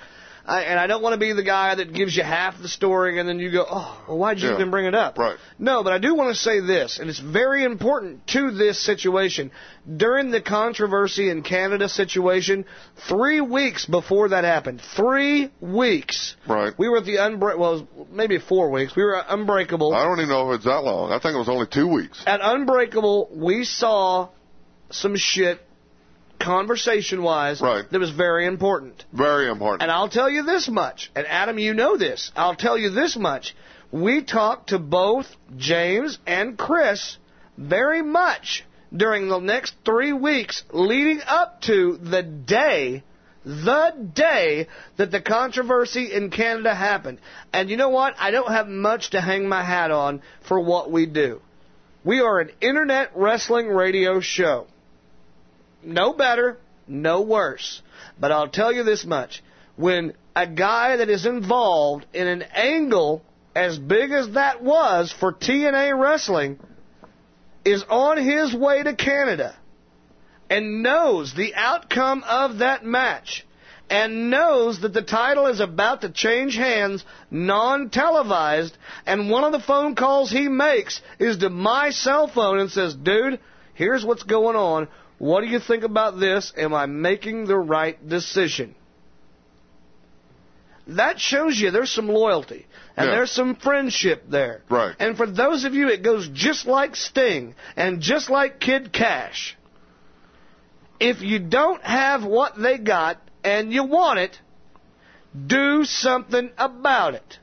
I, and I don't want to be the guy that gives you half the story and then you go, oh, well, why'd you Yeah. even bring it up? Right. No, but I do want to say this, and it's very important to this situation. During the controversy in Canada situation, three weeks before that happened, three weeks, Right. we were at the Unbreak. Well, maybe four weeks. We were at Unbreakable. I don't even know if it's that long. I think it was only two weeks. At Unbreakable, we saw some shit conversation wise, Right. that was very important. Very important. And I'll tell you this much, and Adam, you know this. I'll tell you this much. We talked to both James and Chris very much during the next three weeks leading up to the day, the day that the controversy in Canada happened. And you know what? I don't have much to hang my hat on for what we do. We are an internet wrestling radio show. No better, no worse. But I'll tell you this much. When a guy that is involved in an angle as big as that was for TNA wrestling is on his way to Canada and knows the outcome of that match and knows that the title is about to change hands non-televised and one of the phone calls he makes is to my cell phone and says, dude, here's what's going on. What do you think about this? Am I making the right decision? That shows you there's some loyalty and Yeah. there's some friendship there. Right. And for those of you, it goes just like Sting and just like Kid Kash. If you don't have what they got and you want it, do something about it.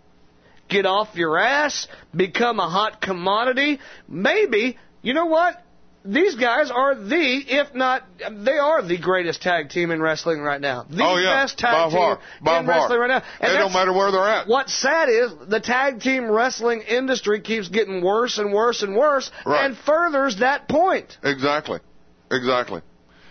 Get off your ass, become a hot commodity. Maybe, you know what? These guys are the, if not, they are the greatest tag team in wrestling right now. The Oh, yeah. best tag By team far. By in far. wrestling right now. It don't matter where they're at. What's sad is the tag team wrestling industry keeps getting worse and worse and worse, Right. and furthers that point. Exactly. Exactly.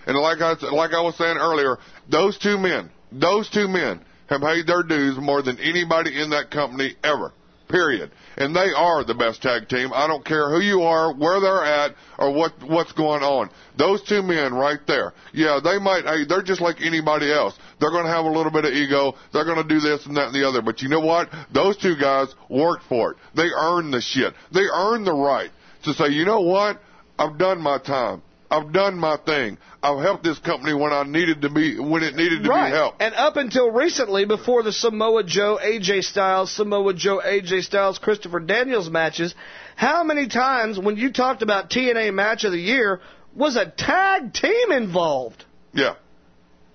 And like I like I was saying earlier, those two men, those two men have paid their dues more than anybody in that company ever. Period. And they are the best tag team. I don't care who you are, where they're at, or what what's going on. Those two men right there. Yeah, they might. Hey, they're just like anybody else. They're going to have a little bit of ego. They're going to do this and that and the other. But you know what? Those two guys worked for it. They earned the shit. They earned the right to say, you know what? I've done my time. I've done my thing. I've helped this company when I needed to be when it needed to right. be helped. And up until recently, before the Samoa Joe, AJ Styles, Samoa Joe, AJ Styles, Christopher Daniels matches, how many times when you talked about TNA match of the year was a tag team involved? Yeah.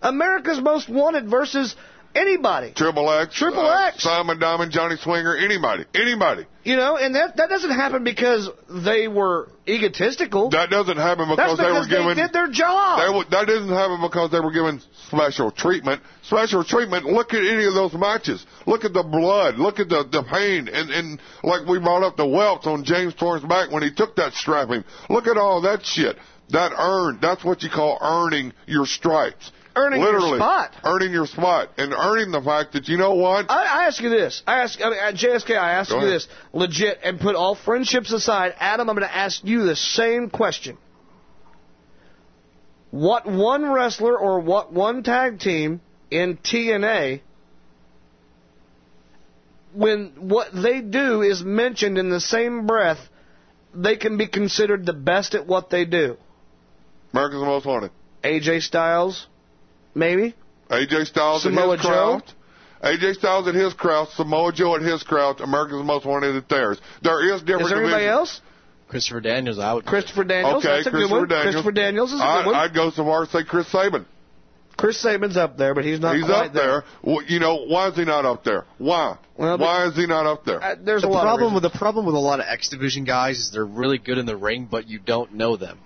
America's Most Wanted versus anybody. Triple X, Triple uh, X. Simon Diamond, Johnny Swinger, anybody, anybody. You know, and that that doesn't happen because they were egotistical. That doesn't happen because, because they were given. they did their job. They were- that doesn't happen because they were given special treatment. Special treatment. Look at any of those matches. Look at the blood. Look at the the pain. And and like we brought up the welts on James Storm's back when he took that strapping. Look at all that shit. That earned. That's what you call earning your stripes. Earning your spot. Earning your spot and earning the fact that you know what. I, I ask you this. I ask I mean, uh, JSK. I ask Go you ahead. this legit, and put all friendships aside. Adam, I'm going to ask you the same question. What one wrestler or what one tag team in TNA, when what they do is mentioned in the same breath, they can be considered the best at what they do? America's the Most Wanted. AJ Styles, maybe. AJ Styles Samoa at his Joe? craft. AJ Styles and his craft. Samoa Joe at his craft. America's Most Wanted at theirs. There is different. Is there anybody else? Christopher Daniels, I would. Christopher Daniels. Okay, that's a Christopher good one. Daniels. Christopher Daniels is a good I, one. I'd go so far as say Chris Sabin. Chris Sabin's up there, but he's not He's quite up there. Well, you know, why is he not up there? Why? Well, why is he not up there? Uh, there's the a lot of problem reasons. with the problem with a lot of X division guys is they're really good in the ring, but you don't know them.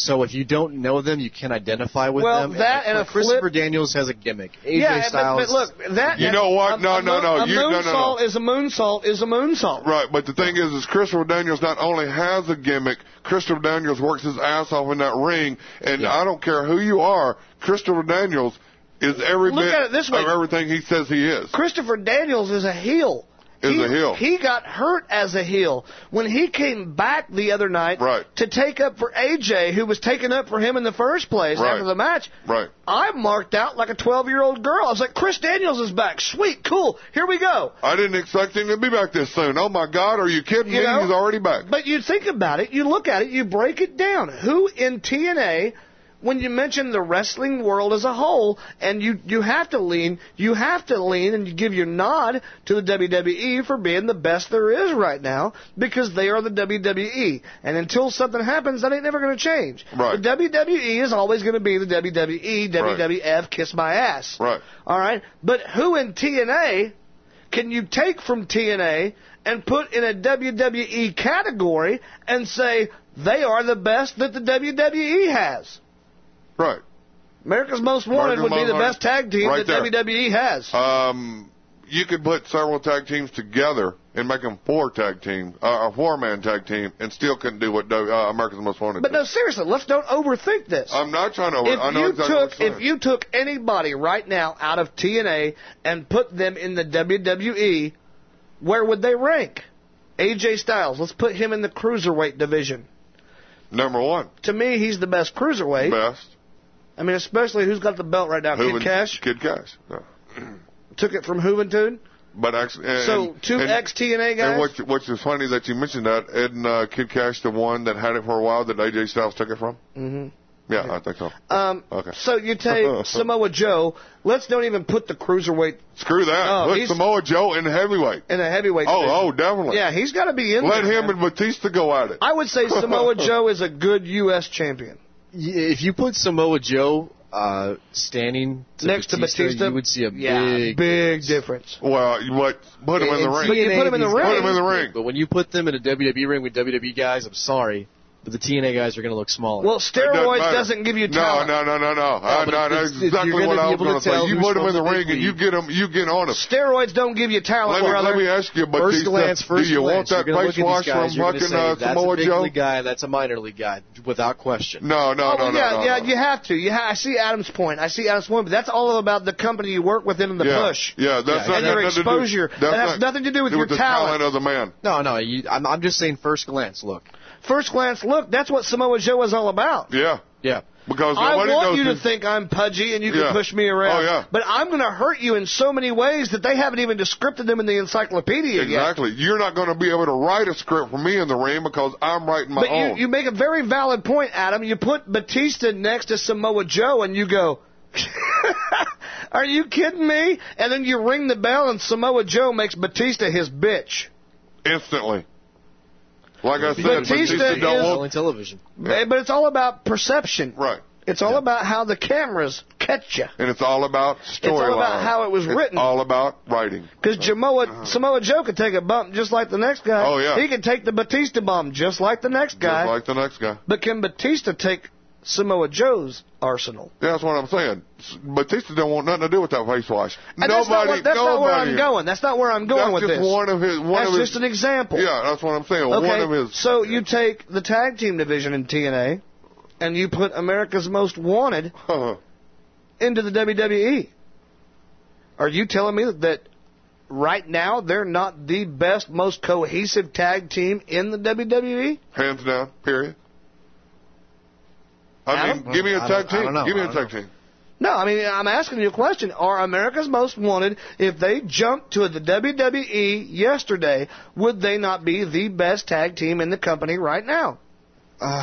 So if you don't know them, you can't identify with Well, them. Well, that and a Christopher flip- Daniels has a gimmick. AJ yeah, but- Styles. but, look, that You know what? A, No, a no, moon- no. A You- no, no, moonsault no. is a moonsault is a moonsault. Right, but the thing is, is Christopher Daniels not only has a gimmick, Christopher Daniels works his ass off in that ring, and I don't care who you are, Christopher Daniels is every Look bit at it this way. of everything he says he is. Christopher Daniels is a heel. Is he, a heel. He got hurt as a heel when he came back the other night Right. to take up for AJ, who was taking up for him in the first place Right. after the match. Right. I marked out like a 12 year old girl. I was like, Chris Daniels is back. Sweet, cool. Here we go. I didn't expect him to be back this soon. Oh my God, are you kidding You me? know? He's already back. But you think about it, you look at it, you break it down. Who in TNA when you mention the wrestling world as a whole, and you you have to lean, you have to lean, and you give your nod to the WWE for being the best there is right now because they are the WWE. And until something happens, that ain't never going to change. Right. The WWE is always going to be the WWE, WWF, kiss my ass. Right. All right. But who in TNA can you take from TNA and put in a WWE category and say they are the best that the WWE has? Right. America's Most Wanted America's would be the Wanted. best tag team Right that there. WWE has. Um, you could put several tag teams together and make them four tag team, uh, a four man tag team, and still couldn't do what uh, America's Most Wanted. But did. no, seriously, let's don't overthink this. I'm not trying to. if I know you exactly took if you took anybody right now out of TNA and put them in the WWE, where would they rank? AJ Styles, let's put him in the cruiserweight division. Number one, To me, he's the best cruiserweight. best. I mean, especially who's got the belt right now? Hooven- Kid Kash Kid Kash. Yeah. took it from Juventud. But actually, and, So two and- ex TNA guys. And which, which is funny that you mentioned that. Isn't uh, Kid Kash the one that had it for a while that AJ Styles took it from? Mm-hmm. Yeah, I think so. Um, Okay. So you take Samoa Joe. Let's don't even put the cruiserweight Screw that. Oh, Put Samoa Joe in the heavyweight. in a heavyweight. Oh, division. oh, definitely. Yeah, he's got to be in Let there. him and Batista go at it. I would say Samoa Joe is a good U.S. champion. Y- If you put Samoa Joe uh, standing to Next to Batista, Batista, you would see a yeah, big big difference. Well, you what? Put him in the ring. But you put him in the ring. Put him in the ring. But when you put them in a WWE ring with WWE guys, I'm sorry, but the TNA guys are going to look smaller. Well, steroids matter. doesn't give you No, talent. no, no, no, no. Uh, but no, it's- that's it's- exactly what I was going to to say. You put him from in the the ring big and you get him. You get on him. Steroids don't give you talent, Let me, brother. let me ask you, First Batista, glance, first do you glance, want that you're face wash guys, from you're gonna fucking say, uh, that's Samoa a big Joe? league guy, that's a minor league guy, without question. No, no, Oh, no, well, no, yeah, no, yeah, no. you have to. You ha- I see Adam's point. I see Adam's point, but that's all about the company you work with and the yeah. push. Yeah, that's Yeah, not your nothing to do- exposure. that's that has nothing to do with your the talent. talent of the man. No, no, I'm, I'm just saying first glance, look. First glance look, that's what Samoa Joe is all about. Yeah, Yeah. because I want you to his- think I'm pudgy and you can Yeah. push me around. Oh, yeah. But I'm going to hurt you in so many ways that they haven't even descripted them in the encyclopedia yet. Exactly. You're not going to be able to write a script for me in the ring because I'm writing my But you, you make a very valid point, Adam. You put Batista next to Samoa Joe and you go, Are you kidding me? And then you ring the bell and Samoa Joe makes Batista his bitch. Instantly. Like I said, Batista Batista, is- don't want. Selling television. But it's all about perception. Right. It's all about how the cameras catch you. And it's all about storyline. It's all about how it was It's written. all about writing. Because Samoa, Samoa Joe could take a bump just like the next guy. Uh-huh. Oh, yeah. He could take the Batista bomb just like the next guy. Just like the next guy. but can Batista take Samoa Joe's arsenal? Yeah, that's what I'm saying. Batista don't want nothing to do with that face wash. And that's not, nobody, what, that's not where. I'm going. That's not where I'm going That's with just this. one of his. One that's of his, just an example. Yeah, that's what I'm saying. Okay, One of his. so you take the tag team division in TNA, and you put America's Most Wanted uh-huh. into the WWE. Are you telling me that right now they're not the best, most cohesive tag team in the WWE? Hands down. Period. I Adam? mean, give me a tag don't- I team. don't know. Give me a don't tag team. No, I mean I'm asking you a question. Are America's Most Wanted, if they jumped to the WWE yesterday, would they not be the best tag team in the company right now? Uh,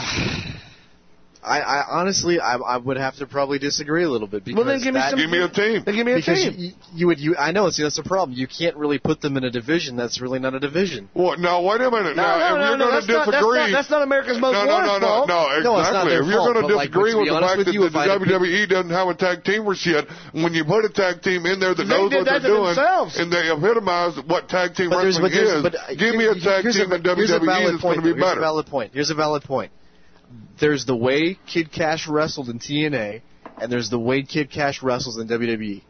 I, I honestly, I, I would have to probably disagree a little bit because Well, then give me that, some- Give me a team. Then give me a because team. You, you would, you, I know, see, that's the problem. You can't really put them in a division that's really not a division. What? No, wait a minute. No, now, no, if no, you're no, going that's to not, that's, not, that's not America's Most no, no, Wanted no, no, fault. no, exactly. No, it's not their if you're fault, going to but, like, disagree be with the honest fact with that you, the if I had to pick- WWE doesn't have a tag teamers yet, when you put a tag team in there that knows what they're doing themselves. and they epitomize what tag team wrestling is, but uh, give me a tag team a, in a WWE valid that's going to be though. Here's a valid point. Here's a valid point. There's the way Kid Kash wrestled in TNA, and there's the way Kid Kash wrestles in WWE.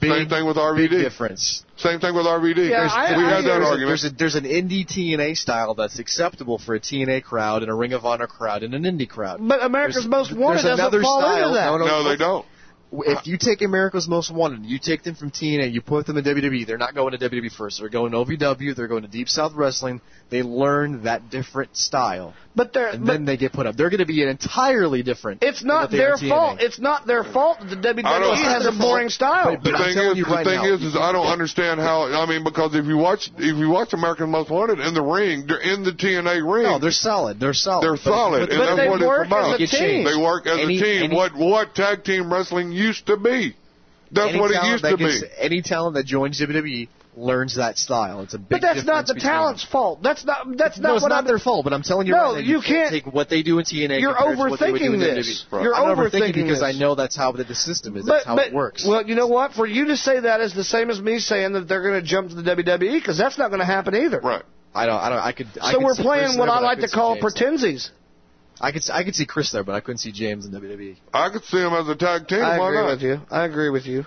Big, Same thing with big RVD. difference. Same thing with RVD. Yeah, There's- I- we I had hear that you. argument. There's a, there's an indie TNA style that's acceptable for a TNA crowd and a Ring of Honor crowd and an indie crowd. But America's There's- Most Wanted there's doesn't another fall style. into that. No, no, no, they don't. If you take America's Most Wanted, you take them from TNA, you put them in WWE, they're not going to WWE first. They're going to OVW, they're going to Deep South Wrestling. They learn that different style. But they're and but then they get put up. They're going to be an entirely different. it's not their fault. It's not their fault that the WWE has a boring style. But- The I'm thing is, you the right thing now, is, is I don't understand how. I mean, because if you watch, if you watch American Most Wanted in the ring, they're in the TNA ring. No, they're solid. They're solid. They're solid, but- and but that's they what work it's about. as a team. They work as Any- a team. any- what what tag team wrestling used to be. That's what it used that to be. Any talent that joins WWE learns that style. It's a big But that's not the between talent's fault. That's not. That's no, not it's what not I'm. their fault, but I'm telling you No, right now, you can't, can't- take what they do in TNA. You're compared to what they would do overthinking in this. You're I'm overthinking overthinking because this. I know that's how the, the system is. But, That's how but, it works. Well, you know what? For you to say that is the same as me saying that they're going to jump to the WWE because that's not going to happen either. Right. I don't. I don't. I could. I So could we're playing what there, I but like to call James pretensies. I could. I could see Chris there, but I couldn't see James in WWE. I could see him as a tag team. I Why agree not? with you. I agree with you.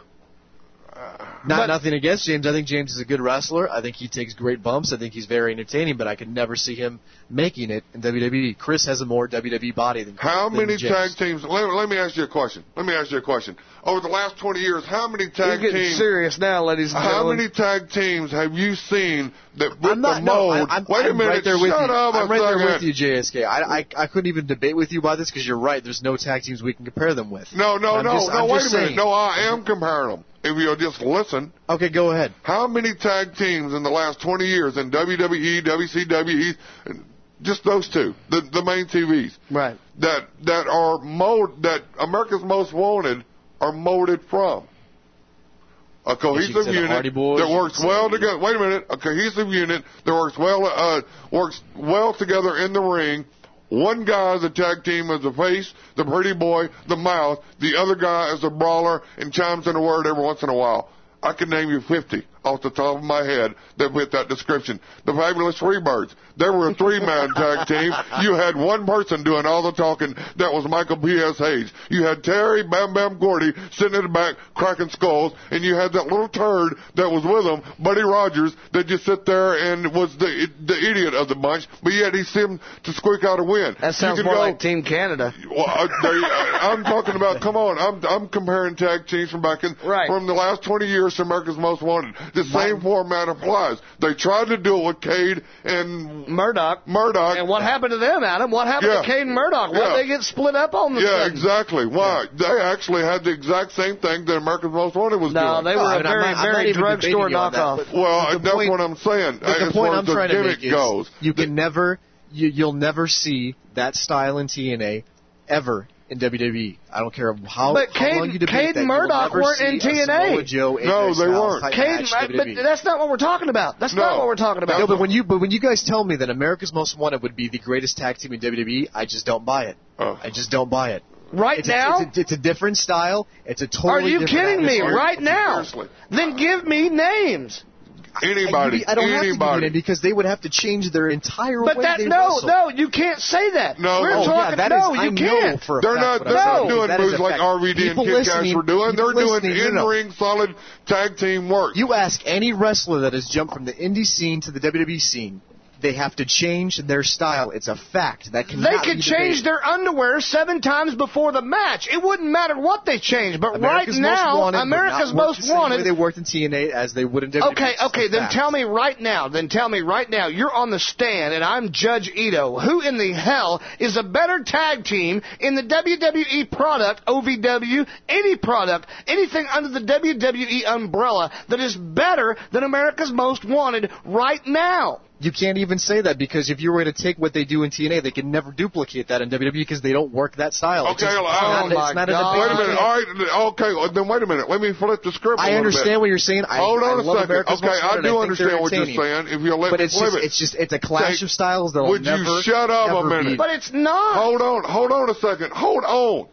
Not But- nothing against James. I think James is a good wrestler. I think he takes great bumps. I think he's very entertaining, but I could never see him making it in WWE. Chris has a more WWE body than How than many James. tag teams? Let, let me ask you a question. Let me ask you a question. Over the last 20 years, how many tag teams. You're getting teams? serious now, ladies and How gentlemen. many tag teams have you seen that with I'm not. the No, mold? I, I'm, Wait a I'm minute. right there with shut you. up a I'm right there second. with you, JSK. I, I, I couldn't even debate with you about this because you're right. There's no tag teams we can compare them with. No, no, I'm no, just- no. I'm Wait just a minute. saying. No, I am comparing them. If you'll just listen. Okay, go ahead. How many tag teams in the last 20 years in WWE, WCW, just those two, the the main TVs, right? That that are mold that America's Most Wanted are molded from. A cohesive unit that works well together. Wait a minute, a cohesive unit that works well uh, works well together in the ring. One guy is a tag team as the face, the pretty boy, the mouth. The other guy is a brawler and chimes in a word every once in a while. I can name you 50 off the top of my head that fit that description. The Fabulous Freebirds. They were a three-man tag team. You had one person doing all the talking. That was Michael P.S. Hayes. You had Terry Bam Bam Gordy sitting in the back cracking skulls, and you had that little turd that was with him, Buddy Rogers, that just sit there and was the the idiot of the bunch, but yet he seemed to squeak out a win. That sounds more go, like Team Canada. well, I, they, I, I'm talking about. Come on, I'm I'm comparing tag teams from back in from the last 20 years to America's Most Wanted. The same format applies. They tried to do it with Cade and Murdoch. Murdoch. And what happened to them, Adam? What happened Yeah. to Cade and Murdoch? Why Yeah. did they get split up on the Yeah, sudden? exactly. Why? They actually had the exact same thing that American Most Wanted was No, doing. they were a very, very drugstore knockoff. Well, that's point- what I'm saying. But the point I'm the trying to gimmick make is goes. you can never, you, you'll never see that style in TNA ever in WWE. I don't care how, But how long you debate Cade that, and you'll Murdoch weren't in see a Samoa TNA. Joe, AJ No, they Styles weren't. type Cade, but that's not what we're talking about. That's not what we're talking about. No, but when you but when you guys tell me that America's Most Wanted would be the greatest tag team in WWE, I just don't buy it. Oh. I just don't buy it. Right it's now? a, it's, a, it's a different style. It's a totally. Are you different kidding me? Right now? Then give me names. Anybody, I, don't have to anybody. give it because they would have to change their entire But way that they no, wrestle. no, you can't say that. No, we're oh, no. talking. yeah, that no, is- you I can't. for a They're fact not. They're not doing That is moves like fact. RVD and People Kid Kash were doing. They're doing listening- no, no. in-ring solid tag team work. You ask any wrestler that has jumped from the indie scene to the WWE scene, they have to change their style. It's a fact. That can. They could change their underwear seven times before the match. It wouldn't matter what they changed. But America's right now, Wanted America's Most the Wanted. they worked in TNA as they would in WWE. Okay, okay, then fact. tell me right now, then tell me right now, you're on the stand and I'm Judge Ito. Who in the hell is a better tag team in the WWE product, OVW, any product, anything under the WWE umbrella that is better than America's Most Wanted right now? You can't even say that because if you were to take what they do in TNA, they can never duplicate that in WWE because they don't work that style. It's Okay, just- well, it's oh not, my it's not God. Wait a minute. All right. Okay. Then wait a minute. Let me flip the script. a I little understand bit. what you're saying. I, Hold on a love second. America's Okay, I do think understand what you're saying. If you'll let But it's just, it. it's just, it's a clash Take- of styles that'll Would never. you shut up a minute? be- But it's not. Hold on, hold on a second. Hold on.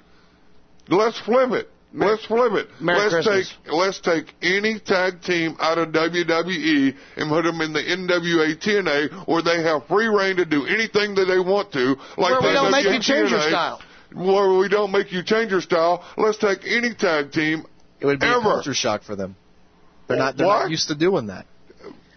Let's flip it. Let's flip it. Merry let's Christmas. take let's take any tag team out of WWE and put them in the NWA TNA where they have free reign to do anything that they want to. Like Where we they don't make you change your style. Where we don't make you change your style. Let's take any tag team It would be ever. a culture shock for them. They're not. They're What? not used to doing that.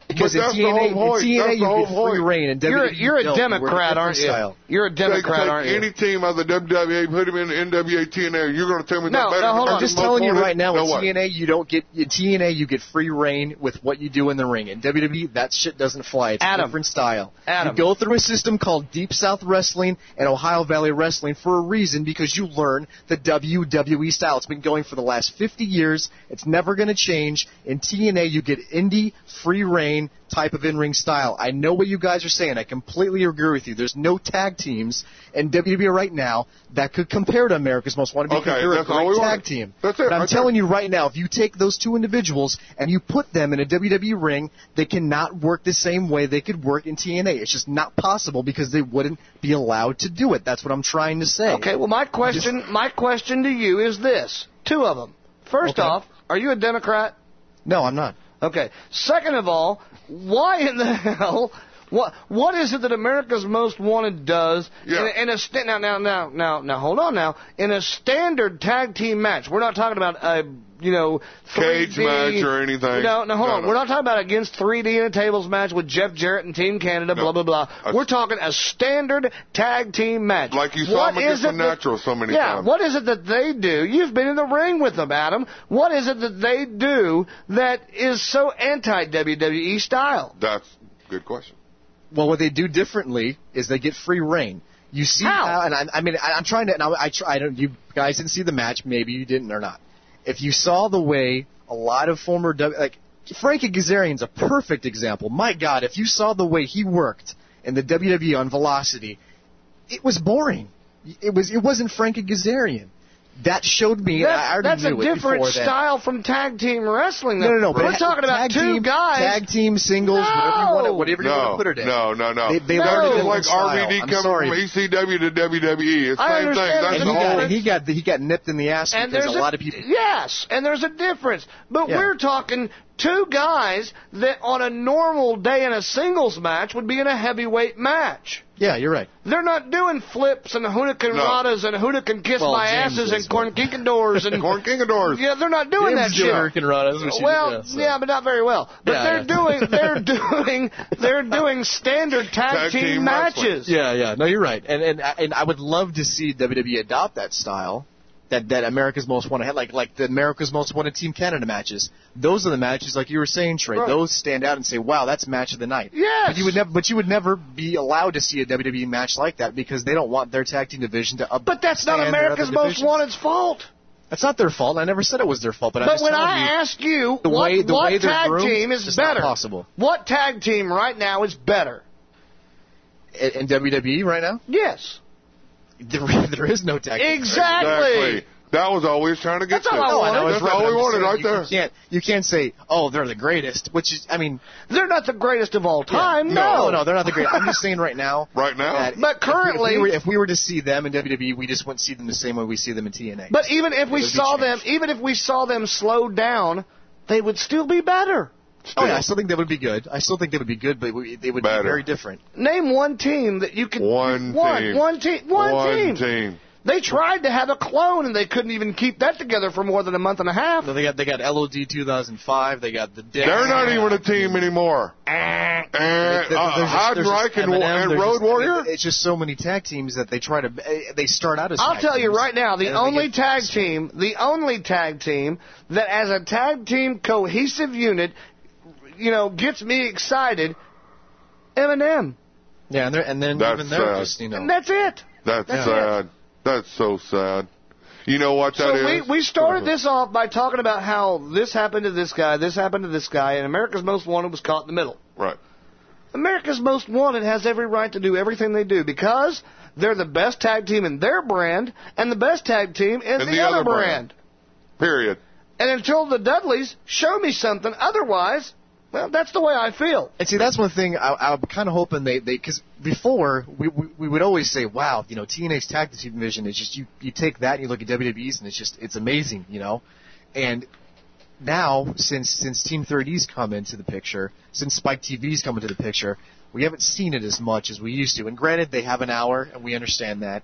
Because in TNA, in TNA you get free point. reign, and You're- WWE you're a don't. You work Democrat, aren't you? style. You're a Democrat, take, take aren't you? Any team out of the WWE, put him in the NWA TNA. You're going to tell me No, better no, hold on. I'm just telling you right now, No in. TNA you don't get in TNA you get free reign with what you do in the ring. In WWE that shit doesn't fly. It's Adam. a different style. Adam. You go through a system called Deep South Wrestling and Ohio Valley Wrestling for a reason because you learn the WWE style. It's been going for the last 50 years. It's never going to change. In TNA you get indie free reign type of in-ring style. I know what you guys are saying. I completely agree with you. There's no tag teams in WWE right now that could compare to America's Most Wanted because Okay, they're a great tag wanted. team. That's it, But I'm right telling you right now, if you take those two individuals and you put them in a WWE ring, they cannot work the same way they could work in TNA. It's just not possible because they wouldn't be allowed to do it. That's what I'm trying to say. Okay, well, my question, my question to you is this: two of them. First Okay. off, are you a Democrat? No, I'm not. Okay. Second of all, why in the hell? What what is it that America's Most Wanted does Yeah. in, a- in a sta- now now now now now hold on now in a standard tag team match? We're not talking about a you know 3D, Cage match or anything. No, no, hold No, on. no. We're not talking about against 3D in a tables match with Jeff Jarrett and Team Canada. No. Blah blah blah. A- We're talking a standard tag team match. Like you saw What them against the Natural so many yeah, times. what is it that they do? You've been in the ring with them, Adam. What is it that they do that is so anti WWE style? That's a good question. Well, what they do differently is they get free reign. You see How? and I, I mean, I, I'm trying to. And I, I, try, I don't. You guys didn't see the match. Maybe you didn't or not. If you saw the way a lot of former W- like Frankie Kazarian's a perfect example. My God, if you saw the way he worked in the WWE on Velocity, it was boring. It was. It wasn't Frankie Kazarian. That showed me. That- I already that's knew a it different before then. style from tag team wrestling. No, no, no. We're it- talking about tag two team, guys. Tag team singles, whatever you want to, whatever you want No, to put it in. no, no, no. They, they No. learned a It's like. RVD coming sorry. from ECW to WWE. It's the I same thing. understand That's there's the he whole. got, he got he got nipped in the ass and because there's a lot of people. Yes, and there's a difference. But Yeah. we're talking two guys that on a normal day in a singles match would be in a heavyweight match. Yeah, you're right. They're not doing flips and Hurricane No. Radas and Hurricane Kiss Well, My James Asses and Corn Kinkadors and Corn Kingadors. Yeah, they're not doing that shit. did Hurricane Rana, that's what she well, yeah, so. yeah, but not very well. But Yeah, they're yeah. doing they're doing they're doing standard tag, Tag team, team wrestling. matches. Yeah, yeah. No, you're right. And and and I would love to see WWE adopt that style. That, that America's Most Wanted had, like like the America's Most Wanted Team Canada matches. Those are the matches, like you were saying, Trey. Right. Those stand out and say, "Wow, that's match of the night." Yes. But you would never, but you would never be allowed to see a WWE match like that because they don't want their tag team division to up. But that's not America's Most. Wanted's fault. That's not their fault. I never said it was their fault. But, I'm But just when I you, ask you, the what, way the what way tag team is better? Possible. What tag team right now is better? In, in WWE right now, Yes. There, there is no tag. team. Exactly. That was all we was trying to get That's to. all oh, I wanted. know, That's all we wanted right saying there. You can't, you can't say, oh, they're the greatest, which is, I mean, They're not the greatest of all time. no, no, they're not the greatest. I'm just saying right now. Right now? that But if we- currently- if we, were, if we were to see them in WWE, we just wouldn't see them the same way we see them in TNA. But even if we It would saw them, even if we saw them slowed down, they would still be better. Oh yeah, I still think they would be good. I still think they would be good, but we, they would Better. be very different. Name one team that you could One one, team. one team, one, One team. team. They tried to have a clone and they couldn't even keep that together for more than a month and a half. So they got they got LOD 2005. They got the. They're not even a team anymore. Uh, uh, There's just- there's Heidenreich just and, and Road just- Warrior. It's just so many tag teams that they try to. eh, They start out as. I'll tag tell you right now, the and then they only tag team, the only tag team that as a tag team cohesive unit, you know, gets me excited, MNM. Yeah, and, and then That's even they're sad. just you know. And that's it. That's That's sad. That's so sad. You know what that so is? we, we started this off by talking about how this happened to this guy, this happened to this guy, and America's Most Wanted was caught in the middle. Right. America's Most Wanted has every right to do everything they do because they're the best tag team in their brand and the best tag team in And the, the other other brand. brand. Period. And until the Dudleys show me something otherwise, well, that's the way I feel. And see, that's one thing I, I'm kind of hoping they they because before we, we we would always say, wow, you know, TNA's tag team division is just you you take that and you look at WWE's and it's just it's amazing, you know, and now since since Team 3D's come into the picture, since Spike TV's come into the picture, we haven't seen it as much as we used to. And granted, they have an hour and we understand that,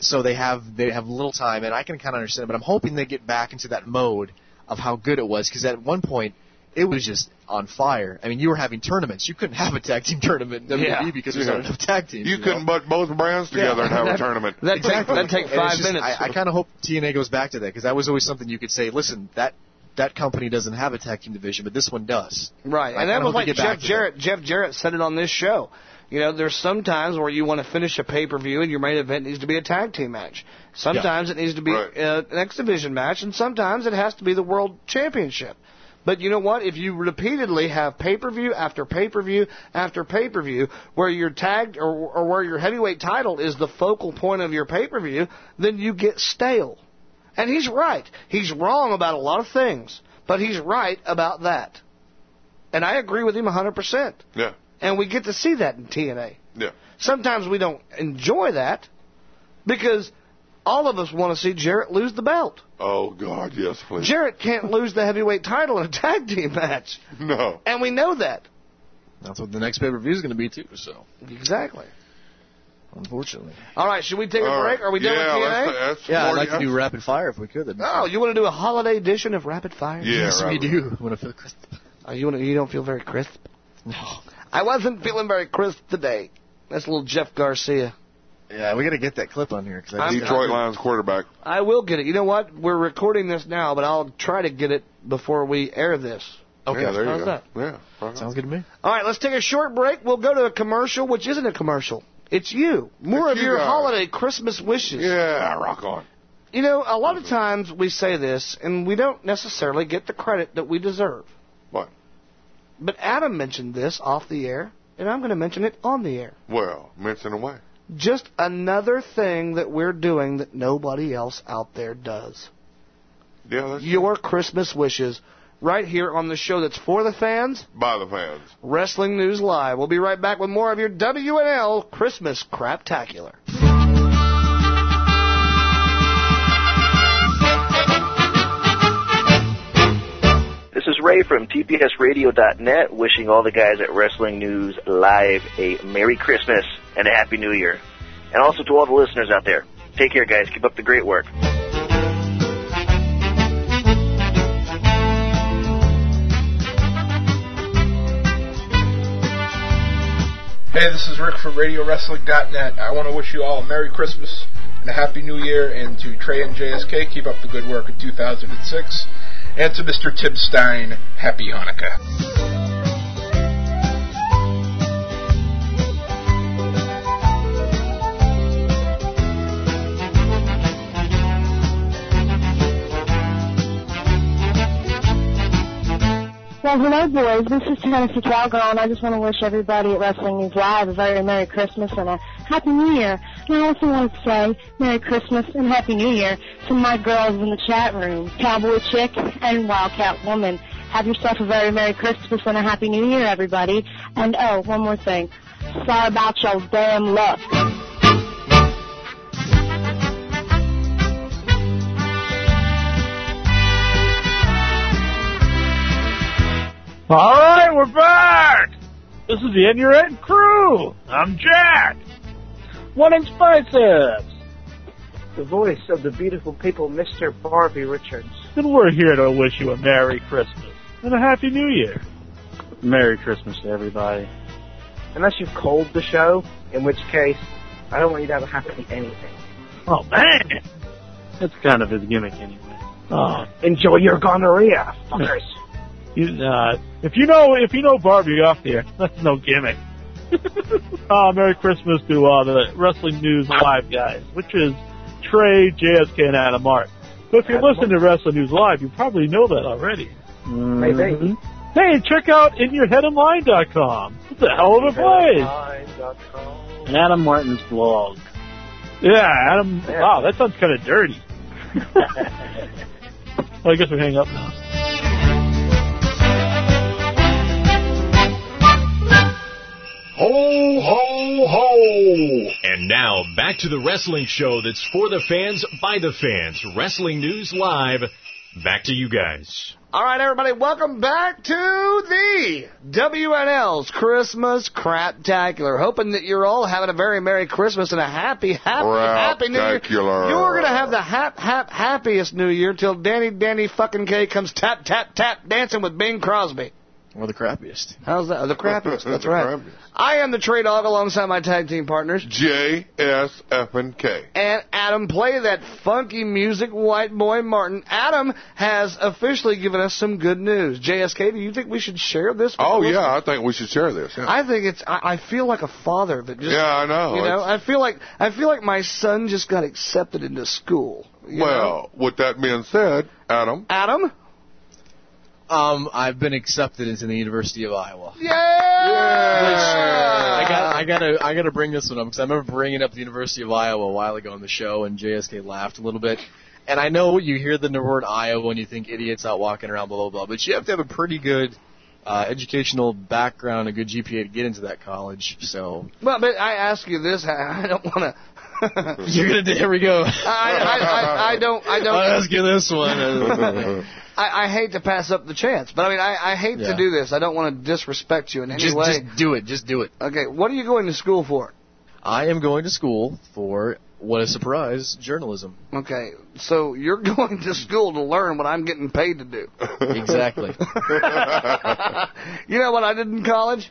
so they have they have little time, and I can kind of understand it. But I'm hoping they get back into that mode of how good it was because at one point it was just on fire. I mean, you were having tournaments. You couldn't have a tag team tournament in WWE Yeah. because there's Yeah. not enough tag teams. You know? couldn't put both brands together and have a tournament. That take, that'd take five just- minutes. I, I kind of hope TNA goes back to that because that was always something you could say. Listen, that that company doesn't have a tag team division, but this one does. Right, I and that was like Jeff back that. Jarrett. Jeff Jarrett said it on this show. You know, there's some times where you want to finish a pay per view and your main event needs to be a tag team match. Sometimes it needs to be Right. uh, an X division match, and sometimes it has to be the world championship. But you know what? If you repeatedly have pay per view after pay per view after pay per view, where your tagged or, or where your heavyweight title is the focal point of your pay per view, then you get stale. And he's right. He's wrong about a lot of things, but he's right about that. And I agree with him 100%. Yeah. And we get to see that in TNA. Yeah. Sometimes we don't enjoy that because all of us want to see Jarrett lose the belt. Oh God, yes, please. Jarrett can't lose the heavyweight title in a tag team match. No. And we know that. That's what the next pay per view is going to be too. So Exactly. unfortunately, All right, should we take a All break? right. Are we done Yeah, with let's- TNA? that's yeah, I'd more- like to do rapid fire if we could. That'd Oh, you want to do a holiday edition of Rapid Fire? Yeah, yes, we rapid- do. Want to feel crisp? Oh, you want to, you don't feel very crisp? No. I wasn't feeling very crisp today. That's a little Jeff Garcia. Yeah, we got to get that clip on here because I I'm- Detroit Lions quarterback. I will get it. You know what? We're recording this now, but I'll try to get it before we air this. Okay, Yeah, there you How's go. that? Yeah. right on. sounds good to me. All right, let's take a short break. We'll go to a commercial, which isn't a commercial. It's you. More It's of you your guys. holiday Christmas wishes. Yeah, rock on. You know, a lot of times we say this, and we don't necessarily get the credit that we deserve. What? But Adam mentioned this off the air, and I'm going to mention it on the air. Well, mention away. Just another thing that we're doing that nobody else out there does. Yeah, Your Christmas wishes, right here on the show that's for the fans, by the fans. Wrestling News Live. We'll be right back with more of your WNL Christmas Craptacular. Ray from TPSRadio.net wishing all the guys at Wrestling News Live a Merry Christmas and a Happy New Year. And also to all the listeners out there. Take care, guys. Keep up the great work. Hey, this is Rick from RadioWrestling.net. I want to wish you all a Merry Christmas and a Happy New Year, and to Trey and JSK, keep up the good work in 2006. And to Mr. Tim Stein, Happy Hanukkah. Well, hello, boys. This is Tennessee Cowgirl, and I just want to wish everybody at Wrestling News Live a very Merry Christmas and a Happy New Year. And I also want to say Merry Christmas and Happy New Year to my girls in the chat room, Cowboy Chick and Wildcat Woman. Have yourself a very Merry Christmas and a Happy New Year, everybody. And oh, one more thing. Sorry about your damn luck. All right, we're back. This is the In Your Head crew. I'm Jack. One inch biceps. The voice of the beautiful people, Mr. Barbie Richards. And we're here to wish you a Merry Christmas and a Happy New Year. Merry Christmas to everybody. Unless you've called the show, in which case, I don't want you to have a happy anything. Oh man, that's kind of his gimmick anyway. Oh, Enjoy your gonorrhea, fuckers. You, uh, if you know if you know Barbie off there, that's no gimmick. uh, Merry Christmas to uh, the Wrestling News Live guys, which is Trey, JSK, and Adam Mark. So if you Adam listen to Wrestling News Live, you probably know that already. Maybe. Mhm. Hey, check out InYourHeadOnline.com. It's a hell of a place. And Adam Martin's blog. Yeah, Adam. Yeah. Wow, that sounds kind of dirty. well, I guess we hang up now. Ho, ho, ho! And now, back to the wrestling show that's for the fans, by the fans. Wrestling News Live. Back to you guys. All right, everybody, welcome back to the WNL's Christmas Craptacular. Hoping that you're all having a very Merry Christmas and a happy, happy, happy New Year. You're gonna have the hap, hap, happiest New Year till Danny, Danny fucking Kaye comes tap, tap, tap, dancing with Bing Crosby. Or the crappiest. How's that? The crappiest. That's The right. crappiest. I am the Trey Dog alongside my tag team partners. J, S, F, and K. And Adam, play that funky music, white boy Martin. Adam has officially given us some good news. JSK, do you think we should share this? With Oh, the yeah, listeners? I think we should share this. Yeah, I think it's. I, I feel like a father that just. Yeah, I know. You know, It's- I feel like I feel like my son just got accepted into school. you know? well, with that being said, Adam. Adam. Um, I've been accepted into the University of Iowa. Yeah. I got, I gotta, I gotta bring this one up because I remember bringing up the University of Iowa a while ago on the show, and JSK laughed a little bit. And I know you hear the word Iowa and you think idiots out walking around, blah blah blah, but you have to have a pretty good uh, educational background, a good GPA to get into that college. So Well, but I ask you this. I I don't want to. you're gonna, here we go. I, I, I, I don't. I don't. I'll ask you this one. I, I hate to pass up the chance, but I mean, I, I hate Yeah. to do this. I don't want to disrespect you in any just, way. just do it. Just do it. Okay, what are you going to school for? I am going to school for what a surprise journalism. Okay, so you're going to school to learn what I'm getting paid to do. Exactly. you know what I did in college?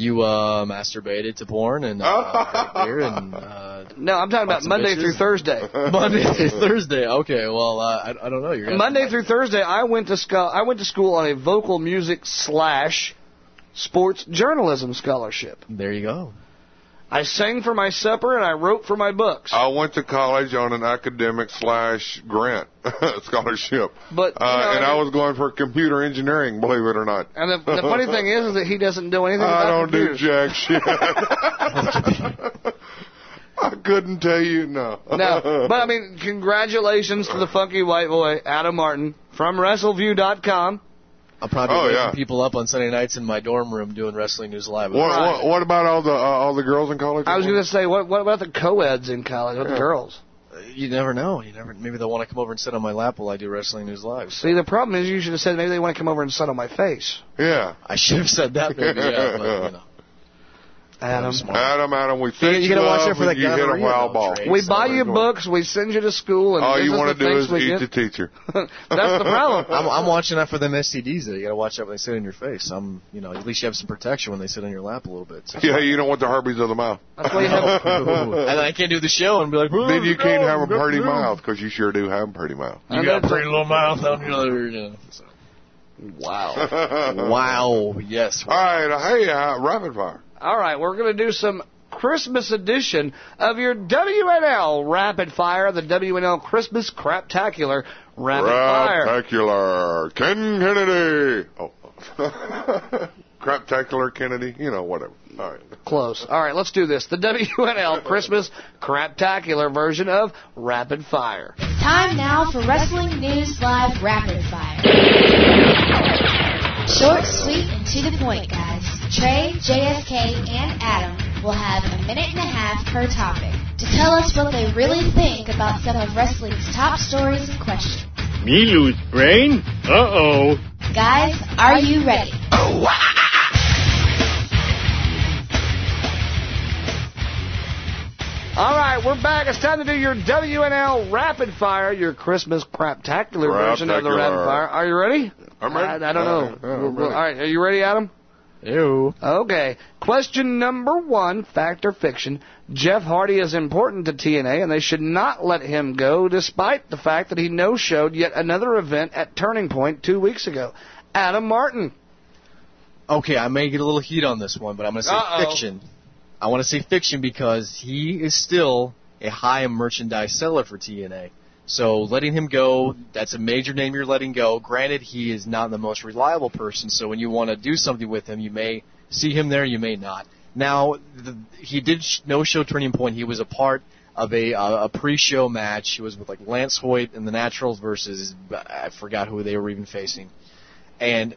You uh, masturbated to porn and uh, beer and uh, No, I'm talking about Monday bitches. through Thursday. Monday through Thursday. Okay, well uh, I, I don't know. You're Monday through Thursday, I went to school. I went to school on a vocal music slash sports journalism scholarship. There you go. I sang for my supper and I wrote for my books. I went to college on an academic slash grant scholarship. But, you uh, know, and I I was going for computer engineering, believe it or not. And the, the funny thing is, is that he doesn't do anything I don't do jack shit. I couldn't tell you no. no, but I mean, congratulations to the funky white boy Adam Martin from WrestleView.com. I'm probably Oh, waking yeah. people up on Sunday nights in my dorm room doing Wrestling News Live. What, what, what about all the uh, all the girls in college? I was going to say, what what about the co-eds in college? What the girls? You never know. You never. Maybe they'll want to come over and sit on my lap while I do Wrestling News Live. See, the problem is you should have said maybe they want to come over and sit on my face. Yeah. I should have said that. Maybe, yeah, but, you know. Adam. Adam, Adam, we set you gotta watch out for up that and you hit a gonorrhea, wild ball. We buy you books, we send you to school, and All this you want to do is we eat get. the teacher. That's the problem. I'm, I'm watching out for them STDs. Though. You got to watch out when they sit in your face. I'm, you know, at least you have some protection when they sit on your lap a little bit. So. Yeah, you don't want the herpes of the mouth. That's why you have. and I can't do the show and be like, then you can't have a "Oh, pretty no." mouth because you sure do have a pretty mouth. You got a pretty little mouth on your other. You know. Wow. Wow. Yes. All right, hey, uh, rapid fire. All right, we're going to do some Christmas edition of your WNL Rapid Fire, the WNL Christmas Craptacular Rapid Fire. Craptacular Ken Kennedy. Oh. Craptacular Kennedy. You know, whatever. All right. Close. All right, let's do this. The WNL Christmas Craptacular version of Rapid Fire. Time now for Wrestling News Live Rapid Fire. Short, sweet, and to the point, guys. Trey, JSK, and Adam will have a minute and a half per topic to tell us what they really think about some of wrestling's top stories and questions. Me lose brain? Uh-oh. Guys, are you ready? Oh, All right, we're back. It's time to do your WNL Rapid Fire, your Christmas Craptacular version of the Rapid Fire. Are you ready? I'm ready. I, I don't know. Uh, yeah, I'm ready. All right, are you ready, Adam? Ew. Okay. Question number one, fact or fiction. Jeff Hardy is important to TNA, and they should not let him go, despite the fact that he no-showed yet another event at Turning Point two weeks ago. Adam Martin. Okay, I may get a little heat on this one, but I'm going to say Uh-oh. fiction. I want to say fiction because he is still a high merchandise seller for TNA. So letting him go, that's a major name you're letting go. Granted, he is not the most reliable person, so when you want to do something with him, you may see him there, you may not. Now, the, he did sh- no show Turning Point. He was a part of a uh, a pre-show match. He was with like Lance Hoyt and the Naturals versus I forgot who they were even facing, and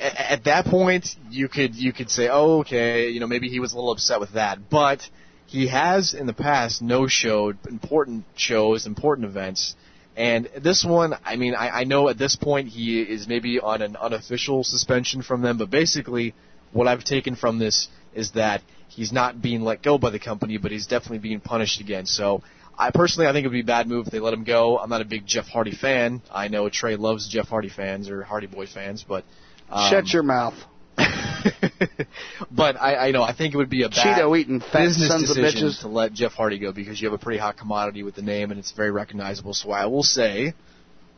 at that point you could you could say oh, okay you know maybe he was a little upset with that but he has in the past no showed important shows important events And this one, I mean, I, I know at this point he is maybe on an unofficial suspension from them, but basically, what I've taken from this is that he's not being let go by the company, but he's definitely being punished again. So, I personally, I think it would be a bad move if they let him go. I'm not a big Jeff Hardy fan. I know Trey loves Jeff Hardy fans or Hardy Boy fans, but um, Shut your mouth. but I, I know I think it would be a bad Cheeto eating fat business sons of decision bitches. to let Jeff Hardy go because you have a pretty hot commodity with the name and it's very recognizable. So I will say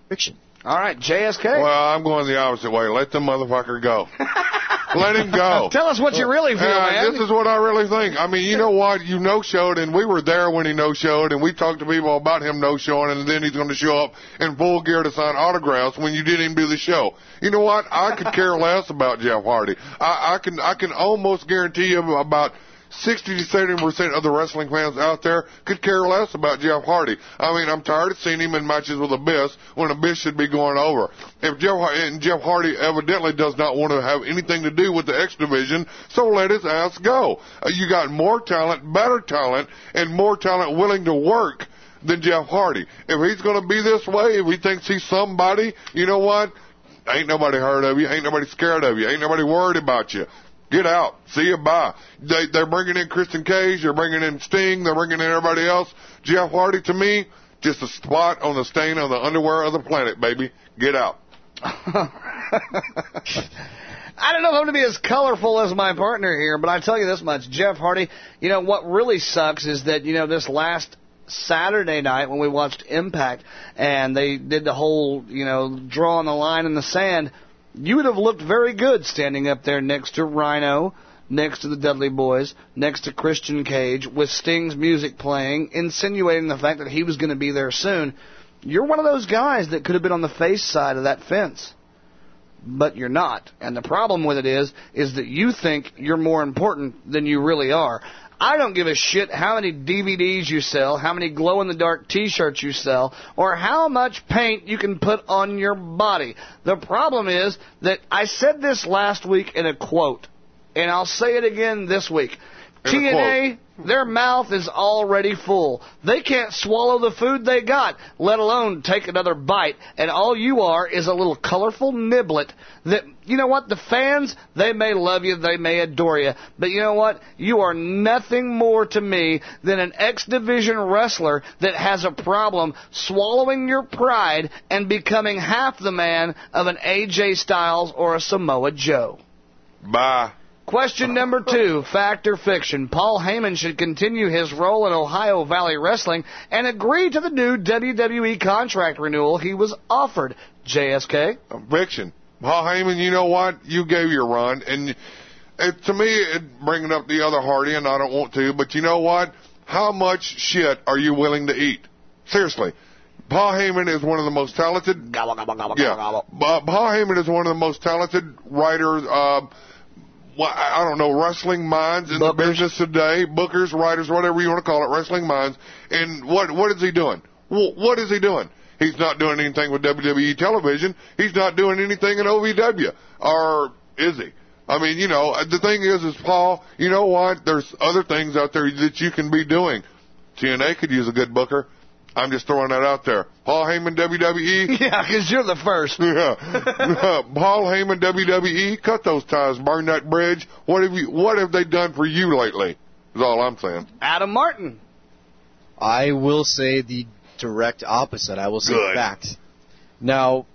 fiction. All right, JSK. Well, I'm going the opposite way. Let the motherfucker go. Let him go. Tell us what you really feel, Yeah, man. This is what I really think. I mean, you know what? You no showed, and we were there when he no showed, and we talked to people about him no showing, and then he's going to show up in full gear to sign autographs when you didn't even do the show. You know what? I could care less about Jeff Hardy. I, I can I can almost guarantee you about. 60 to 70 percent of the wrestling fans out there could care less about Jeff Hardy. I mean, I'm tired of seeing him in matches with Abyss when Abyss should be going over. If Jeff and Jeff Hardy evidently does not want to have anything to do with the X division, so let his ass go. Uh, you got more talent, better talent, and more talent willing to work than Jeff Hardy. If he's going to be this way, if he thinks he's somebody, you know what? Ain't nobody heard of you. Ain't nobody scared of you. Ain't nobody worried about you. Get out. See you. Bye. They, they're bringing in Christian Cage. They're bringing in Sting. They're bringing in everybody else. Jeff Hardy, to me, just a spot on the stain on the underwear of the planet, baby. Get out. I don't know if I'm going to be as colorful as my partner here, but I tell you this much, Jeff Hardy. You know what really sucks is that you know this last Saturday night when we watched Impact and they did the whole you know drawing the line in the sand. You would have looked very good standing up there next to Rhino, next to the Dudley Boys, next to Christian Cage, with Sting's music playing, insinuating the fact that he was going to be there soon. You're one of those guys that could have been on the face side of that fence but you're not. And the problem with it is, is that you think you're more important than you really are. I don't give a shit how many DVDs you sell, how many glow in the dark t-shirts you sell, or how much paint you can put on your body. The problem is that I said this last week in a quote, and I'll say it again this week. TNA, their mouth is already full. They can't swallow the food they got, let alone take another bite. And all you are is a little colorful niblet that, you know what, the fans, they may love you, they may adore you, but you know what? You are nothing more to me than an X Division wrestler that has a problem swallowing your pride and becoming half the man of an AJ Styles or a Samoa Joe. Bye. Question number two, fact or fiction? Paul Heyman should continue his role in Ohio Valley Wrestling and agree to the new WWE contract renewal he was offered. JSK? Fiction. Paul Heyman, you know what? You gave your run, and it, to me, it bringing up the other Hardy, and I don't want to, but you know what? How much shit are you willing to eat? Seriously. Paul Heyman is one of the most talented. Gobble, gobble, gobble, yeah. gobble. Paul Heyman is one of the most talented writers. Uh, well, I don't know, wrestling minds in the business today, bookers, writers, whatever you want to call it, wrestling minds. And what what is he doing? What is he doing? He's not doing anything with WWE television. He's not doing anything in OVW. Or is he? I mean, you know, the thing is, is Paul, you know what? There's other things out there that you can be doing. TNA could use a good booker. I'm just throwing that out there. Paul Heyman, WWE. Yeah, because you're the first. Yeah. Uh, Paul Heyman, WWE. Cut those ties. Burn that bridge. What have you? What have they done for you lately? Is all I'm saying. Adam Martin. I will say the direct opposite. I will say Good. fact. Now,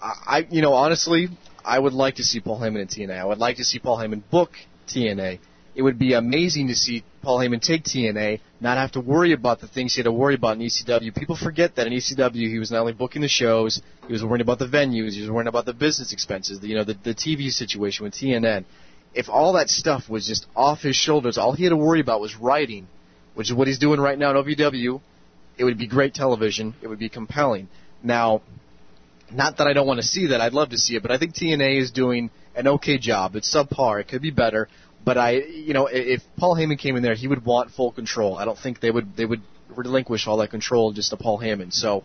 I, you know, honestly, I would like to see Paul Heyman in TNA. I would like to see Paul Heyman book TNA. It would be amazing to see Paul Heyman take TNA, not have to worry about the things he had to worry about in ECW. People forget that in ECW he was not only booking the shows, he was worrying about the venues, he was worrying about the business expenses, the, you know, the, the TV situation with TNN. If all that stuff was just off his shoulders, all he had to worry about was writing, which is what he's doing right now in OVW, it would be great television. It would be compelling. Now, not that I don't want to see that. I'd love to see it, but I think TNA is doing an okay job. It's subpar. It could be better. But I, you know, if Paul Heyman came in there, he would want full control. I don't think they would they would relinquish all that control just to Paul Heyman. So,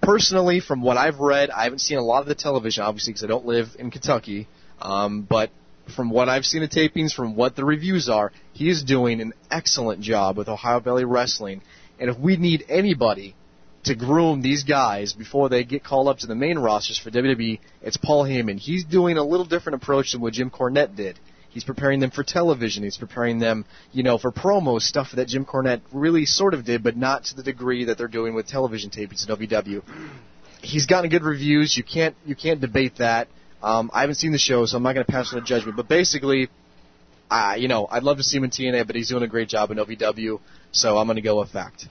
personally, from what I've read, I haven't seen a lot of the television, obviously, because I don't live in Kentucky. Um, but from what I've seen of tapings, from what the reviews are, he is doing an excellent job with Ohio Valley Wrestling. And if we need anybody to groom these guys before they get called up to the main rosters for WWE, it's Paul Heyman. He's doing a little different approach than what Jim Cornette did. He's preparing them for television. He's preparing them, you know, for promos, stuff that Jim Cornette really sort of did, but not to the degree that they're doing with television tapings at WW. He's gotten good reviews. You can't you can't debate that. Um, I haven't seen the show, so I'm not going to pass on a judgment. But basically, uh, you know, I'd love to see him in TNA, but he's doing a great job in OVW, so I'm going to go with fact.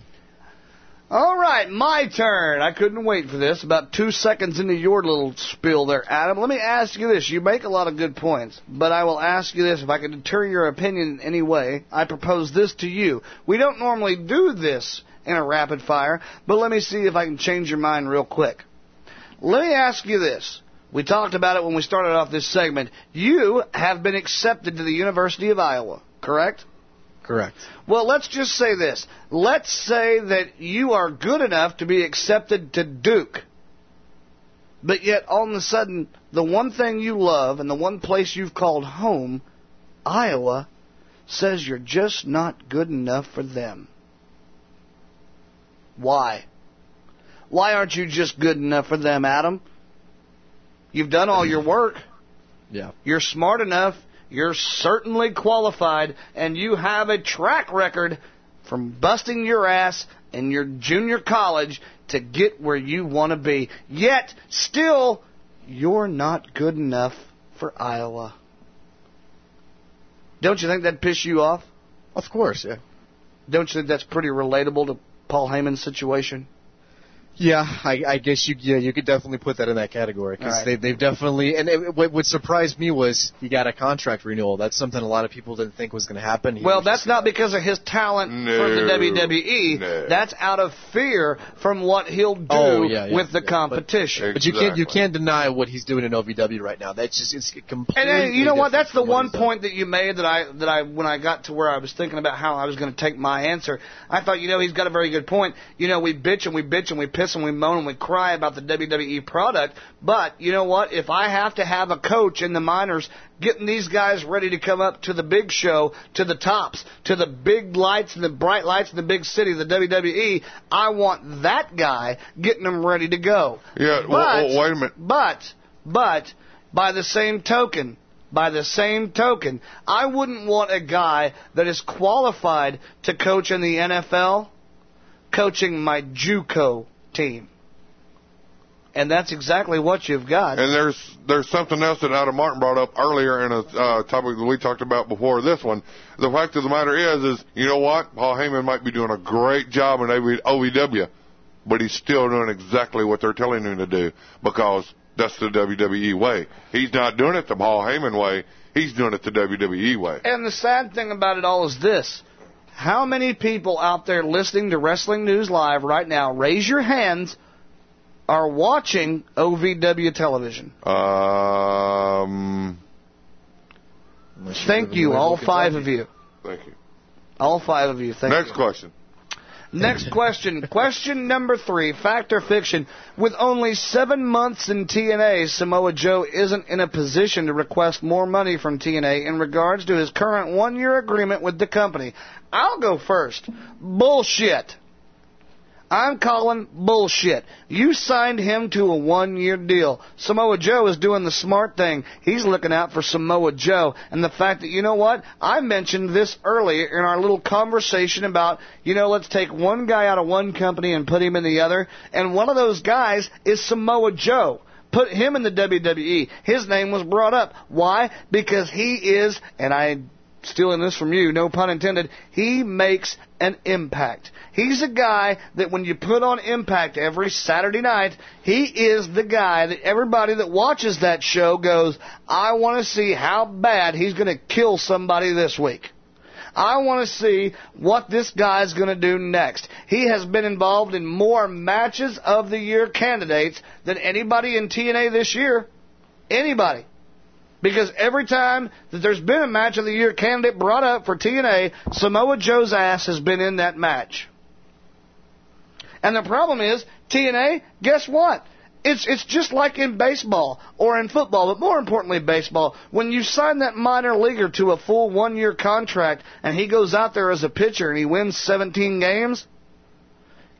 All right, my turn. I couldn't wait for this. About two seconds into your little spiel there, Adam. Let me ask you this. You make a lot of good points, but I will ask you this. If I can deter your opinion in any way, I propose this to you. We don't normally do this in a rapid fire, but let me see if I can change your mind real quick. Let me ask you this. We talked about it when we started off this segment. You have been accepted to the University of Iowa, correct? Correct. Well, let's just say this. Let's say that you are good enough to be accepted to Duke. But yet, all of a sudden, the one thing you love and the one place you've called home, Iowa, says you're just not good enough for them. Why? Why aren't you just good enough for them, Adam? You've done all your work. Yeah. You're smart enough. You're certainly qualified, and you have a track record from busting your ass in your junior college to get where you want to be. Yet, still, you're not good enough for Iowa. Don't you think that'd piss you off? Of course, yeah. Don't you think that's pretty relatable to Paul Heyman's situation? Yeah, I, I guess you yeah you could definitely put that in that category because All right. they they've definitely and it, what, what surprised me was he got a contract renewal. That's something a lot of people didn't think was going to happen. He Well, was that's not because of his talent from the WWE. no. That's out of fear from what he'll do Oh, yeah, yeah, with the yeah. competition. But you can't you can't deny what he's doing in OVW right now. That's just it's completely. And then, you know what? That's the one he's done. point that you made that I that I when I got to where I was thinking about how I was going to take my answer. I thought, you know, he's got a very good point. You know, we bitch and we bitch and we piss and we moan and we cry about the WWE product, but you know what? If I have to have a coach in the minors getting these guys ready to come up to the big show, to the tops, to the big lights and the bright lights in the big city, the WWE, I want that guy getting them ready to go. Yeah, But- well, well, wait a minute. but, but, by the same token, by the same token, I wouldn't want a guy that is qualified to coach in the NFL coaching my JUCO team. And that's exactly what you've got. And there's there's something else that Adam Martin brought up earlier in a uh, topic that we talked about before this one. The fact of the matter is, is you know what? Paul Heyman might be doing a great job in OVW, but he's still doing exactly what they're telling him to do because that's the WWE way. He's not doing it the Paul Heyman way. He's doing it the WWE way. And the sad thing about it all is this. How many people out there listening to Wrestling News Live right now, raise your hands, are watching OVW television? Um. Thank you, all five of you. Thank you. All five of you. Thank Next you. question. Next question. question number three. Fact or fiction? With only seven months in TNA, Samoa Joe isn't in a position to request more money from TNA in regards to his current one year agreement with the company. I'll go first. Bullshit. I'm calling bullshit. You signed him to a one year deal. Samoa Joe is doing the smart thing. He's looking out for Samoa Joe. And the fact that, you know what? I mentioned this earlier in our little conversation about, you know, let's take one guy out of one company and put him in the other. And one of those guys is Samoa Joe. Put him in the WWE. His name was brought up. Why? Because he is, and I stealing this from you, no pun intended, he makes an impact. He's a guy that when you put on Impact every Saturday night, he is the guy that everybody that watches that show goes, I want to see how bad he's going to kill somebody this week. I want to see what this guy's going to do next. He has been involved in more matches of the year candidates than anybody in TNA this year. Anybody. Because every time that there's been a match of the year candidate brought up for TNA, Samoa Joe's ass has been in that match. And the problem is, TNA, guess what? It's it's just like in baseball or in football, but more importantly baseball. When you sign that minor leaguer to a full one year contract and he goes out there as a pitcher and he wins 17 games,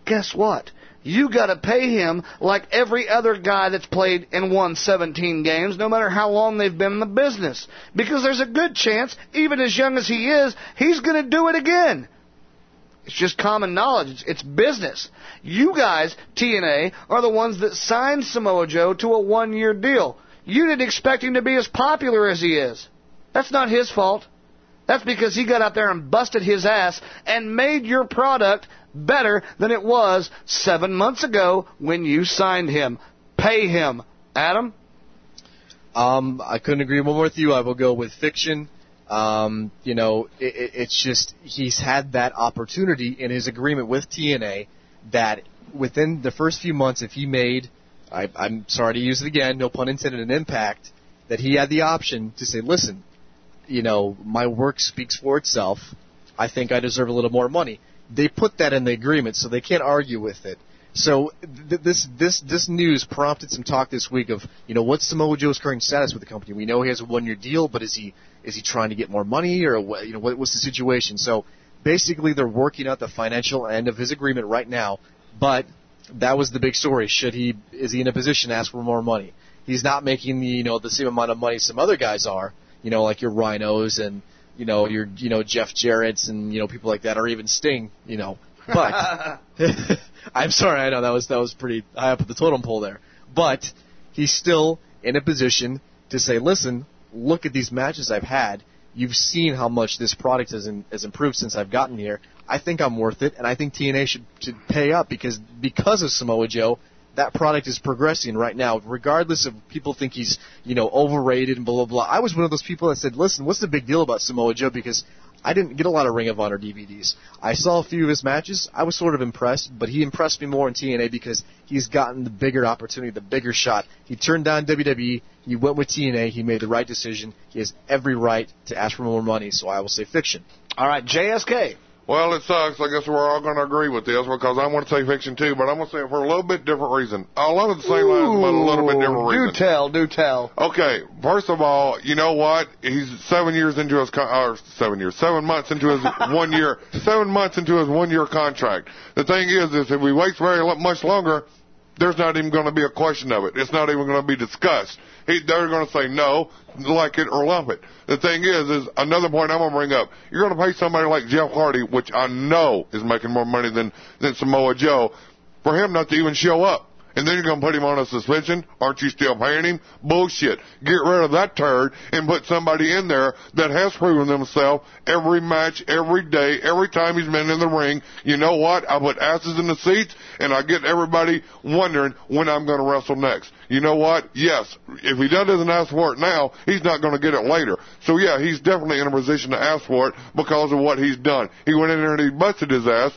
guess what? you got to pay him like every other guy that's played and won 17 games, no matter how long they've been in the business. Because there's a good chance, even as young as he is, he's going to do it again. It's just common knowledge. It's, it's business. You guys, TNA, are the ones that signed Samoa Joe to a one year deal. You didn't expect him to be as popular as he is. That's not his fault. That's because he got out there and busted his ass and made your product better than it was seven months ago when you signed him. Pay him. Adam? Um, I couldn't agree more with you. I will go with fiction. Um, you know, it, it, it's just he's had that opportunity in his agreement with TNA that within the first few months, if he made, I, I'm sorry to use it again, no pun intended, an impact, that he had the option to say, listen, you know, my work speaks for itself. I think I deserve a little more money. They put that in the agreement, so they can't argue with it. So th- this this this news prompted some talk this week of you know what's Samoa Joe's current status with the company. We know he has a one year deal, but is he is he trying to get more money or you know what, what's the situation? So basically, they're working out the financial end of his agreement right now. But that was the big story. Should he is he in a position to ask for more money? He's not making the you know the same amount of money some other guys are you know, like your Rhynos and you know your you know Jeff Jarrett's and you know people like that, or even Sting, you know. But I'm sorry, I know that was that was pretty high up at the totem pole there, but he's still in a position to say, listen, look at these matches I've had. You've seen how much this product has, in, has improved since I've gotten here. I think I'm worth it, and I think TNA should, should pay up because because of Samoa Joe, that product is progressing right now, regardless of people think he's, you know, overrated and blah blah blah. I was one of those people that said, listen, what's the big deal about Samoa Joe? Because I didn't get a lot of Ring of Honor DVDs. I saw a few of his matches. I was sort of impressed, but he impressed me more in TNA because he's gotten the bigger opportunity, the bigger shot. He turned down WWE. He went with TNA. He made the right decision. He has every right to ask for more money, so I will say fiction. All right, JSK. Well, it sucks. I guess we're all going to agree with this because I want to say fiction too, but I'm going to say it for a little bit different reason. Along the same lines, but a little bit different reason. Do tell, do tell. Okay, first of all, you know what? He's seven years into his con- or seven years, seven months into his one year, seven months into his one year contract. The thing is, is if we wait very much longer, there's not even going to be a question of it. It's not even going to be discussed. He, they're going to say no, like it or lump it. The thing is, is another point I'm going to bring up. You're going to pay somebody like Jeff Hardy, which I know is making more money than than Samoa Joe, for him not to even show up. And then you're going to put him on a suspension? Aren't you still paying him? Bullshit. Get rid of that turd and put somebody in there that has proven themselves every match, every day, every time he's been in the ring. You know what? I put asses in the seats and I get everybody wondering when I'm going to wrestle next. You know what? Yes. If he doesn't ask for it now, he's not going to get it later. So yeah, he's definitely in a position to ask for it because of what he's done. He went in there and he busted his ass.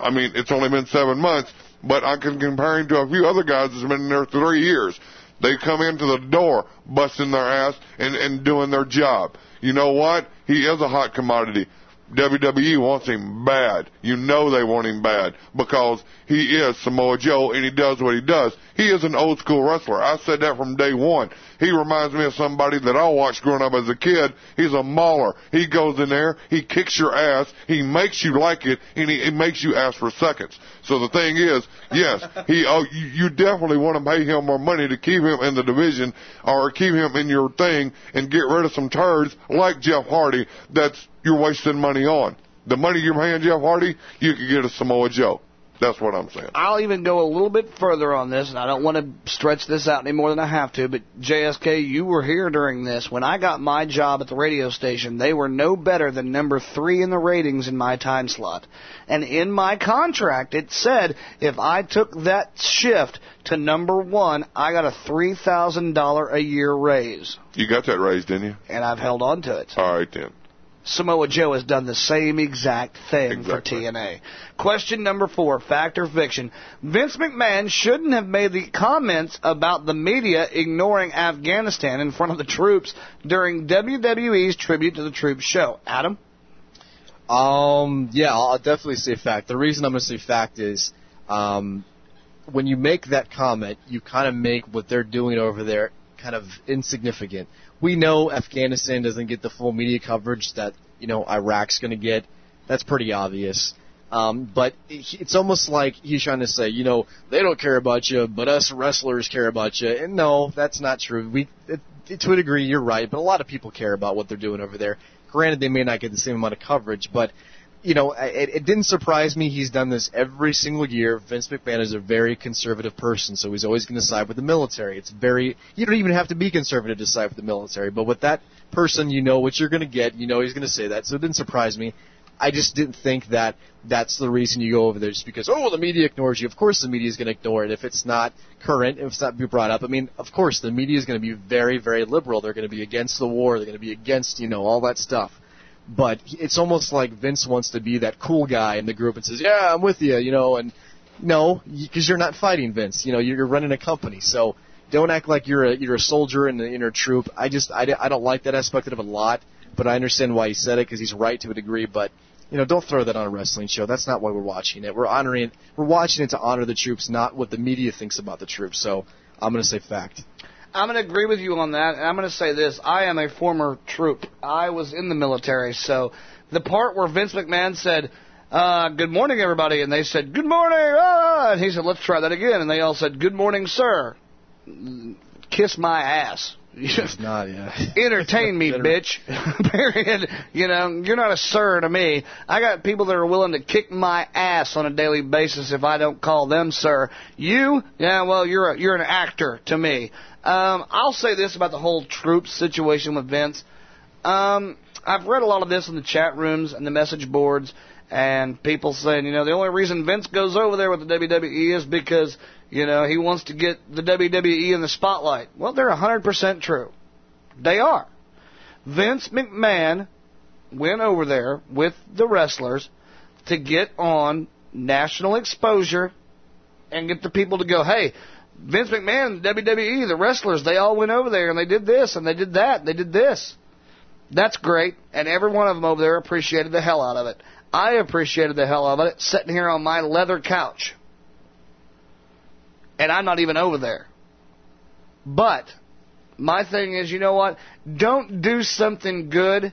I mean, it's only been seven months but I can compare him to a few other guys that's been in there three years. They come into the door busting their ass and, and doing their job. You know what? He is a hot commodity. WWE wants him bad. You know they want him bad because he is Samoa Joe and he does what he does. He is an old school wrestler. I said that from day one. He reminds me of somebody that I watched growing up as a kid. He's a mauler. He goes in there, he kicks your ass, he makes you like it, and he, he makes you ask for seconds. So the thing is, yes, he oh, you, you definitely want to pay him more money to keep him in the division or keep him in your thing and get rid of some turds like Jeff Hardy that's you're wasting money on. The money you're paying Jeff Hardy, you could get a Samoa Joe. That's what I'm saying. I'll even go a little bit further on this, and I don't want to stretch this out any more than I have to, but JSK, you were here during this. When I got my job at the radio station, they were no better than number three in the ratings in my time slot. And in my contract, it said if I took that shift to number one, I got a $3,000 a year raise. You got that raise, didn't you? And I've held on to it. All right, then. Samoa Joe has done the same exact thing exactly. for TNA. Question number four, fact or fiction. Vince McMahon shouldn't have made the comments about the media ignoring Afghanistan in front of the troops during WWE's Tribute to the Troops show. Adam? Um, yeah, I'll definitely say fact. The reason I'm going to say fact is, um, when you make that comment, you kind of make what they're doing over there kind of insignificant we know Afghanistan doesn't get the full media coverage that you know Iraq's going to get. That's pretty obvious. Um, but it's almost like he's trying to say, you know, they don't care about you, but us wrestlers care about you. And no, that's not true. We, to a degree, you're right, but a lot of people care about what they're doing over there. Granted, they may not get the same amount of coverage, but you know, it, it didn't surprise me. He's done this every single year. Vince McMahon is a very conservative person, so he's always going to side with the military. It's very, you don't even have to be conservative to side with the military, but with that person, you know what you're going to get. You know he's going to say that, so it didn't surprise me. I just didn't think that that's the reason you go over there just because, oh, the media ignores you. Of course the media is going to ignore it if it's not current, if it's not be brought up. I mean, of course the media is going to be very, very liberal. They're going to be against the war. They're going to be against, you know, all that stuff. But it's almost like Vince wants to be that cool guy in the group and says, yeah, I'm with you, you know, and no, because you're not fighting Vince. You know, you're running a company. So don't act like you're a, you're a soldier in the inner troop. I just, I, I don't like that aspect of it a lot, but I understand why he said it because he's right to a degree, but you know, don't throw that on a wrestling show. That's not why we're watching it. We're honoring, we're watching it to honor the troops, not what the media thinks about the troops. So I'm to say fact. I'm going to agree with you on that, and I'm going to say this. I am a former troop. I was in the military, so the part where Vince McMahon said, uh, good morning, everybody, and they said, good morning, ah, and he said, let's try that again, and they all said, good morning, sir. Kiss my ass. It's not, yeah. Entertain me, bitch. Period. You know, you're not a sir to me. I got people that are willing to kick my ass on a daily basis if I don't call them sir. You, yeah, well, you're a, you're an actor to me. Um, I'll say this about the whole troops situation with Vince. Um, I've read a lot of this in the chat rooms and the message boards, and people saying, you know, the only reason Vince goes over there with the WWE is because, you know, he wants to get the WWE in the spotlight. Well, they're 100% true. They are. Vince McMahon went over there with the wrestlers to get on national exposure and get the people to go, hey, Vince McMahon, WWE, the wrestlers, they all went over there and they did this and they did that, and they did this. That's great, and every one of them over there appreciated the hell out of it. I appreciated the hell out of it sitting here on my leather couch. And I'm not even over there. But my thing is, you know what? Don't do something good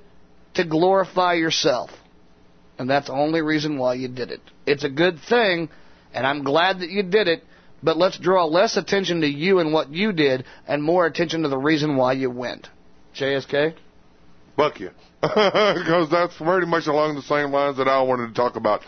to glorify yourself. And that's the only reason why you did it. It's a good thing, and I'm glad that you did it, but let's draw less attention to you and what you did and more attention to the reason why you went. JSK? Fuck you. Because that's pretty much along the same lines that I wanted to talk about.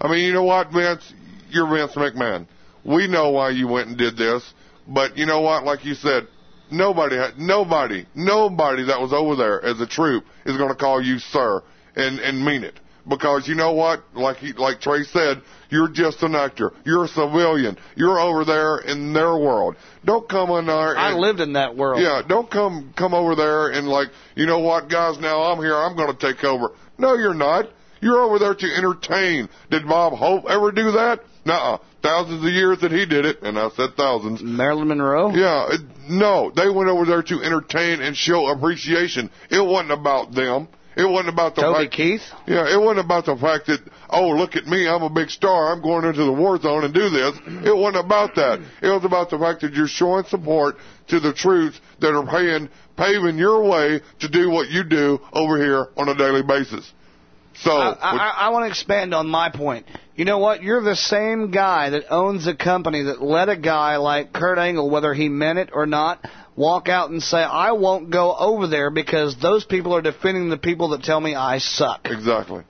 I mean, you know what, Vince? You're Vince McMahon. We know why you went and did this, but you know what? Like you said, nobody, nobody, nobody that was over there as a troop is going to call you sir and and mean it. Because you know what? Like he, like Trey said, you're just an actor. You're a civilian. You're over there in their world. Don't come in there. I lived in that world. yeah, don't come come over there and like, you know what, guys? Now I'm here. I'm going to take over. No, you're not. You're over there to entertain. Did Bob Hope ever do that? Nuh-uh. Thousands of years that he did it, and I said thousands. Marilyn Monroe? Yeah, it, no, they went over there to entertain and show appreciation. It wasn't about them. It wasn't about the Toby fact, Keith? Yeah, it wasn't about the fact that oh look at me, I'm a big star, I'm going into the war zone and do this. It wasn't about that. It was about the fact that you're showing support to the troops that are paying paving your way to do what you do over here on a daily basis. So I, I, I want to expand on my point. You know what? You're the same guy that owns a company that let a guy like Kurt Angle, whether he meant it or not, walk out and say, I won't go over there because those people are defending the people that tell me I suck. Exactly.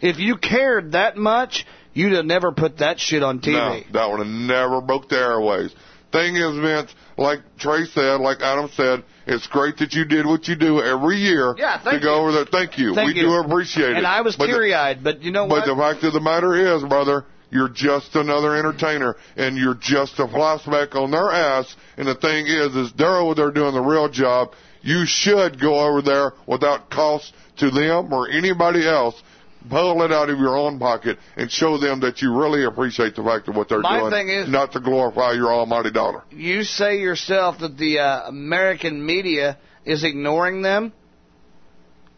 If you cared that much, you'd have never put that shit on TV. No, that would have never broke the airways. Thing is, Vince, like Trey said, like Adam said, it's great that you did what you do every year Yeah, to go you. over there. Thank you. Thank we you. do appreciate it. And I was But teary eyed, but you know But what? But the fact of the matter is, brother, you're just another entertainer, and you're just a flashback on their ass. And the thing is, is they're over there doing the real job. You should go over there without cost to them or anybody else. Pull it out of your own pocket and show them that you really appreciate the fact of what they're My doing, thing is- not to glorify your almighty dollar. you say yourself that the uh, American media is ignoring them.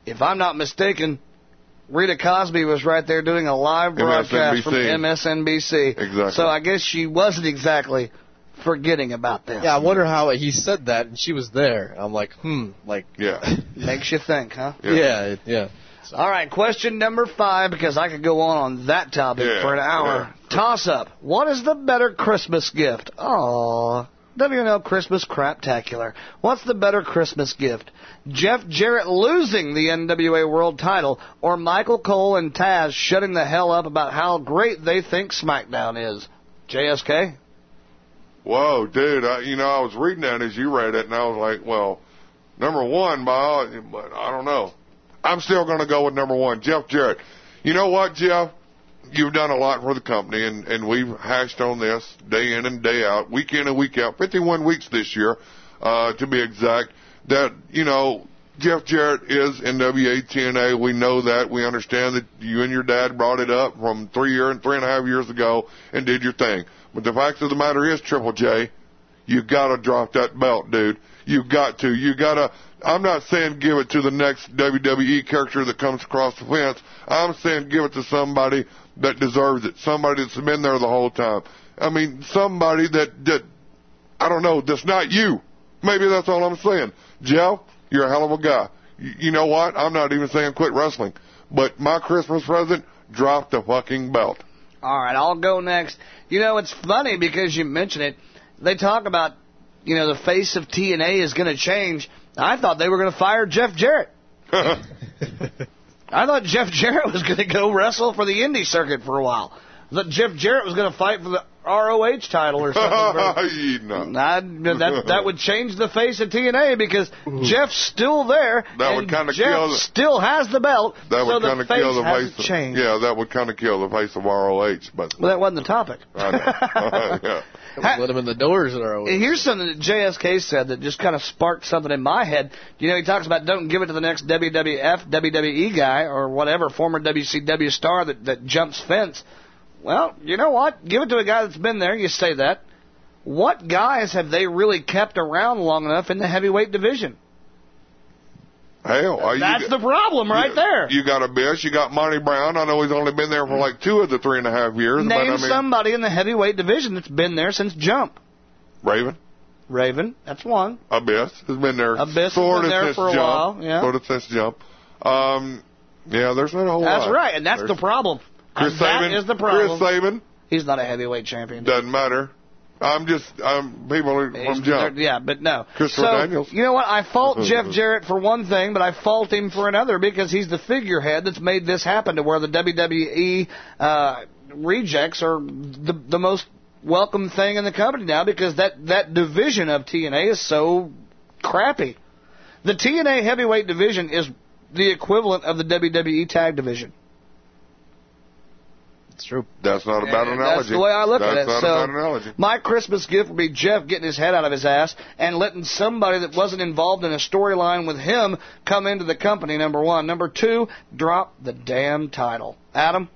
If I'm not mistaken, Rita Cosby was right there doing a live broadcast from MSNBC. Exactly. So I guess she wasn't exactly forgetting about them. Yeah, I wonder how he said that, and she was there. I'm like, hmm, like, yeah, makes you think, huh? Yeah, it- yeah. All right, question number five, because I could go on on that topic Yeah, for an hour. Toss up. What is the better Christmas gift? Aww. WNL Christmas Craptacular. What's the better Christmas gift? Jeff Jarrett losing the NWA World title, or Michael Cole and Taz shutting the hell up about how great they think SmackDown is? JSK? Whoa, dude! I, you know, I was reading that as you read it, and I was like, well, number one, by but I don't know. I'm still going to go with number one, Jeff Jarrett. You know what, Jeff? You've done a lot for the company, and and we've hashed on this day in and day out, week in and week out, 51 weeks this year, uh, to be exact. That you know, Jeff Jarrett is NWA TNA. We know that. We understand that you and your dad brought it up from three year and three and a half years ago and did your thing. But the fact of the matter is, Triple J, you gotta drop that belt, dude. You got to. You gotta. I'm not saying give it to the next WWE character that comes across the fence. I'm saying give it to somebody that deserves it. Somebody that's been there the whole time. I mean, somebody that that I don't know. That's not you. Maybe that's all I'm saying. Jeff, you're a hell of a guy. You, you know what? I'm not even saying quit wrestling. But my Christmas present, drop the fucking belt. All right, I'll go next. You know, it's funny because you mention it. They talk about, you know, the face of TNA is going to change. I thought they were going to fire Jeff Jarrett. I thought Jeff Jarrett was going to go wrestle for the indie circuit for a while. I thought Jeff Jarrett was going to fight for the ROH title or something. You know. I, that that would change the face of TNA because Jeff's still there. That would and kinda Jeff kill the- still has the belt. That would the kind of kill the face. Of, changed. yeah, that would kind of kill the face of ROH. But Well, that wasn't the topic. I know. yeah. Let him in the doors at our And Here's something that JSK said that just kind of sparked something in my head. You know, he talks about don't give it to the next WWF, WWE guy or whatever, former WCW star that, that jumps fence. Well, you know what? Give it to a guy that's been there. You say that. What guys have they really kept around long enough in the heavyweight division? Hell, that's you the problem right there. You got Abyss. You got Monty Brown. I know he's only been there for like two of the three and a half years. but I Name mean, somebody in the heavyweight division that's been there since jump. Raven. Raven, that's one. Abyss has been there. Abyss has been there for a jump. while, yeah. Sort of since jump. Um, yeah, there's not a whole That's lot. That's right, and that's There's- the problem. Chris Sabin. is the problem. Chris Sabin He's not a heavyweight champion. doesn't matter. I'm just I'm people are from jump. Yeah, but no. Christopher so, Daniels. You know what? I fault Jeff Jarrett for one thing, but I fault him for another because he's the figurehead that's made this happen to where the WWE uh, rejects are the the most welcome thing in the company now because that that division of TNA is so crappy. The TNA heavyweight division is the equivalent of the WWE tag division. It's true. That's not a bad And analogy. That's the way I look That's at it. That's not so a bad analogy. my Christmas gift would be Jeff getting his head out of his ass and letting somebody that wasn't involved in a storyline with him come into the company. Number one. Number two, drop the damn title. Adam.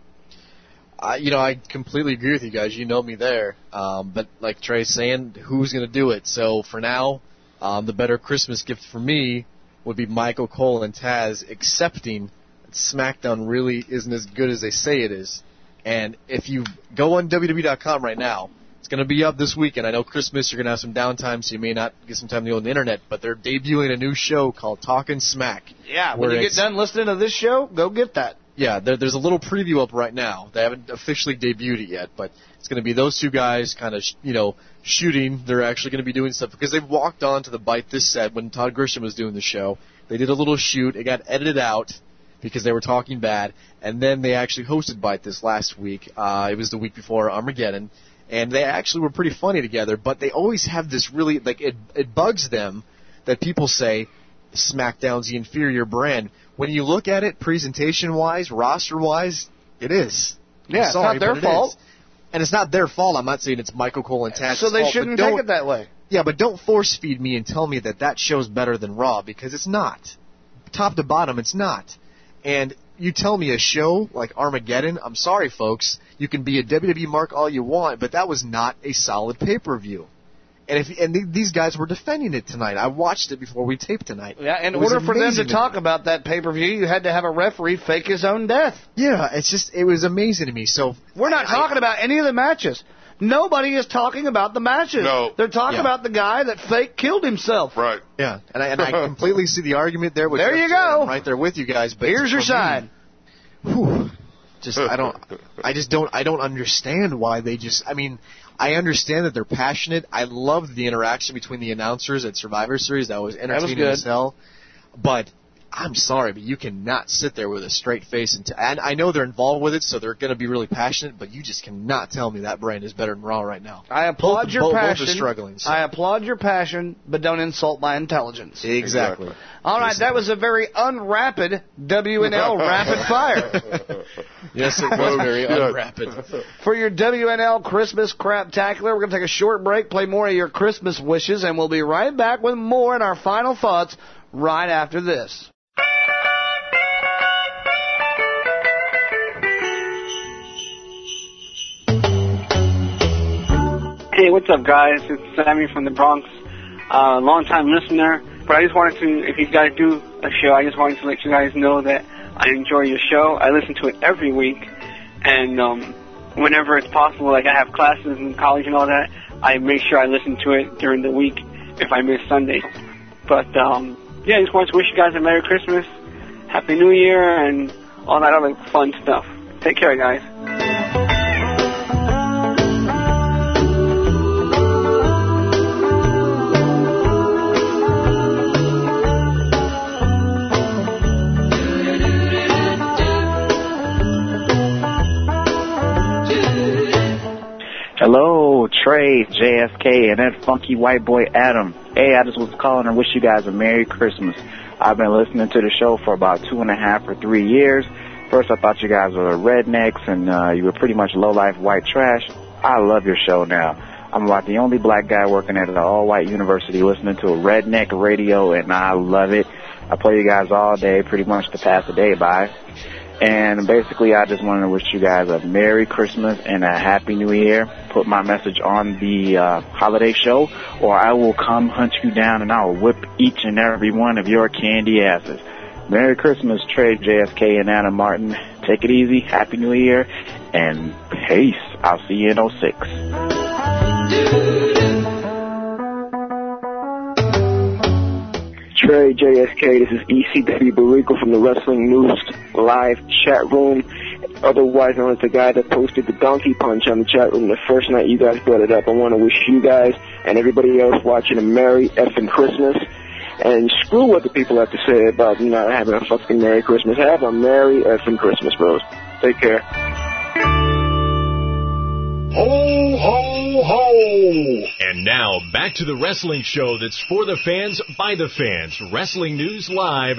I, you know, I completely agree with you guys. You know me there. Um, but like Trey's saying, who's going to do it? So for now, um, the better Christmas gift for me would be Michael Cole and Taz accepting that SmackDown really isn't as good as they say it is. And if you go on WWE.com right now, it's going to be up this weekend. I know Christmas, you're going to have some downtime, so you may not get some time to go on the internet, but they're debuting a new show called Talking Smack. Yeah, when you get done listening to this show, go get that. yeah, there, there's a little preview up right now. They haven't officially debuted it yet, but it's going to be those two guys kind of, sh- you know, shooting. They're actually going to be doing stuff because they've walked on to the Bite This set when Todd Grisham was doing the show. They did a little shoot. It got edited out because they were talking bad, and then they actually hosted Bite This last week. Uh, it was the week before Armageddon, and they actually were pretty funny together. But they always have this really like it. It bugs them that people say SmackDown's the inferior brand. When you look at it presentation wise, roster wise, it is. Yeah, it's not their fault. is. And it's not their fault. I'm not saying it's Michael Cole and Taz's so they fault, shouldn't take it that way. Yeah, but don't force feed me and tell me that that show's better than Raw because it's not. Top to bottom, it's not. And you tell me a show like Armageddon, I'm sorry, folks. You can be a WWE mark all you want, but that was not a solid pay per view. And if and th- these guys were defending it tonight. I watched it before we taped tonight. Yeah, in order for them to talk about that pay per view, you had to have a referee fake his own death. Yeah, it's just it was amazing to me. So We're not talking about any of the matches. Nobody is talking about the matches. No. They're talking Yeah. about the guy that fake killed himself. Right. Yeah, and I, and I completely see the argument there. With There you go. I'm right there with you guys. But Here's your for me, side. whew, just I don't, I just don't, I don't understand why they just. I mean, I understand that they're passionate. I loved the interaction between the announcers at Survivor Series. That was entertaining good. as hell. But I'm sorry, but you cannot sit there with a straight face and, t- and I know they're involved with it, so they're going to be really passionate. But you just cannot tell me that brand is better than Raw right now. I applaud Both- your both- both are passion. struggling, so. I applaud your passion, but don't insult my intelligence. Exactly. All right, that was a very unrapid WNL rapid fire. Yes, it was very unrapid. For your WNL Christmas Craptacular, we're going to take a short break, play more of your Christmas wishes, and we'll be right back with more in our final thoughts right after this. Hey, what's up, guys? It's Sammy from the Bronx. Uh, long time listener, but I just wanted to, if you guys do a show, I just wanted to let you guys know that I enjoy your show. I listen to it every week, and um, whenever it's possible, like I have classes in college and all that, I make sure I listen to it during the week if I miss Sunday. But um, yeah, I just wanted to wish you guys a Merry Christmas, Happy New Year, and all that other fun stuff. Take care, guys. Hello, Trey, JSK, and that funky white boy Adam. Hey, I just was calling to wish you guys a Merry Christmas. I've been listening to the show for about two and a half or three years. First, I thought you guys were rednecks and uh, you were pretty much low-life white trash. I love your show now. I'm about the only black guy working at an all-white university listening to a redneck radio, and I love it. I play you guys all day, pretty much to pass the day by. And basically, I just wanted to wish you guys a Merry Christmas and a Happy New Year. Put my message on the uh, holiday show, or I will come hunt you down and I will whip each and every one of your candy asses. Merry Christmas, Trey, JSK, and Adam Martin. Take it easy. Happy New Year, and peace. I'll see you in 06. Trey JSK, this is ECW Barico from the Wrestling News live chat room, otherwise known as the guy that posted the donkey punch on the chat room the first night you guys brought it up. I want to wish you guys and everybody else watching a Merry effing Christmas. And screw what the people have to say about not having a fucking Merry Christmas. Have a Merry effing Christmas, bros. Take care. Ho, ho, ho! And now, back to the wrestling show that's for the fans, by the fans. Wrestling News Live.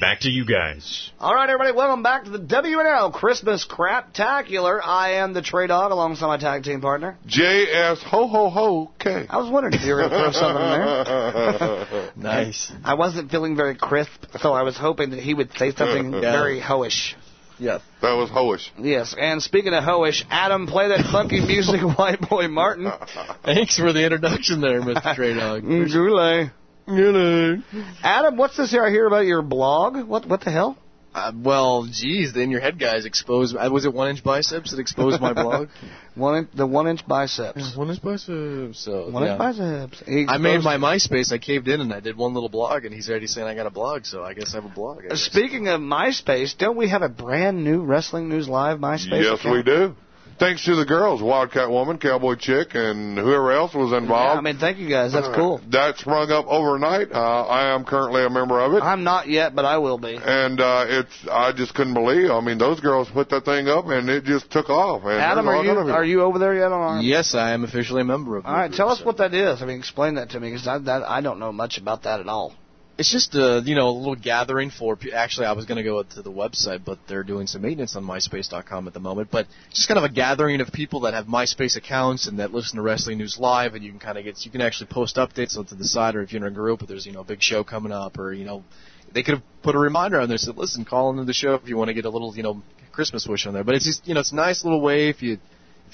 Back to you guys. All right, everybody, welcome back to the WNL Christmas Craptacular. I am the Trey Dog alongside my tag team partner. JS ho ho ho K. I was wondering if you were going to throw something in there. Nice. I wasn't feeling very crisp, so I was hoping that he would say something Yeah. very hoish. Yes. That was hoish. Yes, and speaking of hoish, Adam, play that funky music, White Boy Martin. Thanks for the introduction there, Mr. Trey Dog. Goulet. Adam, what's this here I hear about your blog? What what the hell? Uh, well, geez, the in your head guys exposed. Uh, was it one inch biceps that exposed my blog? One in, the one inch biceps. one inch biceps. So One yeah. inch biceps. I made my MySpace. I caved in and I did one little blog, and he's already saying I got a blog. So I guess I have a blog. Speaking of MySpace, don't we have a brand new Wrestling News Live MySpace? yes, account? we do. Thanks to the girls, Wildcat Woman, Cowboy Chick, and whoever else was involved. Yeah, involved. I mean, thank you guys. That's cool. That sprung up overnight. Uh, I am currently a member of it. I'm not yet, but I will be. and uh, it's I just couldn't believe. I mean, those girls put that thing up, and it just took off. And Adam, there's are all you kind of it. are you over there yet on our? Yes, I am officially a member of. All right, tell us what that is. I mean, explain that to me because I, that, I don't know much about that at all. It's just a you know a little gathering for. Actually, I was going to go to the website, but they're doing some maintenance on MySpace.com at the moment. But just kind of a gathering of people that have MySpace accounts and that listen to Wrestling News Live, and you can kind of get you can actually post updates onto the side, or if you're in a group, if there's you know a big show coming up, or you know they could have put a reminder on there said, listen, call into the show if you want to get a little you know Christmas wish on there. But it's just you know it's a nice little way if you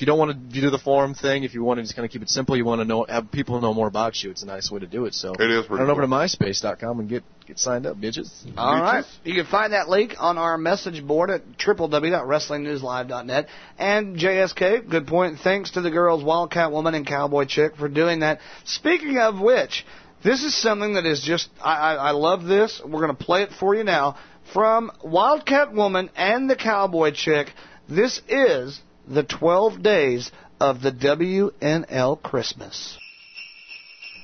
if if you don't want to do the forum thing, if you want to just kind of keep it simple, you want to know have people know more about you. It's a nice way to do it. So It is Head pretty on over to cool. MySpace.com and get get signed up, bitches. All right. You can find that link on our message board at www.wrestlingnewslive.net. And JSK, good point. Thanks to the girls Wildcat Woman and Cowboy Chick for doing that. Speaking of which, this is something that is just, I, I, I love this. We're going to play it for you now. From Wildcat Woman and the Cowboy Chick, this is the 12 days of the WNL Christmas.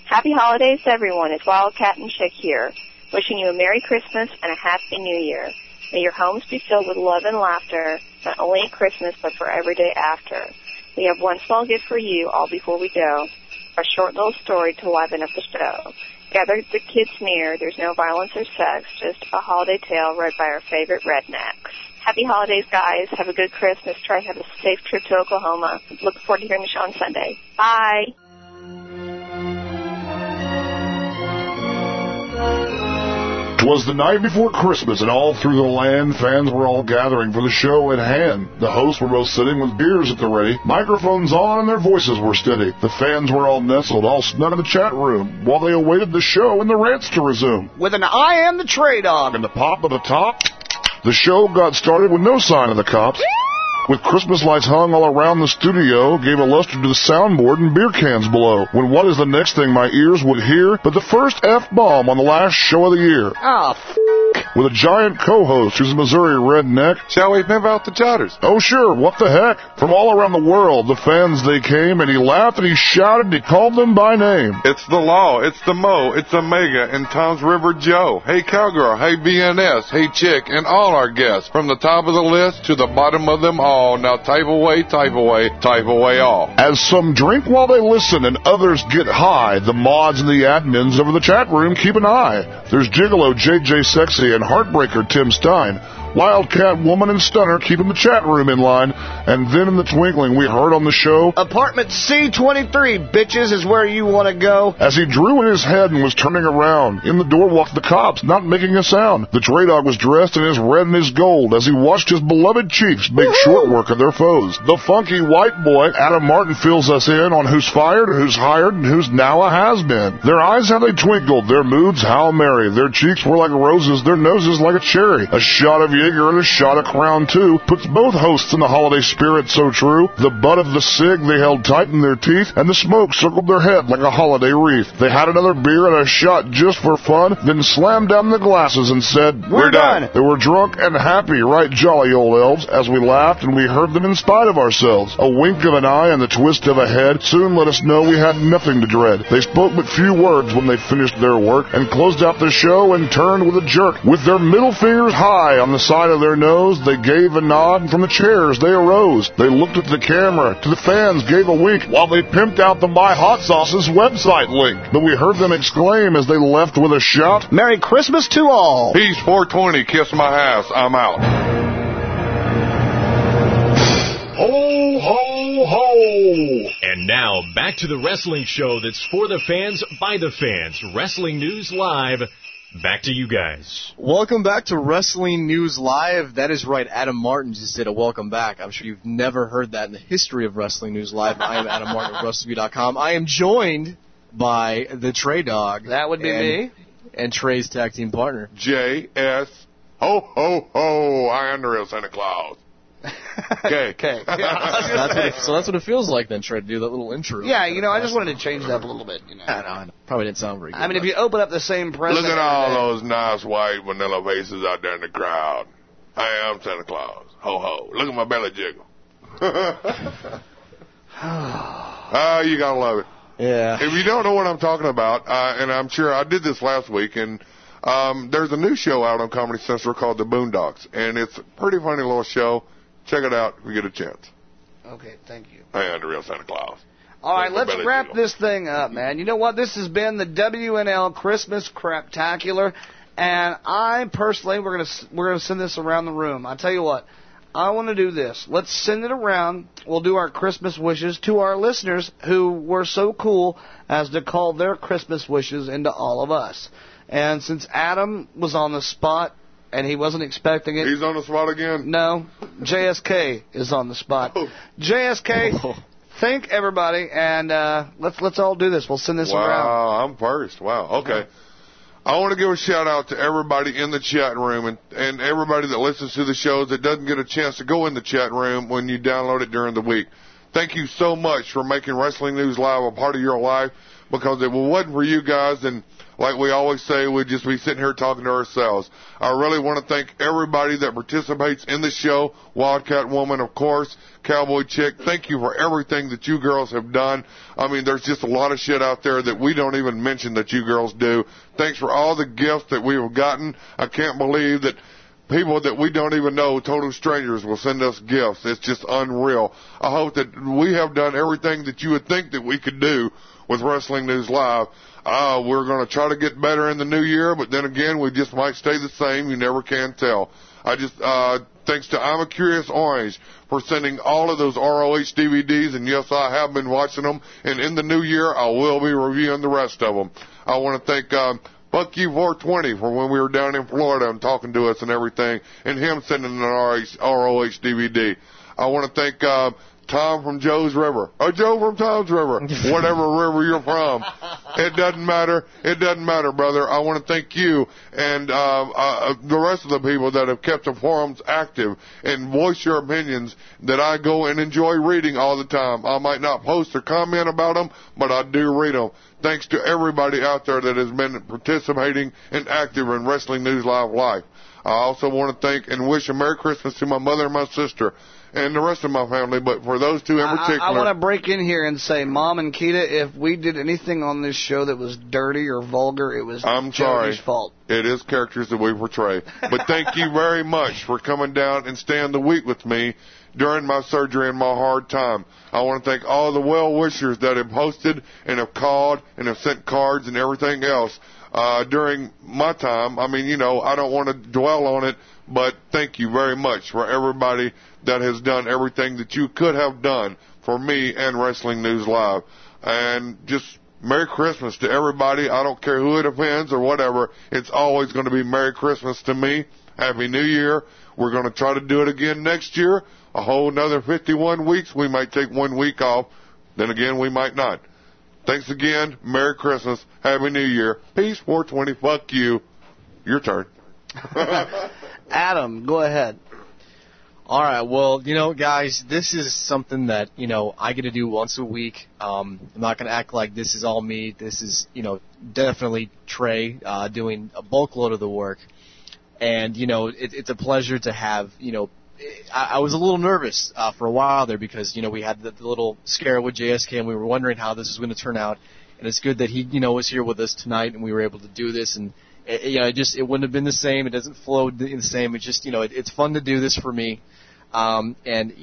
Happy holidays everyone. It's Wildcat and Chick here, wishing you a Merry Christmas and a Happy New Year. May your homes be filled with love and laughter, not only at Christmas, but for every day after. We have one small gift for you all before we go, a short little story to liven up the show. Gather the kids near, there's no violence or sex, just a holiday tale read by our favorite rednecks. Happy holidays, guys. Have a good Christmas. Try to have a safe trip to Oklahoma. Look forward to hearing the show on Sunday. Bye. Twas the night before Christmas, and all through the land, fans were all gathering for the show at hand. The hosts were both sitting with beers at the ready, microphones on, and their voices were steady. The fans were all nestled, all snug in the chat room, while they awaited the show and the rants to resume. With an I am the Trey Dog. And the pop of the top, the show got started with no sign of the cops. With Christmas lights hung all around the studio, gave a luster to the soundboard and beer cans below. When what is the next thing my ears would hear but the first F-bomb on the last show of the year? Ah, With a giant co-host who's a Missouri redneck. Shall we pimp out the chatters? Oh sure, what the heck? From all around the world, the fans they came, and he laughed and he shouted and he called them by name. It's the Law, it's the Mo, it's Omega, and Tom's River Joe. Hey Cowgirl, hey BNS, hey Chick, and all our guests. From the top of the list to the bottom of them all. Now type away, type away, type away all. As some drink while they listen and others get high, the mods and the admins over the chat room keep an eye. There's Gigolo JJ Sexy and Heartbreaker Tim Stein. Wildcat Woman and Stunner keeping the chat room in line. And then in the twinkling, we heard on the show. Apartment C23, bitches, is where you want to go. As he drew in his head and was turning around, in the door walked the cops, not making a sound. The Trey Dog was dressed in his red and his gold as he watched his beloved Chiefs make short work of their foes. The funky white boy, Adam Martin, fills us in on who's fired, who's hired, and who's now a has-been. Their eyes how they twinkled, their moods how merry. Their cheeks were like roses, their noses like a cherry. A shot of Jaeger and a shot of Crown two puts both hosts in the holiday spirit so true. The butt of the cig they held tight in their teeth, and the smoke circled their head like a holiday wreath. They had another beer and a shot just for fun, then slammed down the glasses and said, We're done." They were drunk and happy, right jolly old elves, as we laughed and we heard them in spite of ourselves. A wink of an eye and the twist of a head soon let us know we had nothing to dread. They spoke but few words when they finished their work and closed out the show and turned with a jerk. With their middle fingers high on the side of their nose, they gave a nod and from the chairs they arose. They looked at the camera, to the fans gave a wink while they pimped out the My Hot Sauce's website link. But we heard them exclaim as they left with a shout, Merry Christmas to all! Peace 420, kiss my ass, I'm out. Ho, ho, ho! And now back to the wrestling show that's for the fans, by the fans. Wrestling News Live. Back to you guys. Welcome back to Wrestling News Live. That is right. Adam Martin just did a welcome back. I'm sure you've never heard that in the history of Wrestling News Live. I am Adam Martin of WrestleView.com. I am joined by the Trey Dog. That would be and, me. And Trey's tag team partner. J.S. Ho, ho, ho, I am the real Santa Claus. Okay. Okay. that's what it, so that's what it feels like then, Trey, to do that little intro. Yeah, you know, I just wanted to change it up a little bit. You know. I know, I know. Probably didn't sound very good. I mean, if you open up the same present. Look at all those nice white vanilla faces out there in the crowd. Hey, I am Santa Claus. Ho, ho. Look at my belly jiggle. Ah, you gotta love it. Yeah. If you don't know what I'm talking about, uh, and I'm sure I did this last week, and um, there's a new show out on Comedy Central called The Boondocks, and it's a pretty funny little show. Check it out if you get a chance. Okay, thank you. I am the real Santa Claus. All right, let's wrap this thing up, man. You know what? This has been the WNL Christmas Craptacular, and I personally we're gonna we're gonna send this around the room. I tell you what, I want to do this. Let's send it around. We'll do our Christmas wishes to our listeners who were so cool as to call their Christmas wishes into all of us. And since Adam was on the spot, and he wasn't expecting it. He's on the spot again. No, JSK is on the spot. Oh. JSK, thank everybody, and uh, let's let's all do this. We'll send this wow, around. I'm first. Wow. Okay. I want to give a shout out to everybody in the chat room and, and everybody that listens to the shows that doesn't get a chance to go in the chat room when you download it during the week. Thank you so much for making Wrestling News Live a part of your life because if it wasn't for you guys, then like we always say, we'd just be sitting here talking to ourselves. I really want to thank everybody that participates in the show. Wildcat Woman, of course, Cowboy Chick. Thank you for everything that you girls have done. I mean, there's just a lot of shit out there that we don't even mention that you girls do. Thanks for all the gifts that we have gotten. I can't believe that people that we don't even know, total strangers, will send us gifts. It's just unreal. I hope that we have done everything that you would think that we could do with Wrestling News Live. Uh, we're going to try to get better in the new year, but then again, we just might stay the same. You never can tell. I just, uh, thanks to I'm a Curious Orange for sending all of those ROH DVDs, and yes, I have been watching them, and in the new year, I will be reviewing the rest of them. I want to thank, um, Fuck you 420 for when we were down in Florida and talking to us and everything, and him sending an ROH DVD. I want to thank uh, Tom from Joe's River, or Joe from Tom's River, whatever river you're from. It doesn't matter. It doesn't matter, brother. I want to thank you and uh, uh, the rest of the people that have kept the forums active and voice your opinions that I go and enjoy reading all the time. I might not post or comment about them, but I do read them. Thanks to everybody out there that has been participating and active in Wrestling News Live Life. I also want to thank and wish a Merry Christmas to my mother and my sister and the rest of my family, but for those two in I, particular. I want to break in here and say, Mom and Kita, if we did anything on this show that was dirty or vulgar, it was I'm Jody's sorry. fault. It is characters that we portray. But thank you very much for coming down and staying the week with me during my surgery and my hard time. I want to thank all the well wishers that have hosted and have called and have sent cards and everything else uh, during my time. I mean, you know, I don't want to dwell on it, but thank you very much for everybody that has done everything that you could have done for me and Wrestling News Live. And just Merry Christmas to everybody. I don't care who it offends or whatever. It's always going to be Merry Christmas to me. Happy New Year. We're going to try to do it again next year. A whole another 51 weeks. We might take one week off. Then again, we might not. Thanks again. Merry Christmas. Happy New Year. Peace. 420. Fuck you. Your turn. Adam, go ahead. All right. Well, you know, guys, this is something that you know I get to do once a week. Um, I'm not going to act like this is all me. This is, you know, definitely Trey uh, doing a bulk load of the work, and you know, it, it's a pleasure to have. You know, I, I was a little nervous uh, for a while there because you know we had the, the little scare with JSK and we were wondering how this was going to turn out, and it's good that he, you know, was here with us tonight and we were able to do this and. It, you know, it just it wouldn't have been the same. It doesn't flow the same. It's just you know, it, it's fun to do this for me. Um, and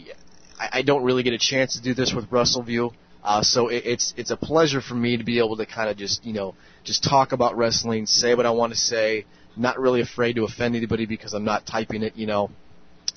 I, I don't really get a chance to do this with WrestleView. Uh, so it, it's it's a pleasure for me to be able to kind of just you know just talk about wrestling, say what I want to say, not really afraid to offend anybody because I'm not typing it. You know,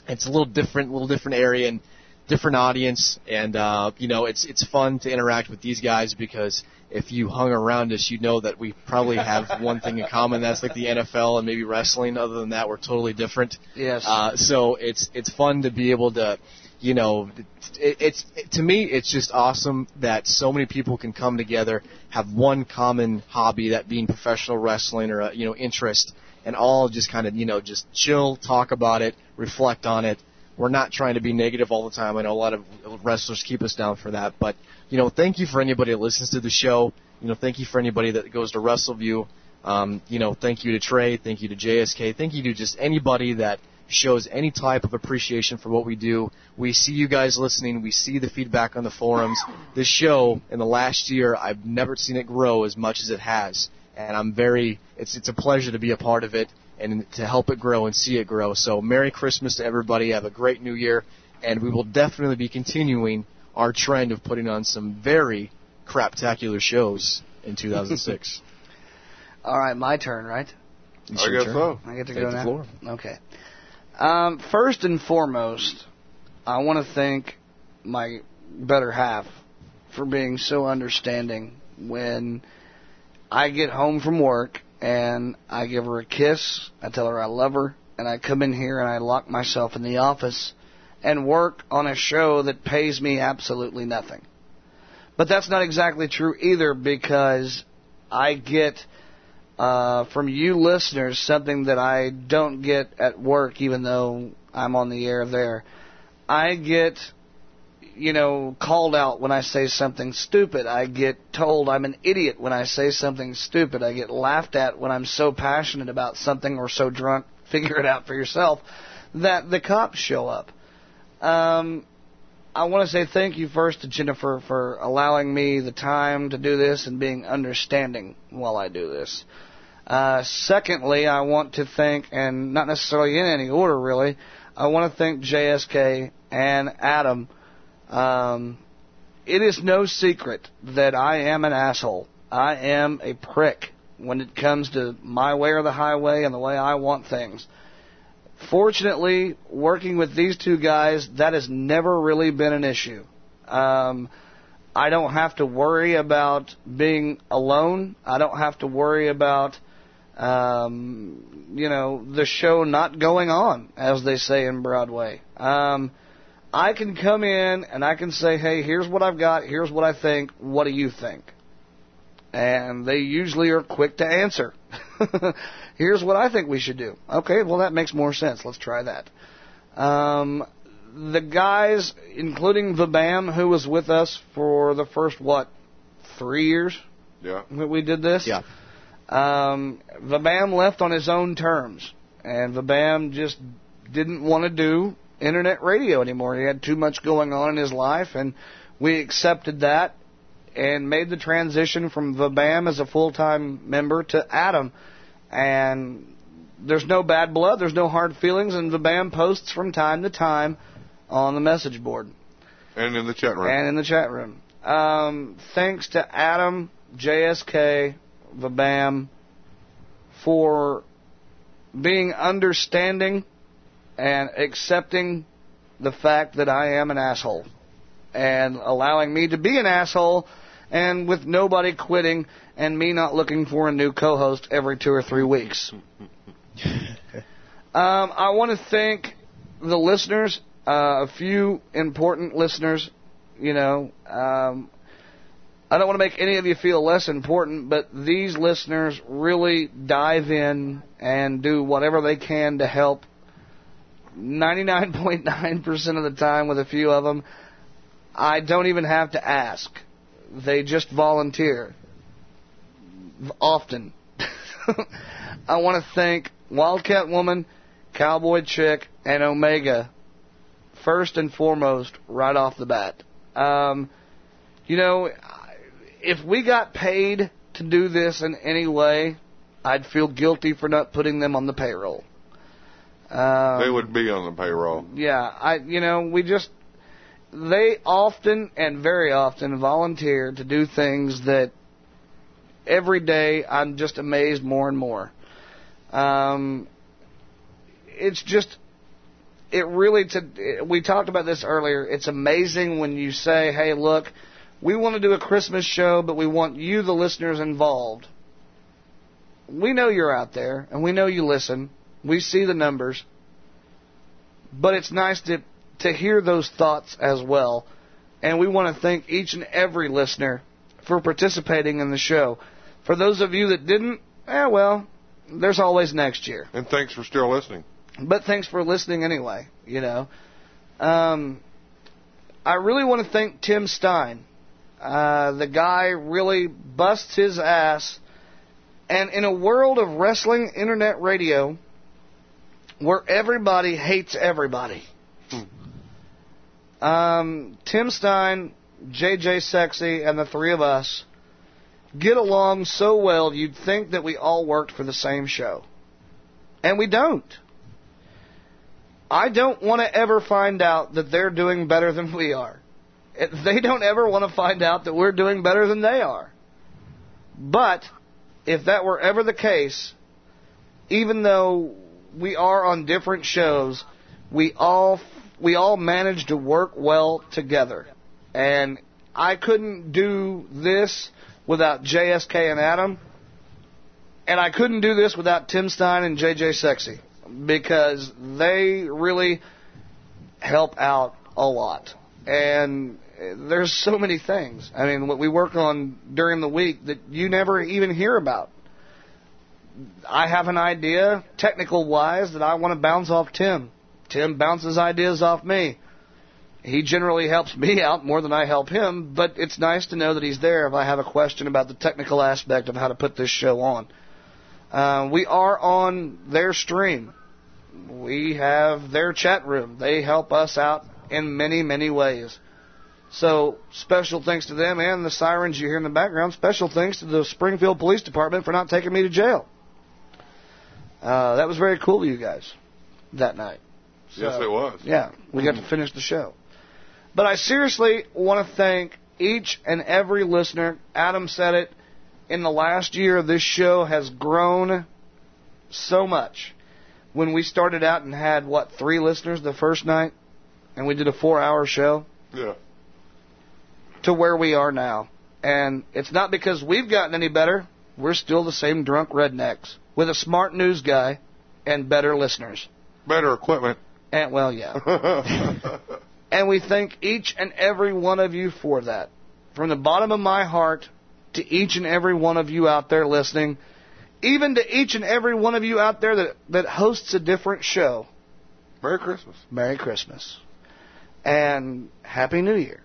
it's a little different, a little different area and different audience, and uh, you know it's it's fun to interact with these guys because if you hung around us, you know that we probably have one thing in common. That's like the NFL and maybe wrestling. Other than that, we're totally different. Yes. Uh, so it's it's fun to be able to, you know, it, it's it, to me it's just awesome that so many people can come together, have one common hobby, that being professional wrestling or a, you know interest, and all just kind of you know just chill, talk about it, reflect on it. We're not trying to be negative all the time. I know a lot of wrestlers keep us down for that, but you know, thank you for anybody that listens to the show. You know, thank you for anybody that goes to WrestleView. Um, you know, thank you to Trey, thank you to JSK, thank you to just anybody that shows any type of appreciation for what we do. We see you guys listening. We see the feedback on the forums. This show in the last year, I've never seen it grow as much as it has, and I'm very. It's it's a pleasure to be a part of it and to help it grow and see it grow. So, Merry Christmas to everybody. Have a great New Year, and we will definitely be continuing our trend of putting on some very craptacular shows in 2006. All right, my turn, right? It's your turn. I get to Take go the now. floor. Okay. Um, first and foremost, I want to thank my better half for being so understanding when I get home from work and I give her a kiss. I tell her I love her, and I come in here and I lock myself in the office and work on a show that pays me absolutely nothing. But that's not exactly true either because I get uh, from you listeners something that I don't get at work, even though I'm on the air there. I get, you know, called out when I say something stupid. I get told I'm an idiot when I say something stupid. I get laughed at when I'm so passionate about something or so drunk, figure it out for yourself, that the cops show up. Um, I want to say thank you first to Jennifer for allowing me the time to do this and being understanding while I do this. Uh, secondly, I want to thank, and not necessarily in any order really, I want to thank JSK and Adam. Um, it is no secret that I am an asshole. I am a prick when it comes to my way or the highway and the way I want things. Fortunately, working with these two guys, that has never really been an issue. Um, I don't have to worry about being alone. I don't have to worry about, um, you know, the show not going on, as they say in Broadway. Um, I can come in and I can say, hey, here's what I've got, here's what I think, what do you think? And they usually are quick to answer. here's what I think we should do. Okay, well, that makes more sense. Let's try that. Um, the guys, including the BAM, who was with us for the first, what, three years? Yeah. that we did this? Yeah. Um, Vabam left on his own terms, and Vabam just didn't want to do internet radio anymore. He had too much going on in his life, and we accepted that and made the transition from Vabam as a full-time member to Adam. And there's no bad blood, there's no hard feelings, and Vabam posts from time to time on the message board And in the chat room. and in the chat room. Um, thanks to Adam, JSK, Vabam for being understanding and accepting the fact that I am an asshole and allowing me to be an asshole and with nobody quitting and me not looking for a new co-host every two or three weeks. Um, I want to thank the listeners, uh, a few important listeners. You know, um, I don't want to make any of you feel less important, but these listeners really dive in and do whatever they can to help. 99.9% of the time, with a few of them, I don't even have to ask. They just volunteer. Often. I want to thank Wildcat Woman, Cowboy Chick, and Omega first and foremost right off the bat. Um, you know, if we got paid to do this in any way, I'd feel guilty for not putting them on the payroll. Um, they would be on the payroll. yeah, I you know we just they often and very often volunteer to do things that every day I'm just amazed more and more. Um, it's just it really to we talked about this earlier. It's amazing when you say, "Hey, look, we want to do a Christmas show, but we want you, the listeners, involved." We know you're out there, and we know you listen. We see the numbers, but it's nice to to hear those thoughts as well. And we want to thank each and every listener for participating in the show. For those of you that didn't, eh, well, there's always next year. And thanks for still listening. But thanks for listening anyway, you know. Um, I really want to thank Tim Stein. Uh, the guy really busts his ass. And in a world of wrestling internet radio where everybody hates everybody, um, Tim Stein, JJ Sexy, and the three of us get along so well you'd think that we all worked for the same show. And we don't. I don't want to ever find out that they're doing better than we are. They don't ever want to find out that we're doing better than they are. But if that were ever the case, even though we are on different shows, we all we all manage to work well together. And I couldn't do this without JSK and Adam, and I couldn't do this without Tim Stein and JJ Sexy. because they really help out a lot. And there's so many things. I mean, what we work on during the week that you never even hear about. I have an idea, technical wise, that I want to bounce off Tim. Tim bounces ideas off me. He generally helps me out more than I help him, but it's nice to know that he's there if I have a question about the technical aspect of how to put this show on. Uh, we are on their stream. We have their chat room. They help us out in many, many ways. So, special thanks to them and the sirens you hear in the background. Special thanks to the Springfield Police Department for not taking me to jail. Uh, that was very cool of you guys that night. yes, it was. Yeah, we got to finish the show. But I seriously want to thank each and every listener. Adam said it. In the last year, this show has grown so much. When we started out and had, what, three listeners the first night? And we did a four hour show? Yeah. To where we are now. And it's not because we've gotten any better. We're still the same drunk rednecks with a smart news guy and better listeners. Better equipment. And, well, yeah. And we thank each and every one of you for that. From the bottom of my heart to each and every one of you out there listening, even to each and every one of you out there that, that hosts a different show. Merry Christmas. Merry Christmas. And Happy New Year.